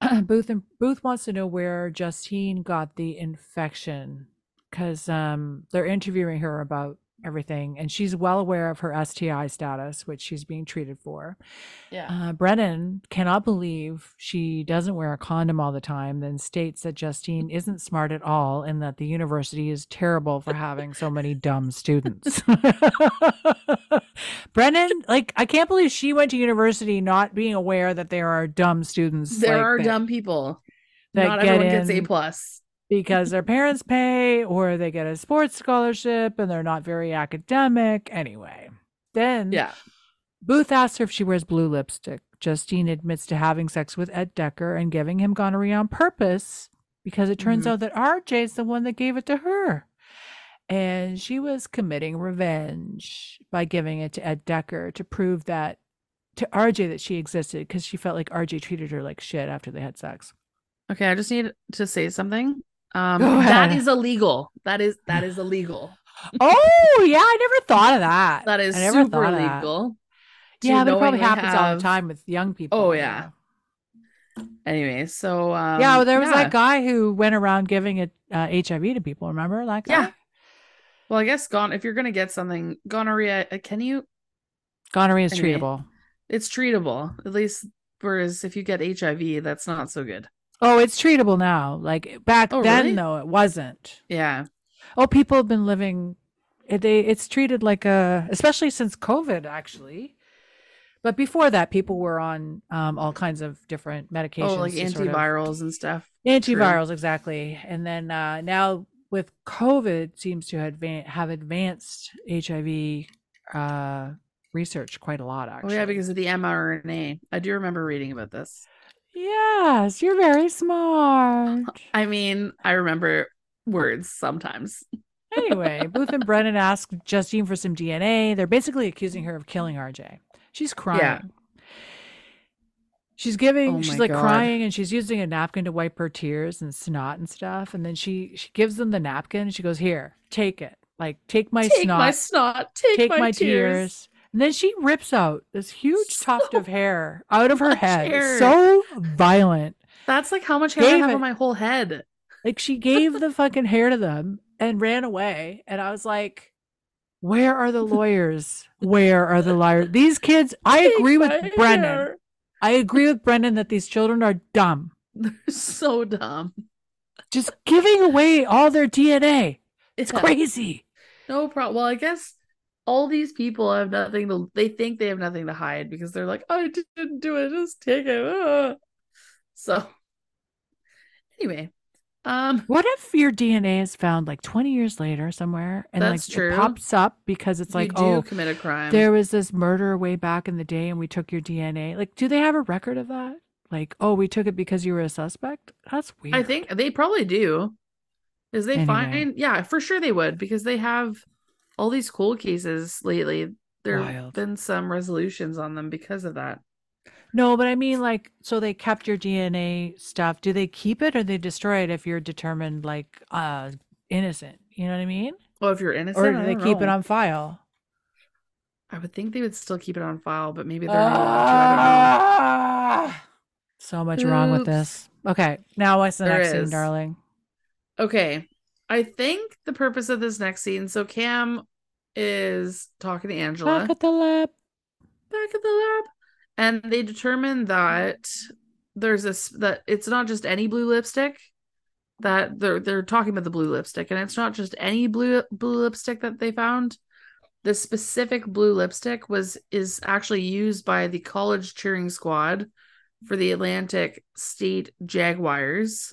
[SPEAKER 2] Booth and Booth wants to know where Justine got the infection because um, they're interviewing her about everything, and she's well aware of her STI status, which she's being treated for.
[SPEAKER 3] yeah.
[SPEAKER 2] Uh, Brennan cannot believe she doesn't wear a condom all the time, then states that Justine isn't smart at all and that the university is terrible for having so many dumb students. Brennan, like, I can't believe she went to university not being aware that there are dumb students.
[SPEAKER 3] there
[SPEAKER 2] like,
[SPEAKER 3] are
[SPEAKER 2] that-
[SPEAKER 3] dumb people.
[SPEAKER 2] that
[SPEAKER 3] Not everyone gets A plus.
[SPEAKER 2] Because their parents pay or they get a sports scholarship and they're not very academic. Anyway, then
[SPEAKER 3] Yeah.
[SPEAKER 2] Booth asks her if she wears blue lipstick. Justine admits to having sex with Ed Decker and giving him gonorrhea on purpose because it turns
[SPEAKER 3] Mhm.
[SPEAKER 2] out that RJ is the one that gave it to her. And she was committing revenge by giving it to Ed Decker to prove that to RJ that she existed because she felt like RJ treated her like shit after they had sex.
[SPEAKER 3] Okay, I just need to say something. Um that illegal. That is that is illegal.
[SPEAKER 2] Oh, yeah, I never thought of that.
[SPEAKER 3] That is super
[SPEAKER 2] thought of that.
[SPEAKER 3] illegal.
[SPEAKER 2] yeah, that probably happens all the time with young people.
[SPEAKER 3] Oh,
[SPEAKER 2] you
[SPEAKER 3] yeah.
[SPEAKER 2] know.
[SPEAKER 3] Anyway, so um,
[SPEAKER 2] yeah, well, there was
[SPEAKER 3] yeah.
[SPEAKER 2] that guy who went around giving it uh, HIV to people. Remember that guy?
[SPEAKER 3] Yeah. Well, I guess gone. If you're gonna get something gonorrhea, uh, can you?
[SPEAKER 2] Gonorrhea is
[SPEAKER 3] Anyway.
[SPEAKER 2] treatable.
[SPEAKER 3] It's treatable, at least. Whereas if you get HIV, that's not so good.
[SPEAKER 2] Oh, it's treatable now. Like back
[SPEAKER 3] Oh,
[SPEAKER 2] then,
[SPEAKER 3] really?
[SPEAKER 2] though, it wasn't.
[SPEAKER 3] Yeah.
[SPEAKER 2] Oh, people have been living. They it's treated like a, especially since COVID, actually. But before that, people were on um, all kinds of different medications.
[SPEAKER 3] Oh, like
[SPEAKER 2] to sort of-
[SPEAKER 3] antivirals and stuff.
[SPEAKER 2] antivirals, exactly. And then uh, now with COVID, seems to advan- have advanced HIV uh, research quite a lot.
[SPEAKER 3] Oh
[SPEAKER 2] Actually,
[SPEAKER 3] yeah, because of the mRNA. I do remember reading about this.
[SPEAKER 2] Yes, you're very smart.
[SPEAKER 3] I mean, I remember words sometimes.
[SPEAKER 2] Anyway, Booth and Brennan ask Justine for some DNA. They're basically accusing her of killing RJ. She's crying. She's giving,
[SPEAKER 3] Oh
[SPEAKER 2] she's like
[SPEAKER 3] God.
[SPEAKER 2] crying and she's using a napkin to wipe her tears and snot and stuff. And then she she gives them the napkin and she goes, Here, take it. Like, take my
[SPEAKER 3] take
[SPEAKER 2] snot,
[SPEAKER 3] my snot. Take,
[SPEAKER 2] take
[SPEAKER 3] my,
[SPEAKER 2] my,
[SPEAKER 3] tears.
[SPEAKER 2] tears. And then she rips out this huge tuft of hair out of her head.
[SPEAKER 3] hair.
[SPEAKER 2] So violent.
[SPEAKER 3] That's like how much hair I have
[SPEAKER 2] it-
[SPEAKER 3] on my whole head.
[SPEAKER 2] Like she gave the fucking hair to them and ran away. And I was like, where are the lawyers? Where are the liars? These kids, I agree with
[SPEAKER 3] hair.
[SPEAKER 2] I agree with Brennan that these children are dumb.
[SPEAKER 3] They're so dumb.
[SPEAKER 2] Just giving away all their DNA. It's
[SPEAKER 3] Yeah.
[SPEAKER 2] crazy.
[SPEAKER 3] No problem. Well, I guess all these people have nothing to. They think they have nothing to hide because they're like, I didn't do it. Just take it. ah." So, anyway, um,
[SPEAKER 2] What if your DNA is found like 20 years later somewhere and
[SPEAKER 3] That's
[SPEAKER 2] like
[SPEAKER 3] true.
[SPEAKER 2] it pops up because it's like,
[SPEAKER 3] you
[SPEAKER 2] oh,
[SPEAKER 3] commit a crime.
[SPEAKER 2] there was this murder way back in the day and we took your DNA. Like, do they have a record of that? Like, oh, we took it because you were a suspect? That's weird.
[SPEAKER 3] I think they probably do. Is they
[SPEAKER 2] Anyway.
[SPEAKER 3] find, yeah, for sure they would because they have all these cold cases lately. There have been some resolutions on them because of that.
[SPEAKER 2] No, but I mean, like, so they kept your DNA stuff. Do they keep it or they destroy it if you're determined like uh innocent? You know what I mean?
[SPEAKER 3] Well, if you're innocent,
[SPEAKER 2] Or do they keep it on file?
[SPEAKER 3] I would think they would still keep it on file, but maybe they're not. I don't.
[SPEAKER 2] Ah! So much wrong with this. Okay, now what's the
[SPEAKER 3] There
[SPEAKER 2] next scene, darling?
[SPEAKER 3] Okay. I think the purpose of this next scene, so Cam is talking to Angela
[SPEAKER 2] Back at the lab.
[SPEAKER 3] back at the lab, and they determine that there's this that it's not just any blue lipstick. That they're they're talking about the blue lipstick, and it's not just any blue blue lipstick that they found. The specific blue lipstick was is actually used by the college cheering squad for the Atlantic State Jaguars,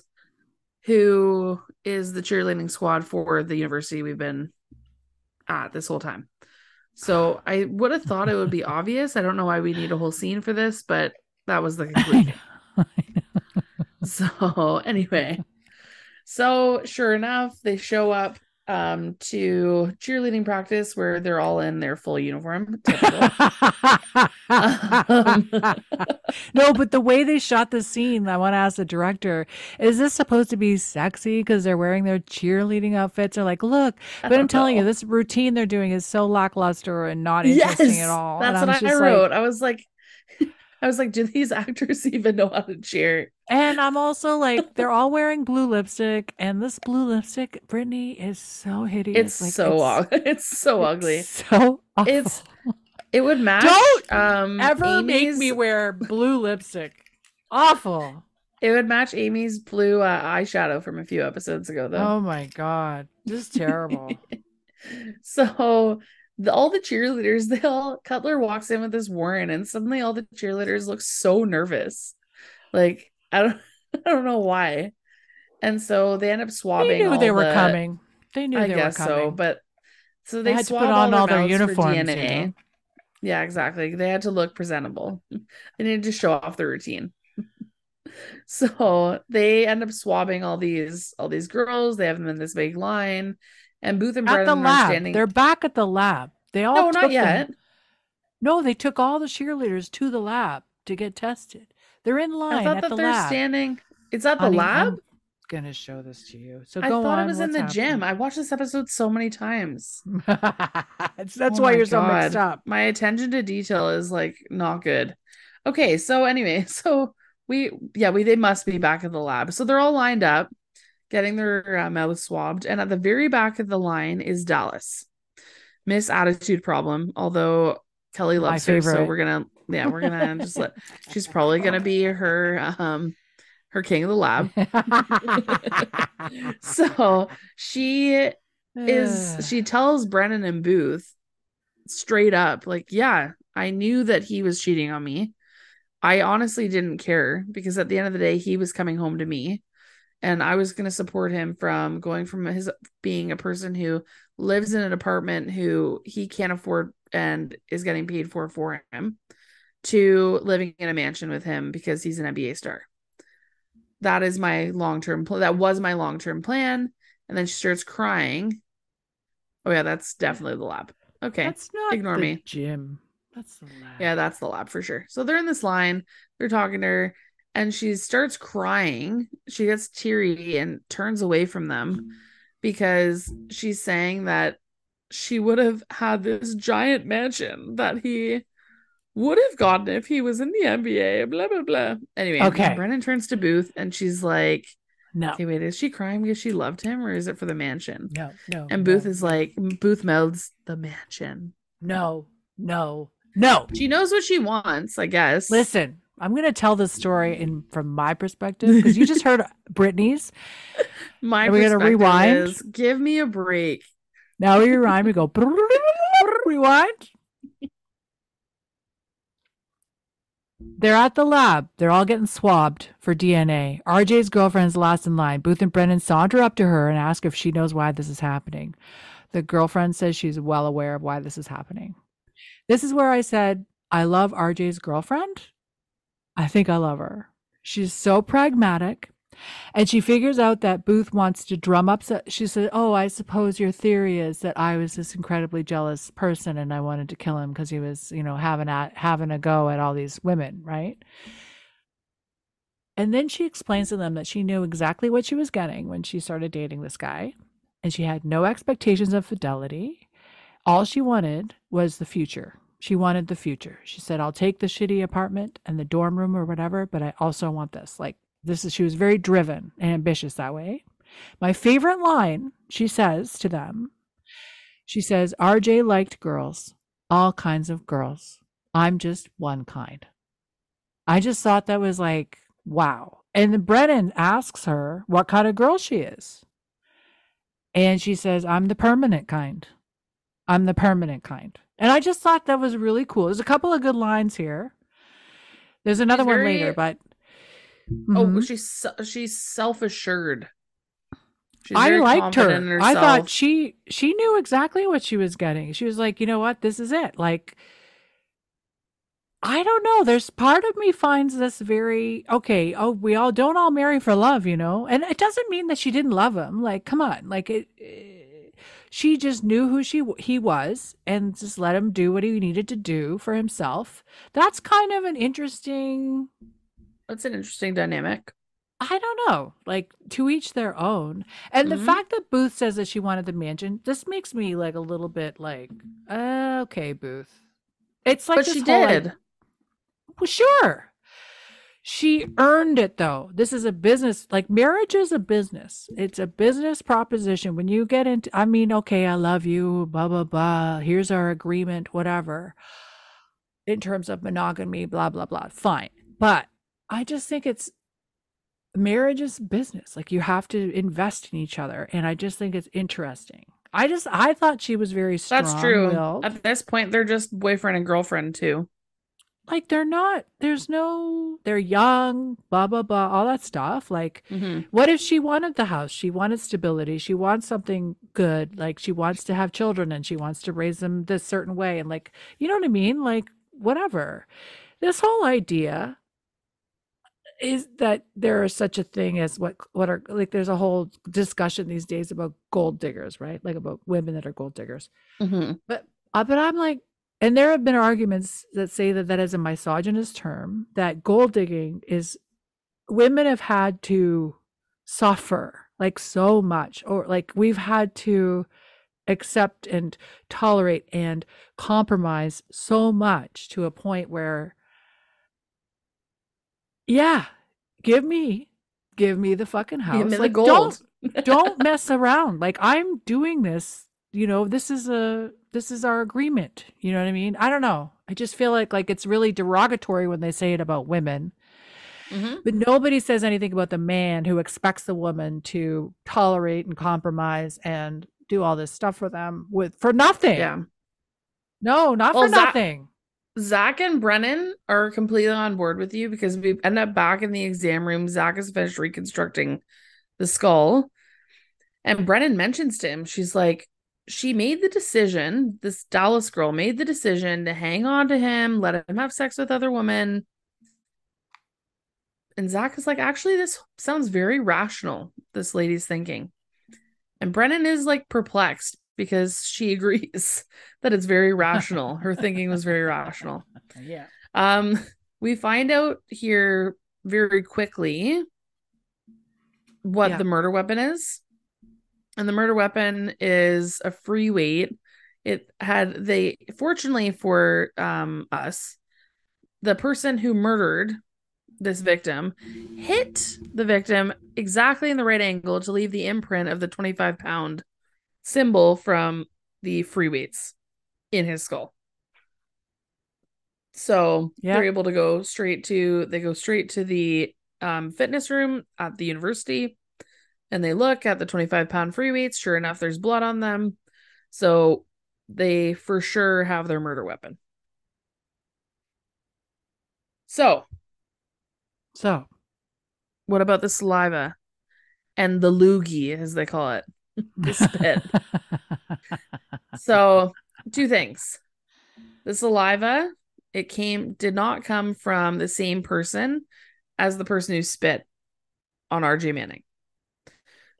[SPEAKER 3] who is the cheerleading squad for the university we've been at this whole time. So I would have thought it would be obvious. I don't know why we need a whole scene for this, but that was the
[SPEAKER 2] I
[SPEAKER 3] conclusion.
[SPEAKER 2] know.
[SPEAKER 3] so anyway, so sure enough, they show up um to cheerleading practice where they're all in their full uniform. Um,
[SPEAKER 2] no, but the way they shot the scene, I want to ask the director: Is this supposed to be sexy because they're wearing their cheerleading outfits? Or like, look, but I'm
[SPEAKER 3] don't
[SPEAKER 2] telling you, this routine they're doing is so lackluster and not interesting at all.
[SPEAKER 3] That's what I
[SPEAKER 2] like-
[SPEAKER 3] wrote. I was like, I was like, do these actors even know how to cheer?
[SPEAKER 2] And I'm also like, they're all wearing blue lipstick, and this blue lipstick, Brittany, is so hideous.
[SPEAKER 3] It's
[SPEAKER 2] Like,
[SPEAKER 3] so ugly. It's so
[SPEAKER 2] it's
[SPEAKER 3] ugly.
[SPEAKER 2] So awful.
[SPEAKER 3] It's It would match.
[SPEAKER 2] Don't
[SPEAKER 3] um,
[SPEAKER 2] ever make me wear blue lipstick. Awful.
[SPEAKER 3] It would match Amy's blue uh, eyeshadow from a few episodes ago, though.
[SPEAKER 2] Oh my god, this is terrible.
[SPEAKER 3] So the, all the cheerleaders, they all Cutler walks in with this Warren, and suddenly all the cheerleaders look so nervous. Like I don't, I don't know why. And so they end up swabbing.
[SPEAKER 2] they knew
[SPEAKER 3] all
[SPEAKER 2] they were
[SPEAKER 3] the-
[SPEAKER 2] coming. They knew
[SPEAKER 3] I
[SPEAKER 2] they
[SPEAKER 3] guess
[SPEAKER 2] were coming.
[SPEAKER 3] so, but so
[SPEAKER 2] They
[SPEAKER 3] they,
[SPEAKER 2] had to put on all their
[SPEAKER 3] mouths for
[SPEAKER 2] uniforms, you
[SPEAKER 3] DNA.
[SPEAKER 2] know?
[SPEAKER 3] Yeah, exactly. They had to look presentable. They needed to show off the routine. so they end up swabbing all these all these girls. They have them in this big line, and Booth and
[SPEAKER 2] at
[SPEAKER 3] Brennan
[SPEAKER 2] the
[SPEAKER 3] are
[SPEAKER 2] lab.
[SPEAKER 3] standing.
[SPEAKER 2] They're back at the lab. They all
[SPEAKER 3] no,
[SPEAKER 2] took
[SPEAKER 3] not
[SPEAKER 2] them-
[SPEAKER 3] yet.
[SPEAKER 2] No, they took all the cheerleaders to the lab to get tested. They're in line.
[SPEAKER 3] I thought
[SPEAKER 2] at
[SPEAKER 3] that
[SPEAKER 2] the
[SPEAKER 3] they're
[SPEAKER 2] lab.
[SPEAKER 3] standing. It's at the
[SPEAKER 2] Honey,
[SPEAKER 3] lab.
[SPEAKER 2] I'm- gonna show this to you. So go.
[SPEAKER 3] I thought
[SPEAKER 2] on.
[SPEAKER 3] it was in the gym. I watched this episode so many times.
[SPEAKER 2] That's
[SPEAKER 3] Oh
[SPEAKER 2] why you're so mixed up.
[SPEAKER 3] My attention to detail is like not good. Okay, so anyway, so we yeah, we they must be back at the lab. So they're all lined up, getting their uh, mouths swabbed, and at the very back of the line is Dallas. Miss Attitude Problem, although Kelly loves her, so we're gonna yeah, we're gonna just let she's probably gonna be her um her king of the lab. So she is she tells Brennan and Booth straight up, like, yeah, I knew that he was cheating on me. I honestly didn't care because at the end of the day, he was coming home to me and I was going to support him from going from his being a person who lives in an apartment who he can't afford and is getting paid for for him to living in a mansion with him because he's an NBA star. That is my long term plan. That was my long term plan. And then she starts crying. Oh, yeah, that's definitely the lab. Okay.
[SPEAKER 2] That's not
[SPEAKER 3] ignore
[SPEAKER 2] the
[SPEAKER 3] me.
[SPEAKER 2] Gym. That's the lab.
[SPEAKER 3] Yeah, that's the lab for sure. So they're in this line, they're talking to her, and she starts crying. She gets teary and turns away from them because she's saying that she would have had this giant mansion that he would have gotten if he was in the NBA, blah, blah, blah. Anyway,
[SPEAKER 2] Okay.
[SPEAKER 3] Brennan turns to Booth and she's like,
[SPEAKER 2] No.
[SPEAKER 3] okay, wait, is she crying because she loved him or is it for the mansion?
[SPEAKER 2] No. No.
[SPEAKER 3] And Booth
[SPEAKER 2] no,
[SPEAKER 3] is like, Booth mouths the mansion.
[SPEAKER 2] No. No. No.
[SPEAKER 3] She knows what she wants, I guess.
[SPEAKER 2] Listen, I'm going to tell this story in from my perspective because you just heard Brittany's.
[SPEAKER 3] My
[SPEAKER 2] Are we gonna rewind?
[SPEAKER 3] is, give me a break.
[SPEAKER 2] Now we rewind. We go rewind. They're at the lab. They're all getting swabbed for DNA. RJ's girlfriend's last in line. Booth and Brennan saunter up to her and ask if she knows why this is happening. The girlfriend says she's well aware of why this is happening. This is where I said, I love RJ's girlfriend. I think I love her. She's so pragmatic. And she figures out that Booth wants to drum up. So she said, Oh, I suppose your theory is that I was this incredibly jealous person and I wanted to kill him because he was, you know, having a, having a go at all these women, right? And then she explains to them that she knew exactly what she was getting when she started dating this guy. And she had no expectations of fidelity. All she wanted was the future. She wanted the future. She said, I'll take the shitty apartment and the dorm room or whatever, but I also want this. Like, this is, she was very driven and ambitious that way. My favorite line she says to them, she says, RJ liked girls, all kinds of girls. I'm just one kind. I just thought that was like, wow. And Brennan asks her what kind of girl she is. And she says, I'm the permanent kind. I'm the permanent kind. And I just thought that was really cool. There's a couple of good lines here. There's another one
[SPEAKER 3] very-
[SPEAKER 2] later, but
[SPEAKER 3] Oh,
[SPEAKER 2] Mhm.
[SPEAKER 3] she's she's self assured.
[SPEAKER 2] I liked her. I thought she she knew exactly what she was getting. She was like, you know what, this is it. Like, I don't know. There's part of me finds this very okay. Oh, we all don't all marry for love, you know, and it doesn't mean that she didn't love him. Like, come on, like it. eh, She just knew who she he was and just let him do what he needed to do for himself. That's kind of an interesting
[SPEAKER 3] that's an interesting dynamic.
[SPEAKER 2] I don't know. Like to each their own. And the
[SPEAKER 3] Mhm.
[SPEAKER 2] fact that Booth says that she wanted the mansion, this makes me like a little bit like, uh, okay, Booth. It's like
[SPEAKER 3] but she
[SPEAKER 2] whole, like-
[SPEAKER 3] did.
[SPEAKER 2] well, sure. She earned it though. This is a business. Like marriage is a business. It's a business proposition. When you get into, I mean, okay, I love you, blah blah blah. Here's our agreement, whatever. In terms of monogamy, blah blah blah. Fine, but I just think it's marriage is business. Like you have to invest in each other, and I just think it's interesting. I just I thought she was very strong.
[SPEAKER 3] That's true. At this point, they're just boyfriend and girlfriend too.
[SPEAKER 2] Like they're not there's no they're young blah blah blah all that stuff. Like
[SPEAKER 3] Mm-hmm.
[SPEAKER 2] what if she wanted the house? She wanted stability. She wants something good. Like she wants to have children and she wants to raise them this certain way. And like you know what i mean? Like whatever. This whole idea is that there is such a thing as what what are like there's a whole discussion these days about gold diggers right? Like about women that are gold diggers.
[SPEAKER 3] Mm-hmm.
[SPEAKER 2] but uh, but I'm like, and there have been arguments that say that that is a misogynist term. That gold digging is women have had to suffer like so much or like we've had to accept and tolerate and compromise so much to a point where yeah give me give me the fucking house
[SPEAKER 3] Give me the
[SPEAKER 2] like
[SPEAKER 3] gold.
[SPEAKER 2] don't don't mess around like i'm doing this you know this is a this is our agreement you know what i mean i don't know i just feel like like it's really derogatory when they say it about women
[SPEAKER 3] Mhm.
[SPEAKER 2] but nobody says anything about the man who expects the woman to tolerate and compromise and do all this stuff for them with for nothing
[SPEAKER 3] Yeah.
[SPEAKER 2] no not
[SPEAKER 3] Well,
[SPEAKER 2] for
[SPEAKER 3] Zach-
[SPEAKER 2] nothing
[SPEAKER 3] Zach and Brennan are completely on board with you because we end up back in the exam room. Zach has finished reconstructing the skull. And Brennan mentions to him, she's like, she made the decision, this Dallas girl made the decision to hang on to him, let him have sex with other women. And Zach is like, actually, this sounds very rational, this lady's thinking. And Brennan is like perplexed because she agrees that it's very rational. Her thinking was very rational.
[SPEAKER 2] yeah
[SPEAKER 3] Um, we find out here very quickly what
[SPEAKER 2] Yeah.
[SPEAKER 3] the murder weapon is. And the murder weapon is a free weight. It had they fortunately for um us, the person who murdered this victim hit the victim exactly in the right angle to leave the imprint of the 25 pound symbol from the free weights in his skull. So
[SPEAKER 2] Yeah.
[SPEAKER 3] they're able to go straight to they go straight to the um, fitness room at the university and they look at the 25 pound free weights. Sure enough, there's blood on them. So they for sure have their murder weapon. So
[SPEAKER 2] so
[SPEAKER 3] what about the saliva and the loogie, as they call it? The spit. So, two things. The saliva, it came did not come from the same person as the person who spit on RJ Manning.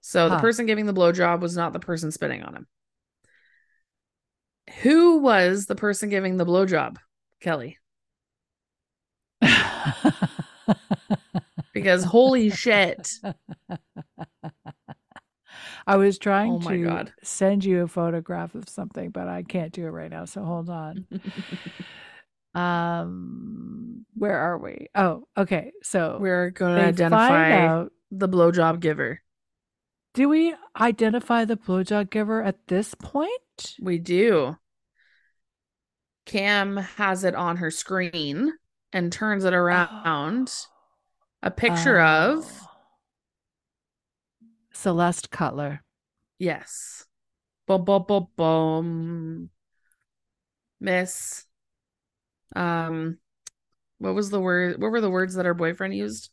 [SPEAKER 3] So the person giving the blowjob was not the person spitting on him. Who was the person giving the blowjob? Kelly. Because holy shit.
[SPEAKER 2] I was trying
[SPEAKER 3] Oh
[SPEAKER 2] to
[SPEAKER 3] God.
[SPEAKER 2] send you a photograph of something, but I can't do it right now. So hold on. Um, where are we? Oh, okay. So
[SPEAKER 3] We're going to identify
[SPEAKER 2] out.
[SPEAKER 3] the blowjob giver.
[SPEAKER 2] Do we identify the blowjob giver at this point?
[SPEAKER 3] We do. Cam has it on her screen and turns it around. A picture of
[SPEAKER 2] Oh. Celeste Cutler.
[SPEAKER 3] yes. Boom, boom, boom, boom. Miss. Um, what was the word? What were the words that her boyfriend used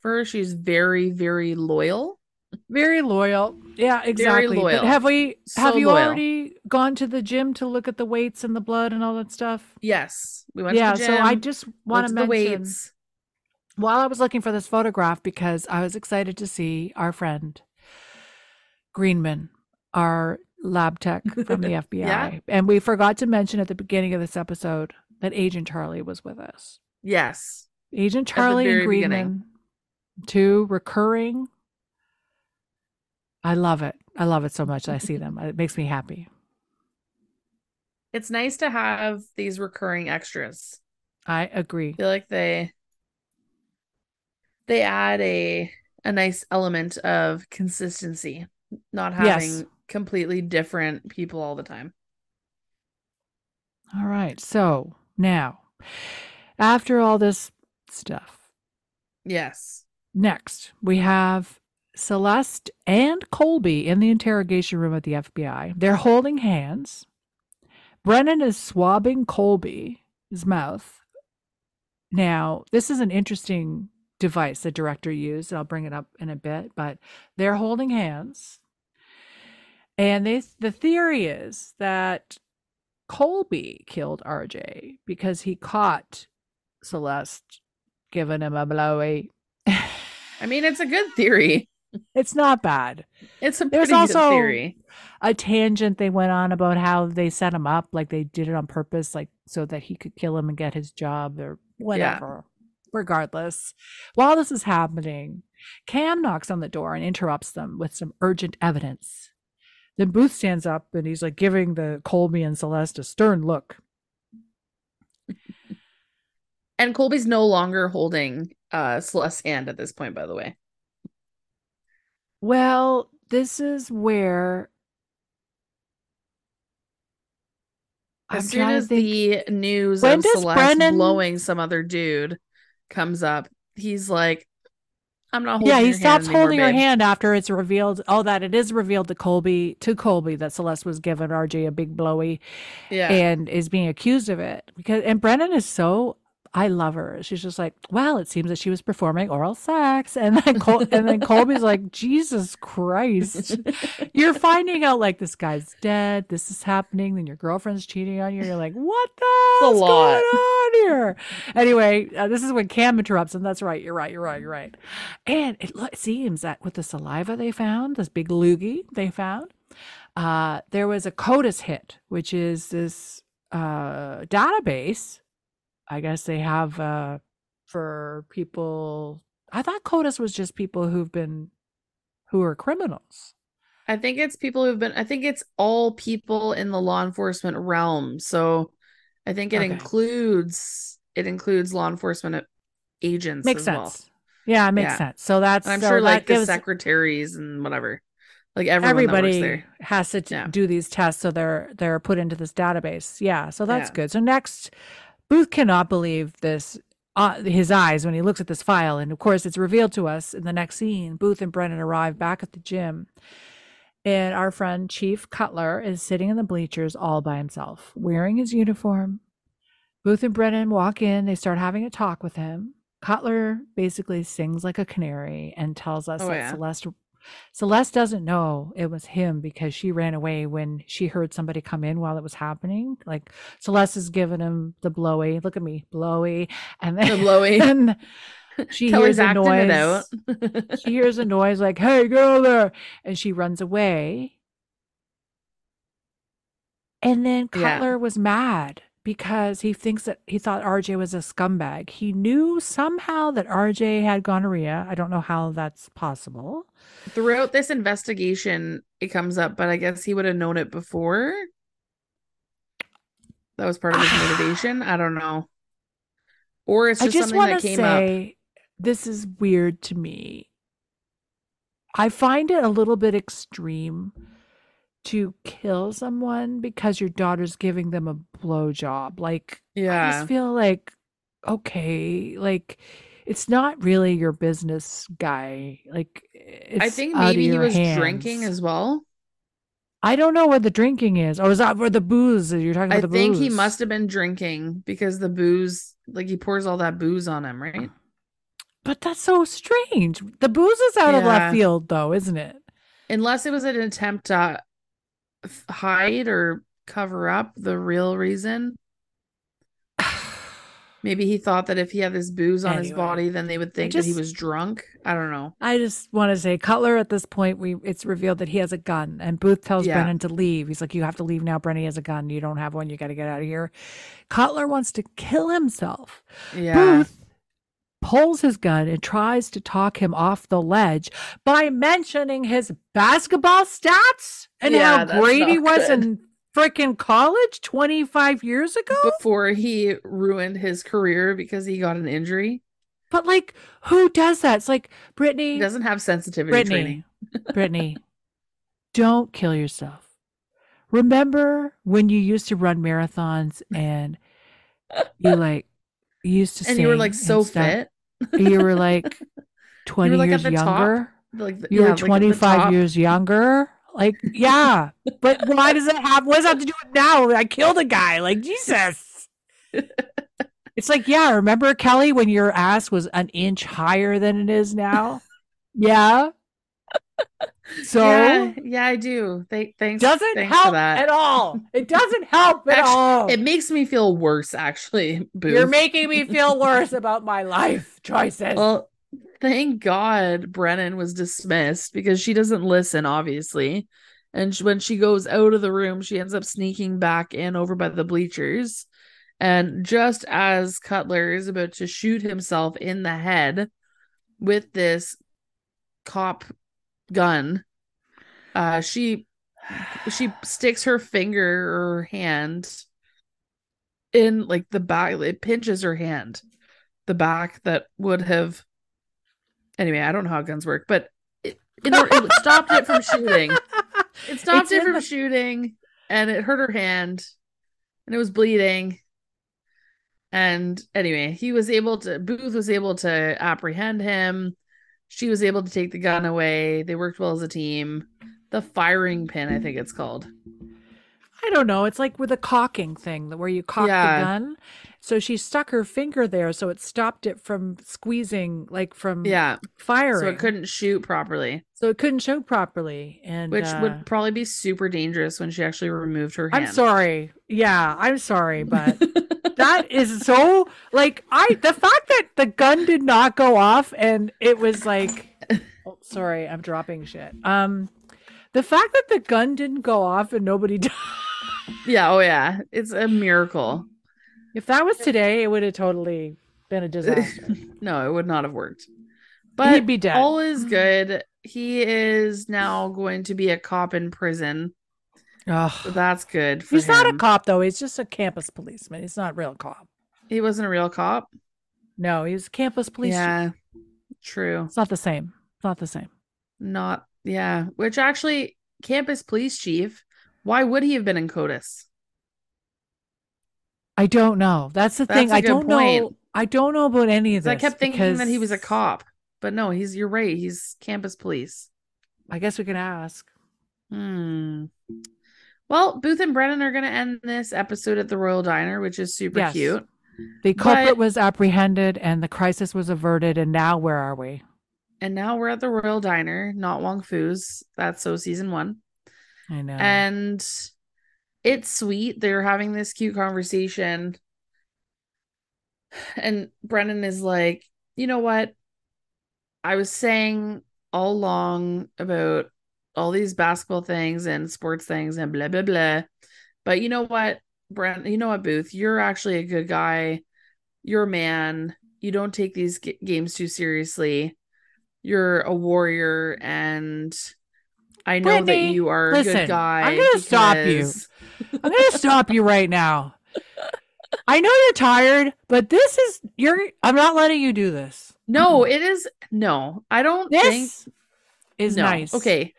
[SPEAKER 3] for her? She's very, very loyal.
[SPEAKER 2] Very loyal. Yeah, exactly.
[SPEAKER 3] Very loyal.
[SPEAKER 2] But have we have
[SPEAKER 3] So
[SPEAKER 2] you
[SPEAKER 3] loyal.
[SPEAKER 2] already gone to the gym to look at the weights and the blood and all that stuff?
[SPEAKER 3] Yes, we went
[SPEAKER 2] yeah,
[SPEAKER 3] to the gym.
[SPEAKER 2] so I just want to mention
[SPEAKER 3] weights.
[SPEAKER 2] while I was looking for this photograph because I was excited to see our friend Greenman, our lab tech from the FBI.
[SPEAKER 3] Yeah.
[SPEAKER 2] And we forgot to mention at the beginning of this episode that Agent Charlie was with us.
[SPEAKER 3] Yes,
[SPEAKER 2] Agent Charlie and
[SPEAKER 3] very beginning.
[SPEAKER 2] Greenman, two recurring. I love it. I love it so much. I see them. It makes me happy.
[SPEAKER 3] it's nice to have these recurring extras.
[SPEAKER 2] I agree.
[SPEAKER 3] I feel like they they add a a nice element of consistency, not having
[SPEAKER 2] Yes.
[SPEAKER 3] completely different people all the time.
[SPEAKER 2] All right. So now, after all this stuff,
[SPEAKER 3] Yes.
[SPEAKER 2] next we have Celeste and Colby in the interrogation room at the FBI. They're holding hands. Brennan is swabbing Colby's mouth. Now, this is an interesting device the director used. I'll bring it up in a bit, but they're holding hands. And they the theory is that Colby killed RJ because he caught Celeste giving him a blowy.
[SPEAKER 3] I mean, it's a good theory.
[SPEAKER 2] It's not bad.
[SPEAKER 3] It's a
[SPEAKER 2] There's
[SPEAKER 3] pretty
[SPEAKER 2] also-
[SPEAKER 3] theory.
[SPEAKER 2] A tangent they went on about how they set him up, like they did it on purpose, like so that he could kill him and get his job or whatever. Regardless, while this is happening, Cam knocks on the door and interrupts them with some urgent evidence. Then Booth stands up and he's like giving the Colby and Celeste a stern look.
[SPEAKER 3] And Colby's no longer holding uh Celeste's hand at this point, by the way.
[SPEAKER 2] Well, this is where I'm
[SPEAKER 3] As soon
[SPEAKER 2] trying to
[SPEAKER 3] as
[SPEAKER 2] think-
[SPEAKER 3] the news
[SPEAKER 2] When
[SPEAKER 3] of
[SPEAKER 2] does
[SPEAKER 3] Celeste
[SPEAKER 2] Brennan-
[SPEAKER 3] blowing some other dude comes up, he's like, I'm not holding
[SPEAKER 2] yeah, he
[SPEAKER 3] your
[SPEAKER 2] stops
[SPEAKER 3] hand anymore,
[SPEAKER 2] holding her
[SPEAKER 3] babe."
[SPEAKER 2] hand after it's revealed. Oh, that it is revealed to Colby to Colby that Celeste was giving RJ a big blowy
[SPEAKER 3] Yeah.
[SPEAKER 2] and is being accused of it because and Brennan is so I love her. She's just like, well, it seems that she was performing oral sex, and then Col- and then Colby's like, Jesus Christ, you're finding out like this guy's dead, this is happening, then your girlfriend's cheating on you. You're like, what the hell's going on here? Anyway, uh, this is when Cam interrupts, and that's right. You're right. You're right. You're right. And it, lo- it seems that with the saliva they found, this big loogie they found, uh, there was a CODIS hit, which is this uh, database. I guess they have uh, for people. I thought CODIS was just people who've been who are criminals.
[SPEAKER 3] I think it's people who've been I think it's all people in the law enforcement realm. So I think it
[SPEAKER 2] Okay.
[SPEAKER 3] includes it includes law enforcement agents
[SPEAKER 2] Makes sense.
[SPEAKER 3] well.
[SPEAKER 2] Yeah, it makes
[SPEAKER 3] Yeah.
[SPEAKER 2] sense. So that's
[SPEAKER 3] And I'm
[SPEAKER 2] so
[SPEAKER 3] sure like the
[SPEAKER 2] gives
[SPEAKER 3] secretaries and whatever. Like everyone
[SPEAKER 2] everybody has to
[SPEAKER 3] Yeah.
[SPEAKER 2] do these tests so they're they're put into this database yeah so that's
[SPEAKER 3] Yeah.
[SPEAKER 2] good so next booth cannot believe this uh, his eyes when he looks at this file. And of course it's revealed to us in the next scene. Booth and brennan arrive back at the gym. And our friend chief cutler is sitting in the bleachers all by himself wearing his uniform. Booth and brennan walk in. They start having a talk with him. Cutler basically sings like a canary and tells us
[SPEAKER 3] Oh,
[SPEAKER 2] that
[SPEAKER 3] yeah.
[SPEAKER 2] celeste Celeste doesn't know it was him because she ran away when she heard somebody come in while it was happening. Like Celeste is giving him the blowy, look at me, blowy, and then
[SPEAKER 3] The blowy.
[SPEAKER 2] and she hears a noise.
[SPEAKER 3] out.
[SPEAKER 2] she hears a noise like, "Hey, go there!" and she runs away. And then
[SPEAKER 3] Yeah.
[SPEAKER 2] Cutler was mad because he thinks that he thought RJ was a scumbag. He knew somehow that RJ had gonorrhea. I don't know how that's possible.
[SPEAKER 3] Throughout this investigation, it comes up, but I guess he would have known it before. That was part of his motivation. I don't know. Or it's just,
[SPEAKER 2] just
[SPEAKER 3] something that came up.
[SPEAKER 2] this is weird to me. I find it a little bit extreme to kill someone because your daughter's giving them a blowjob. Like,
[SPEAKER 3] yeah.
[SPEAKER 2] I just feel like, okay, like it's not really your business, guy. Like, it's
[SPEAKER 3] I think maybe he was drinking as well.
[SPEAKER 2] I don't know where the drinking is, or is that where the booze? You're talking
[SPEAKER 3] I
[SPEAKER 2] about the booze?
[SPEAKER 3] I think he must have been drinking because the booze, like he pours all that booze on him, right?
[SPEAKER 2] But that's so strange. The booze is out of left field, though, isn't it?
[SPEAKER 3] Unless it was an attempt to hide or cover up the real reason. Maybe he thought that if he had this booze on his body, then they would think that he was drunk. I don't know.
[SPEAKER 2] I just want to say, Cutler. At this point, we it's revealed that he has a gun, and Booth tells
[SPEAKER 3] Yeah.
[SPEAKER 2] Brennan to leave. He's like, "You have to leave now. Brennan has a gun. You don't have one. You got to get out of here." Cutler wants to kill himself.
[SPEAKER 3] Yeah.
[SPEAKER 2] Booth pulls his gun and tries to talk him off the ledge by mentioning his basketball stats and
[SPEAKER 3] Yeah,
[SPEAKER 2] how great he was
[SPEAKER 3] good.
[SPEAKER 2] in freaking college 25 years ago.
[SPEAKER 3] Before he ruined his career because he got an injury.
[SPEAKER 2] But like, who does that? It's like Brittany.
[SPEAKER 3] He doesn't have sensitivity
[SPEAKER 2] Brittany,
[SPEAKER 3] training.
[SPEAKER 2] Brittany, don't kill yourself. Remember when you used to run marathons and you like you used to
[SPEAKER 3] And you were like so fit.
[SPEAKER 2] You were like twenty
[SPEAKER 3] like,
[SPEAKER 2] years
[SPEAKER 3] the top.
[SPEAKER 2] younger.
[SPEAKER 3] Like the-
[SPEAKER 2] You
[SPEAKER 3] yeah,
[SPEAKER 2] were
[SPEAKER 3] like, at the
[SPEAKER 2] twenty five
[SPEAKER 3] top.
[SPEAKER 2] years younger. Like yeah, but why does it have? What does that have to do with now? I killed a guy. Like Jesus. It's like yeah. Remember Kelly when your ass was an inch higher than it is now? Yeah. So
[SPEAKER 3] yeah, yeah, I do. Thank, thanks.
[SPEAKER 2] doesn't
[SPEAKER 3] thanks
[SPEAKER 2] help
[SPEAKER 3] that.
[SPEAKER 2] at all. It doesn't help at
[SPEAKER 3] Actu-
[SPEAKER 2] all.
[SPEAKER 3] It makes me feel worse, actually.
[SPEAKER 2] You're making me feel worse about my life choices.
[SPEAKER 3] Well, thank God Brennan was dismissed because she doesn't listen, obviously. And when she goes out of the room, she ends up sneaking back in over by the bleachers. And just as Cutler is about to shoot himself in the head with this cop gun. Uh she she sticks her finger or hand in like the back it pinches her hand the back that would have anyway i don't know how guns work but it, order, it stopped it from shooting. It stopped
[SPEAKER 2] It's
[SPEAKER 3] it from
[SPEAKER 2] the-
[SPEAKER 3] shooting and it hurt her hand and it was bleeding. And anyway he was able to booth was able to apprehend him she was able to take the gun away they worked well as a team the firing pin i think it's called
[SPEAKER 2] I don't know. It's like with a cocking thing where you cock
[SPEAKER 3] Yeah.
[SPEAKER 2] the gun. So she stuck her finger there, so it stopped it from squeezing, like from
[SPEAKER 3] yeah
[SPEAKER 2] firing.
[SPEAKER 3] so it couldn't shoot properly
[SPEAKER 2] So it couldn't shoot properly, and
[SPEAKER 3] which
[SPEAKER 2] uh,
[SPEAKER 3] would probably be super dangerous when she actually removed her hand
[SPEAKER 2] I'm sorry. Yeah, I'm sorry, but that is so like I the fact that the gun did not go off and it was like oh, sorry, I'm dropping shit. Um the fact that the gun didn't go off and nobody died.
[SPEAKER 3] yeah oh yeah it's a miracle
[SPEAKER 2] If that was today, it would have totally been a disaster.
[SPEAKER 3] no it would not have worked But He'd
[SPEAKER 2] be dead.
[SPEAKER 3] all is good he is now going to be a cop in prison so that's good
[SPEAKER 2] He's not a cop though. He's just a campus policeman. He's not a real cop.
[SPEAKER 3] he wasn't a real cop
[SPEAKER 2] No, he's a campus police.
[SPEAKER 3] yeah true
[SPEAKER 2] It's not the same. It's not the same.
[SPEAKER 3] not yeah which actually campus police chief why would he have been in codis
[SPEAKER 2] I don't know. That's the thing.
[SPEAKER 3] That's a
[SPEAKER 2] I don't know. I don't know about any of this.
[SPEAKER 3] i kept thinking that he was a cop but no he's you're right he's campus police
[SPEAKER 2] I guess we can ask.
[SPEAKER 3] Hmm. Well, Booth and Brennan are going to end this episode at the Royal Diner, which is super
[SPEAKER 2] Yes.
[SPEAKER 3] cute.
[SPEAKER 2] The culprit
[SPEAKER 3] But-
[SPEAKER 2] was apprehended and the crisis was averted. And now where are we?
[SPEAKER 3] And now we're at the Royal Diner, not Wong Fu's. That's so season one.
[SPEAKER 2] I know.
[SPEAKER 3] And it's sweet. They're having this cute conversation. And Brennan is like, you know what? I was saying all along about all these basketball things and sports things and blah, blah, blah. But you know what, Brent, you know what, Booth? You're actually a good guy. You're a man. You don't take these g- games too seriously. You're a warrior. And I know
[SPEAKER 2] Brittany,
[SPEAKER 3] that you are a
[SPEAKER 2] listen,
[SPEAKER 3] good guy.
[SPEAKER 2] I'm gonna stop you. I'm going to stop you right now. I know you're tired, but this is, you're, I'm not letting you do this.
[SPEAKER 3] No, it is. No, I don't think.
[SPEAKER 2] Is
[SPEAKER 3] no.
[SPEAKER 2] nice.
[SPEAKER 3] Okay.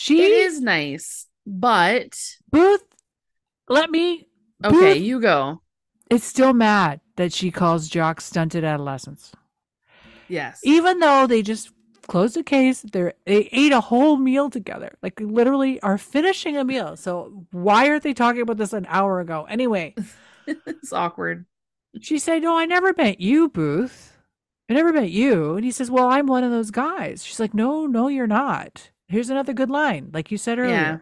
[SPEAKER 2] She
[SPEAKER 3] It is nice, but
[SPEAKER 2] Booth, let me,
[SPEAKER 3] okay,
[SPEAKER 2] Booth-
[SPEAKER 3] you go.
[SPEAKER 2] It's still mad that she calls Jock stunted adolescence.
[SPEAKER 3] Yes.
[SPEAKER 2] even though they just closed the case they they ate a whole meal together like literally are finishing a meal so why aren't they talking about this an hour ago anyway
[SPEAKER 3] it's awkward.
[SPEAKER 2] she said no i never met you booth i never met you and he says well i'm one of those guys she's like no no you're not here's another good line like you said earlier
[SPEAKER 3] Yeah.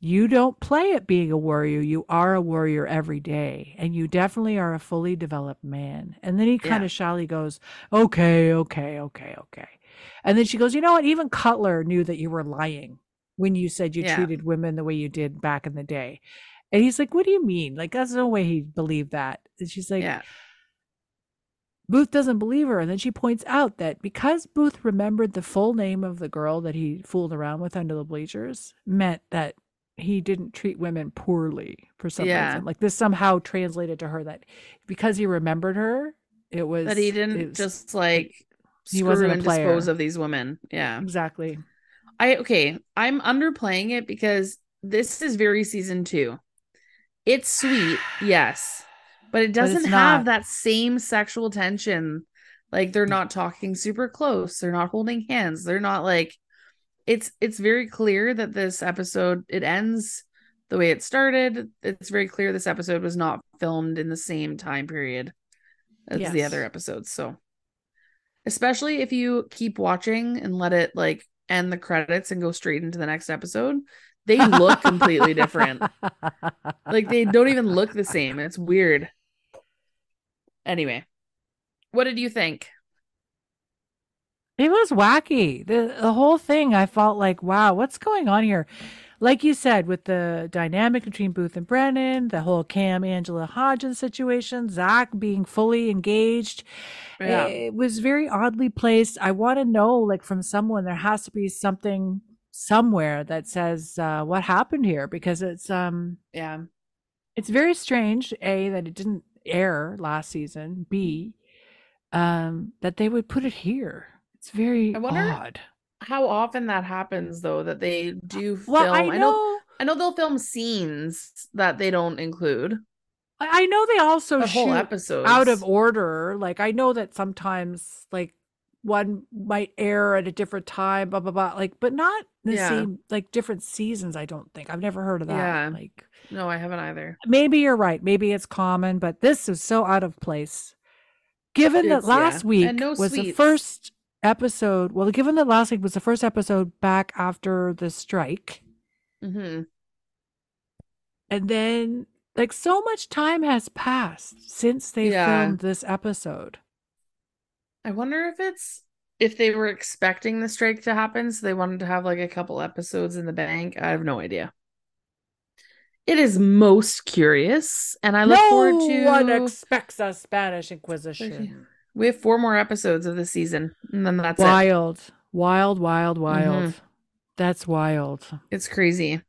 [SPEAKER 2] you don't play at being a warrior you are a warrior every day and you definitely are a fully developed man and then he kind
[SPEAKER 3] Yeah.
[SPEAKER 2] of shyly goes okay okay okay okay and then she goes you know what even cutler knew that you were lying when you said you
[SPEAKER 3] Yeah.
[SPEAKER 2] treated women the way you did back in the day and he's like what do you mean like that's no way he believed that and she's like
[SPEAKER 3] yeah.
[SPEAKER 2] Booth doesn't believe her. And then she points out that because Booth remembered the full name of the girl that he fooled around with under the bleachers, meant that he didn't treat women poorly for some
[SPEAKER 3] Yeah.
[SPEAKER 2] reason. Like this somehow translated to her that because he remembered her, it was
[SPEAKER 3] That he didn't
[SPEAKER 2] was-
[SPEAKER 3] just like
[SPEAKER 2] he wasn't
[SPEAKER 3] and dispose of these women. Yeah.
[SPEAKER 2] exactly.
[SPEAKER 3] I okay. I'm underplaying it because this is very season two. It's sweet, yes, but it doesn't
[SPEAKER 2] it's
[SPEAKER 3] have
[SPEAKER 2] not.
[SPEAKER 3] that same sexual tension. Like they're mm. not talking super close. They're not holding hands. They're not like it's it's very clear that this episode it ends the way it started. It's very clear this episode was not filmed in the same time period as the other episodes. So especially if you keep watching and let it like end the credits and go straight into the next episode, they look completely different. Like they don't even look the same. It's weird. Anyway, what did you think?
[SPEAKER 2] It was wacky. The the whole thing I felt like, wow, what's going on here? like you said, with the dynamic between Booth and Brennan, the whole Cam Angela Hodgins situation, Zach being fully engaged,
[SPEAKER 3] Yeah.
[SPEAKER 2] it was very oddly placed. I want to know, like, from someone, there has to be something somewhere that says uh, what happened here because it's um
[SPEAKER 3] Yeah.
[SPEAKER 2] it's very strange a that it didn't air last season b um that they would put it here it's very
[SPEAKER 3] I wonder-
[SPEAKER 2] odd
[SPEAKER 3] How often that happens though that they do film.
[SPEAKER 2] well i know,
[SPEAKER 3] I know I know they'll film scenes that they don't include.
[SPEAKER 2] I know they also
[SPEAKER 3] The
[SPEAKER 2] shoot
[SPEAKER 3] whole episodes.
[SPEAKER 2] out of order like i know that sometimes like one might air at a different time blah blah blah like but not the
[SPEAKER 3] Yeah.
[SPEAKER 2] same like different seasons i don't think i've never heard of that
[SPEAKER 3] Yeah.
[SPEAKER 2] like
[SPEAKER 3] No, I haven't either.
[SPEAKER 2] maybe you're right. Maybe it's common, but this is so out of place. Given that
[SPEAKER 3] It's- yeah.
[SPEAKER 2] last week
[SPEAKER 3] no
[SPEAKER 2] was the first episode, well, given that last week was the first episode back after the strike,
[SPEAKER 3] hmm
[SPEAKER 2] and then like so much time has passed since they
[SPEAKER 3] Yeah.
[SPEAKER 2] filmed this episode.
[SPEAKER 3] I wonder if it's if they were expecting the strike to happen, so they wanted to have like a couple episodes in the bank. I have no idea. It is most curious, and I look
[SPEAKER 2] no
[SPEAKER 3] forward to.
[SPEAKER 2] No one expects a Spanish Inquisition.
[SPEAKER 3] we have four more episodes of the season, and then that's it.
[SPEAKER 2] Wild, wild, wild, wild.
[SPEAKER 3] Mhm.
[SPEAKER 2] That's wild.
[SPEAKER 3] It's crazy.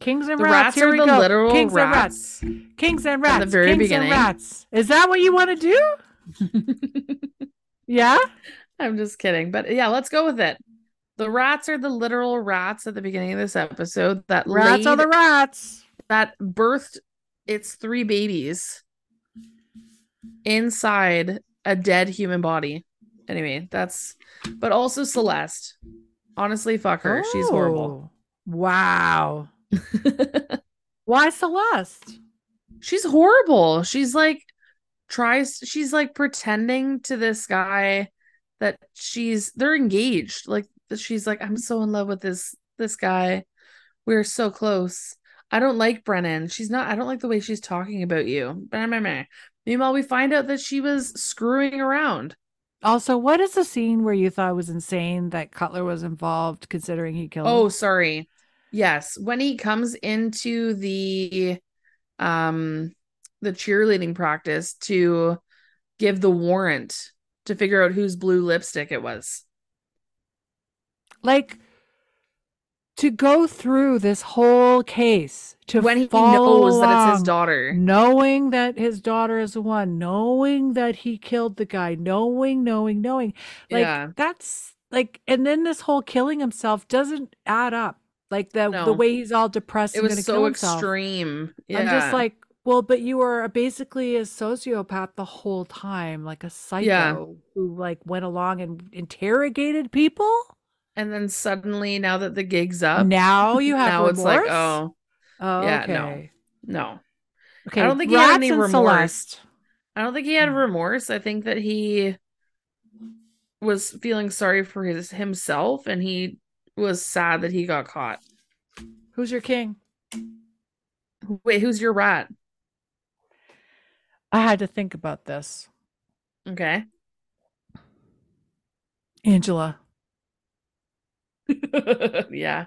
[SPEAKER 2] Kings and
[SPEAKER 3] The
[SPEAKER 2] rats.
[SPEAKER 3] rats
[SPEAKER 2] Here
[SPEAKER 3] are
[SPEAKER 2] we
[SPEAKER 3] the
[SPEAKER 2] go.
[SPEAKER 3] literal
[SPEAKER 2] Kings and rats.
[SPEAKER 3] rats.
[SPEAKER 2] Kings and rats.
[SPEAKER 3] From the very
[SPEAKER 2] Kings
[SPEAKER 3] beginning.
[SPEAKER 2] and rats. Is that what you want to do? Yeah.
[SPEAKER 3] I'm just kidding, but yeah, let's go with it. The rats are the literal rats at the beginning of this episode that
[SPEAKER 2] Rats are the rats.
[SPEAKER 3] that birthed its three babies inside a dead human body. Anyway, that's but also Celeste. Honestly, fuck her. She's horrible.
[SPEAKER 2] Oh, Wow. Why Celeste?
[SPEAKER 3] She's horrible. She's like tries she's like pretending to this guy that she's they're engaged. Like she's like I'm so in love with this this guy. We're so close. I don't like Brennan. She's not I don't like the way she's talking about you. Meanwhile, we find out that she was screwing around.
[SPEAKER 2] Also, what is the scene where you thought was insane that Cutler was involved, considering he killed?
[SPEAKER 3] Oh, sorry. Yes, when he comes into the um the cheerleading practice to give the warrant to figure out whose blue lipstick it was.
[SPEAKER 2] Like to go through this whole case to
[SPEAKER 3] when he knows that it's his daughter.
[SPEAKER 2] knowing that his daughter is the one, knowing that he killed the guy, knowing, knowing, knowing. Like
[SPEAKER 3] yeah.
[SPEAKER 2] that's like, and then this whole killing himself doesn't add up. Like the
[SPEAKER 3] No.
[SPEAKER 2] the way he's all depressed
[SPEAKER 3] It was so extreme. Yeah.
[SPEAKER 2] I'm just like, well, but you were basically a sociopath the whole time, like a psycho who like went along and interrogated people.
[SPEAKER 3] And then suddenly now that the gig's up,
[SPEAKER 2] Now you have
[SPEAKER 3] now
[SPEAKER 2] remorse.
[SPEAKER 3] it's like, oh,
[SPEAKER 2] oh,
[SPEAKER 3] yeah, no.
[SPEAKER 2] okay.
[SPEAKER 3] no.
[SPEAKER 2] Okay, i
[SPEAKER 3] don't think he had any remorse.
[SPEAKER 2] Celeste.
[SPEAKER 3] I don't think he had
[SPEAKER 2] Hmm.
[SPEAKER 3] remorse. I think that he was feeling sorry for his himself and he was sad that he got caught.
[SPEAKER 2] Who's your king?
[SPEAKER 3] Wait, who's your rat?
[SPEAKER 2] I had to think about this.
[SPEAKER 3] Okay.
[SPEAKER 2] Angela.
[SPEAKER 3] yeah.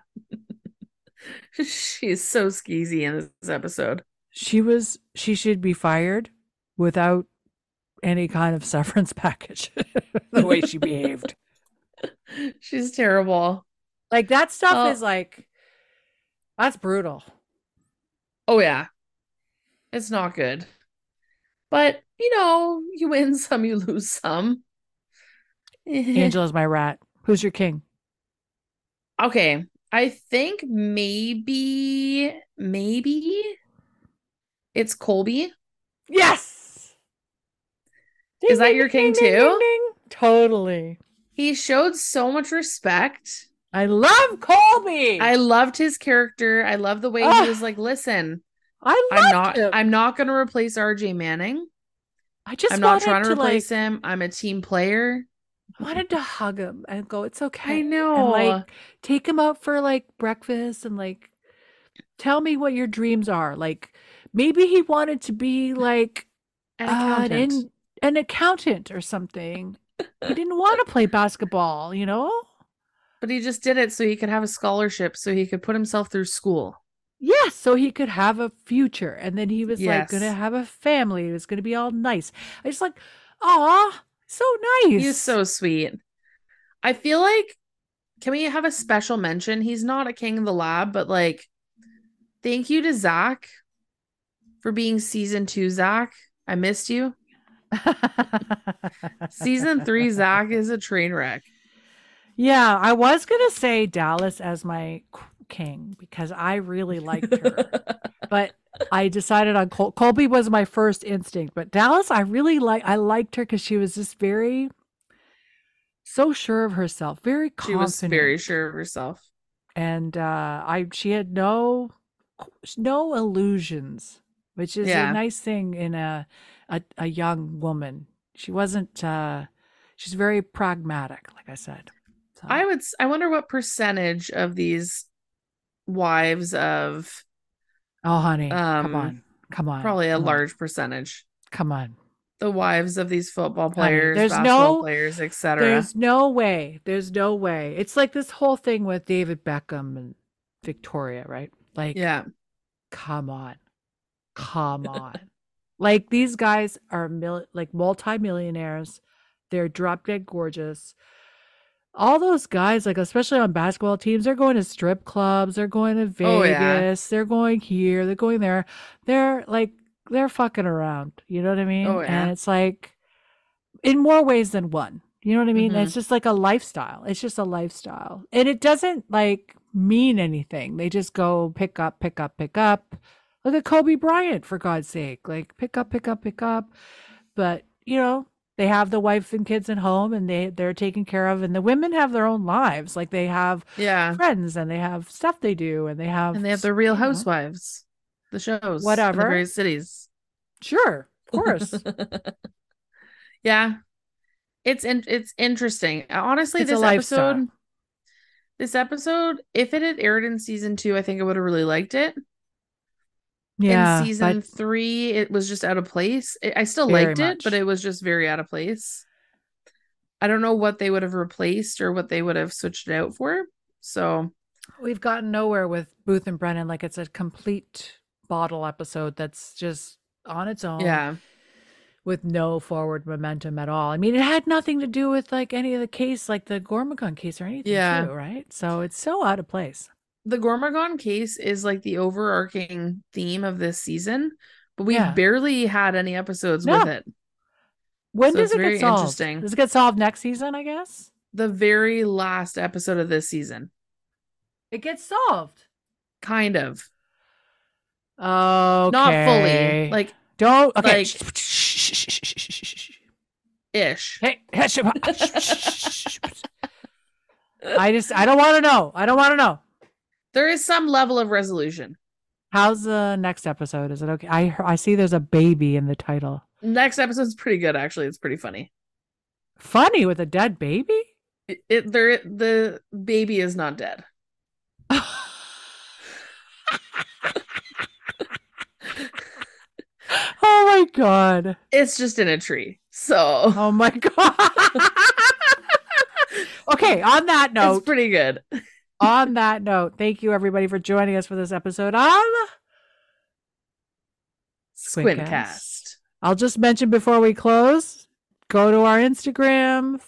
[SPEAKER 3] She's so skeezy in this episode.
[SPEAKER 2] She was she should be fired without any kind of severance package. the way she behaved.
[SPEAKER 3] She's terrible.
[SPEAKER 2] Like that stuff
[SPEAKER 3] Well-
[SPEAKER 2] is like that's brutal.
[SPEAKER 3] Oh yeah. It's not good. But, you know, you win some, you lose some.
[SPEAKER 2] Angela's my rat. Who's your king?
[SPEAKER 3] Okay. I think maybe maybe it's Colby.
[SPEAKER 2] Yes.
[SPEAKER 3] Is that your king too?
[SPEAKER 2] Totally.
[SPEAKER 3] He showed so much respect.
[SPEAKER 2] I love Colby.
[SPEAKER 3] I loved his character. I love the way he was like, "Listen,
[SPEAKER 2] I
[SPEAKER 3] I'm not
[SPEAKER 2] him.
[SPEAKER 3] I'm not going to replace RJ Manning.
[SPEAKER 2] I just
[SPEAKER 3] I'm not trying to
[SPEAKER 2] like,
[SPEAKER 3] replace him. I'm a team player."
[SPEAKER 2] Wanted to hug him and go, it's okay.
[SPEAKER 3] I know.
[SPEAKER 2] And like take him out for like breakfast and like tell me what your dreams are. Like maybe he wanted to be like
[SPEAKER 3] An
[SPEAKER 2] uh,
[SPEAKER 3] accountant.
[SPEAKER 2] an, an accountant or something. he didn't want to play basketball, you know?
[SPEAKER 3] But he just did it so he could have a scholarship, so he could put himself through school.
[SPEAKER 2] Yes, so he could have a future. And then he was like gonna have a family. It was gonna be all nice. I just like, aw, so nice.
[SPEAKER 3] He's so sweet. I feel like, can we have a special mention? He's not a king of the lab, but like, thank you to Zach for being season two, Zach. I missed you. Season three, Zach is a train wreck.
[SPEAKER 2] Yeah, I was gonna say Dallas as my king because I really liked her, but I decided on Col- Colby was my first instinct. But Dallas, I really like. I liked her because she was just very, so sure of herself, very
[SPEAKER 3] she
[SPEAKER 2] confident.
[SPEAKER 3] was very sure of herself.
[SPEAKER 2] and uh, I she had no no illusions, which is
[SPEAKER 3] Yeah.
[SPEAKER 2] a nice thing in a a, a young woman. She wasn't. uh She's very pragmatic, like I said. So.
[SPEAKER 3] I would, I wonder what percentage of these wives of
[SPEAKER 2] Oh, honey, come
[SPEAKER 3] Um,
[SPEAKER 2] on, come on.
[SPEAKER 3] probably a
[SPEAKER 2] come on,
[SPEAKER 3] large percentage,
[SPEAKER 2] Come on.
[SPEAKER 3] the wives of these football
[SPEAKER 2] Honey,
[SPEAKER 3] players,
[SPEAKER 2] there's
[SPEAKER 3] basketball
[SPEAKER 2] no-
[SPEAKER 3] players, etc.
[SPEAKER 2] There's no way. There's no way. It's like this whole thing with David Beckham and Victoria, right? Like,
[SPEAKER 3] Yeah,
[SPEAKER 2] come on, come on. like these guys are mil- like multimillionaires. They're drop dead gorgeous. All those guys, like especially on basketball teams, they're going to strip clubs. They're going to Vegas.
[SPEAKER 3] Oh, yeah.
[SPEAKER 2] They're going here. They're going there. They're like they're fucking around. You know what I mean?
[SPEAKER 3] Oh, yeah.
[SPEAKER 2] And it's like in more ways than one. You know what I mean?
[SPEAKER 3] Mhm.
[SPEAKER 2] It's just like a lifestyle. It's just a lifestyle. And it doesn't like mean anything. They just go pick up, pick up, pick up. Look at Kobe Bryant, for God's sake. Like pick up, pick up, pick up. But, you know, they have the wife and kids at home and they, they're taken care of. And the women have their own lives. Like they have
[SPEAKER 3] yeah,
[SPEAKER 2] friends and they have stuff they do and they have
[SPEAKER 3] and they have the Real
[SPEAKER 2] you know.
[SPEAKER 3] Housewives, the shows, in the
[SPEAKER 2] Whatever.
[SPEAKER 3] various cities.
[SPEAKER 2] Sure, of course.
[SPEAKER 3] yeah, it's in, it's interesting. Honestly,
[SPEAKER 2] It's
[SPEAKER 3] this episode, this episode, if it had aired in season two, I think I would have really liked it.
[SPEAKER 2] Yeah.
[SPEAKER 3] in season
[SPEAKER 2] but
[SPEAKER 3] three, it was just out of place. I I still
[SPEAKER 2] Very
[SPEAKER 3] liked it, but it was just very out of place. I don't know what they would have replaced or what they would have switched it out for. So
[SPEAKER 2] we've gotten nowhere with Booth and Brennan. Like it's a complete bottle episode that's just on its own.
[SPEAKER 3] yeah,
[SPEAKER 2] with no forward momentum at all. I mean, it had nothing to do with like any of the case, like the Gormogon case or anything,
[SPEAKER 3] Yeah.
[SPEAKER 2] too, right? So it's so out of place.
[SPEAKER 3] The Gormogon case is like the overarching theme of this season, but we
[SPEAKER 2] Yeah.
[SPEAKER 3] barely had any episodes
[SPEAKER 2] No.
[SPEAKER 3] with it.
[SPEAKER 2] When
[SPEAKER 3] So
[SPEAKER 2] does it get solved?
[SPEAKER 3] interesting.
[SPEAKER 2] Does it get solved next season? I guess
[SPEAKER 3] The very last episode of this season,
[SPEAKER 2] it gets solved.
[SPEAKER 3] kind of,
[SPEAKER 2] Okay,
[SPEAKER 3] not fully, like
[SPEAKER 2] don't okay.
[SPEAKER 3] like- ish.
[SPEAKER 2] Hey, I just I don't want to know. I don't want to know.
[SPEAKER 3] There is some level of resolution.
[SPEAKER 2] How's the next episode? Is it okay? I I see there's a baby in the title.
[SPEAKER 3] Next episode's pretty good, actually. It's pretty funny.
[SPEAKER 2] Funny with a dead baby.
[SPEAKER 3] It, it there the baby is not dead.
[SPEAKER 2] oh my god.
[SPEAKER 3] It's just in a tree. So
[SPEAKER 2] Oh my god. okay, on that
[SPEAKER 3] it's
[SPEAKER 2] note,
[SPEAKER 3] pretty good.
[SPEAKER 2] On that note, thank you everybody for joining us for this episode of Squintcast.
[SPEAKER 3] Squintcast.
[SPEAKER 2] I'll just mention before we close, go to our Instagram,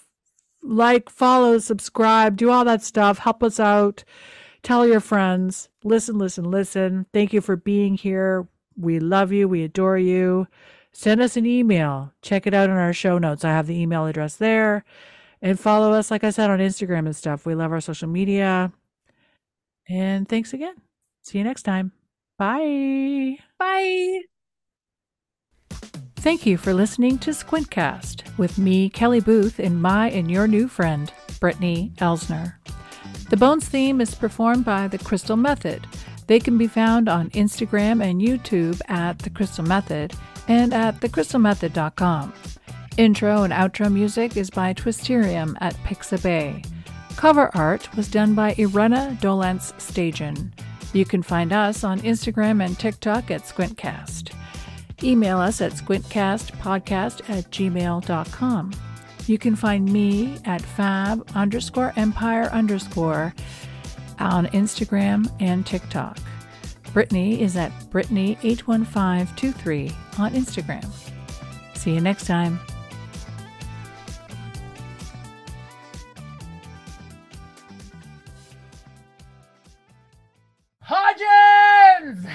[SPEAKER 2] like, follow, subscribe, do all that stuff. Help us out. Tell your friends. Listen, listen, listen. Thank you for being here. We love you. We adore you. Send us an email. Check it out in our show notes. I have the email address there. And follow us, like I said, on Instagram and stuff. We love our social media. And thanks again. See you next time. Bye.
[SPEAKER 3] Bye.
[SPEAKER 2] Thank you for listening to Squintcast with me, Kelly Booth, and my and your new friend, Brittany Elsner. The Bones theme is performed by The Crystal Method. They can be found on Instagram and YouTube at The Crystal Method and at thecrystalmethod.com. Intro and outro music is by Twisterium at Pixabay. Cover art was done by Irena Dolenc Stajan. You can find us on Instagram and TikTok at Squintcast. Email us at squintcastpodcast at gmail.com. You can find me at fab underscore empire underscore on Instagram and TikTok. Brittany is at Brittany81523 on Instagram. See you next time.
[SPEAKER 3] Hodgins!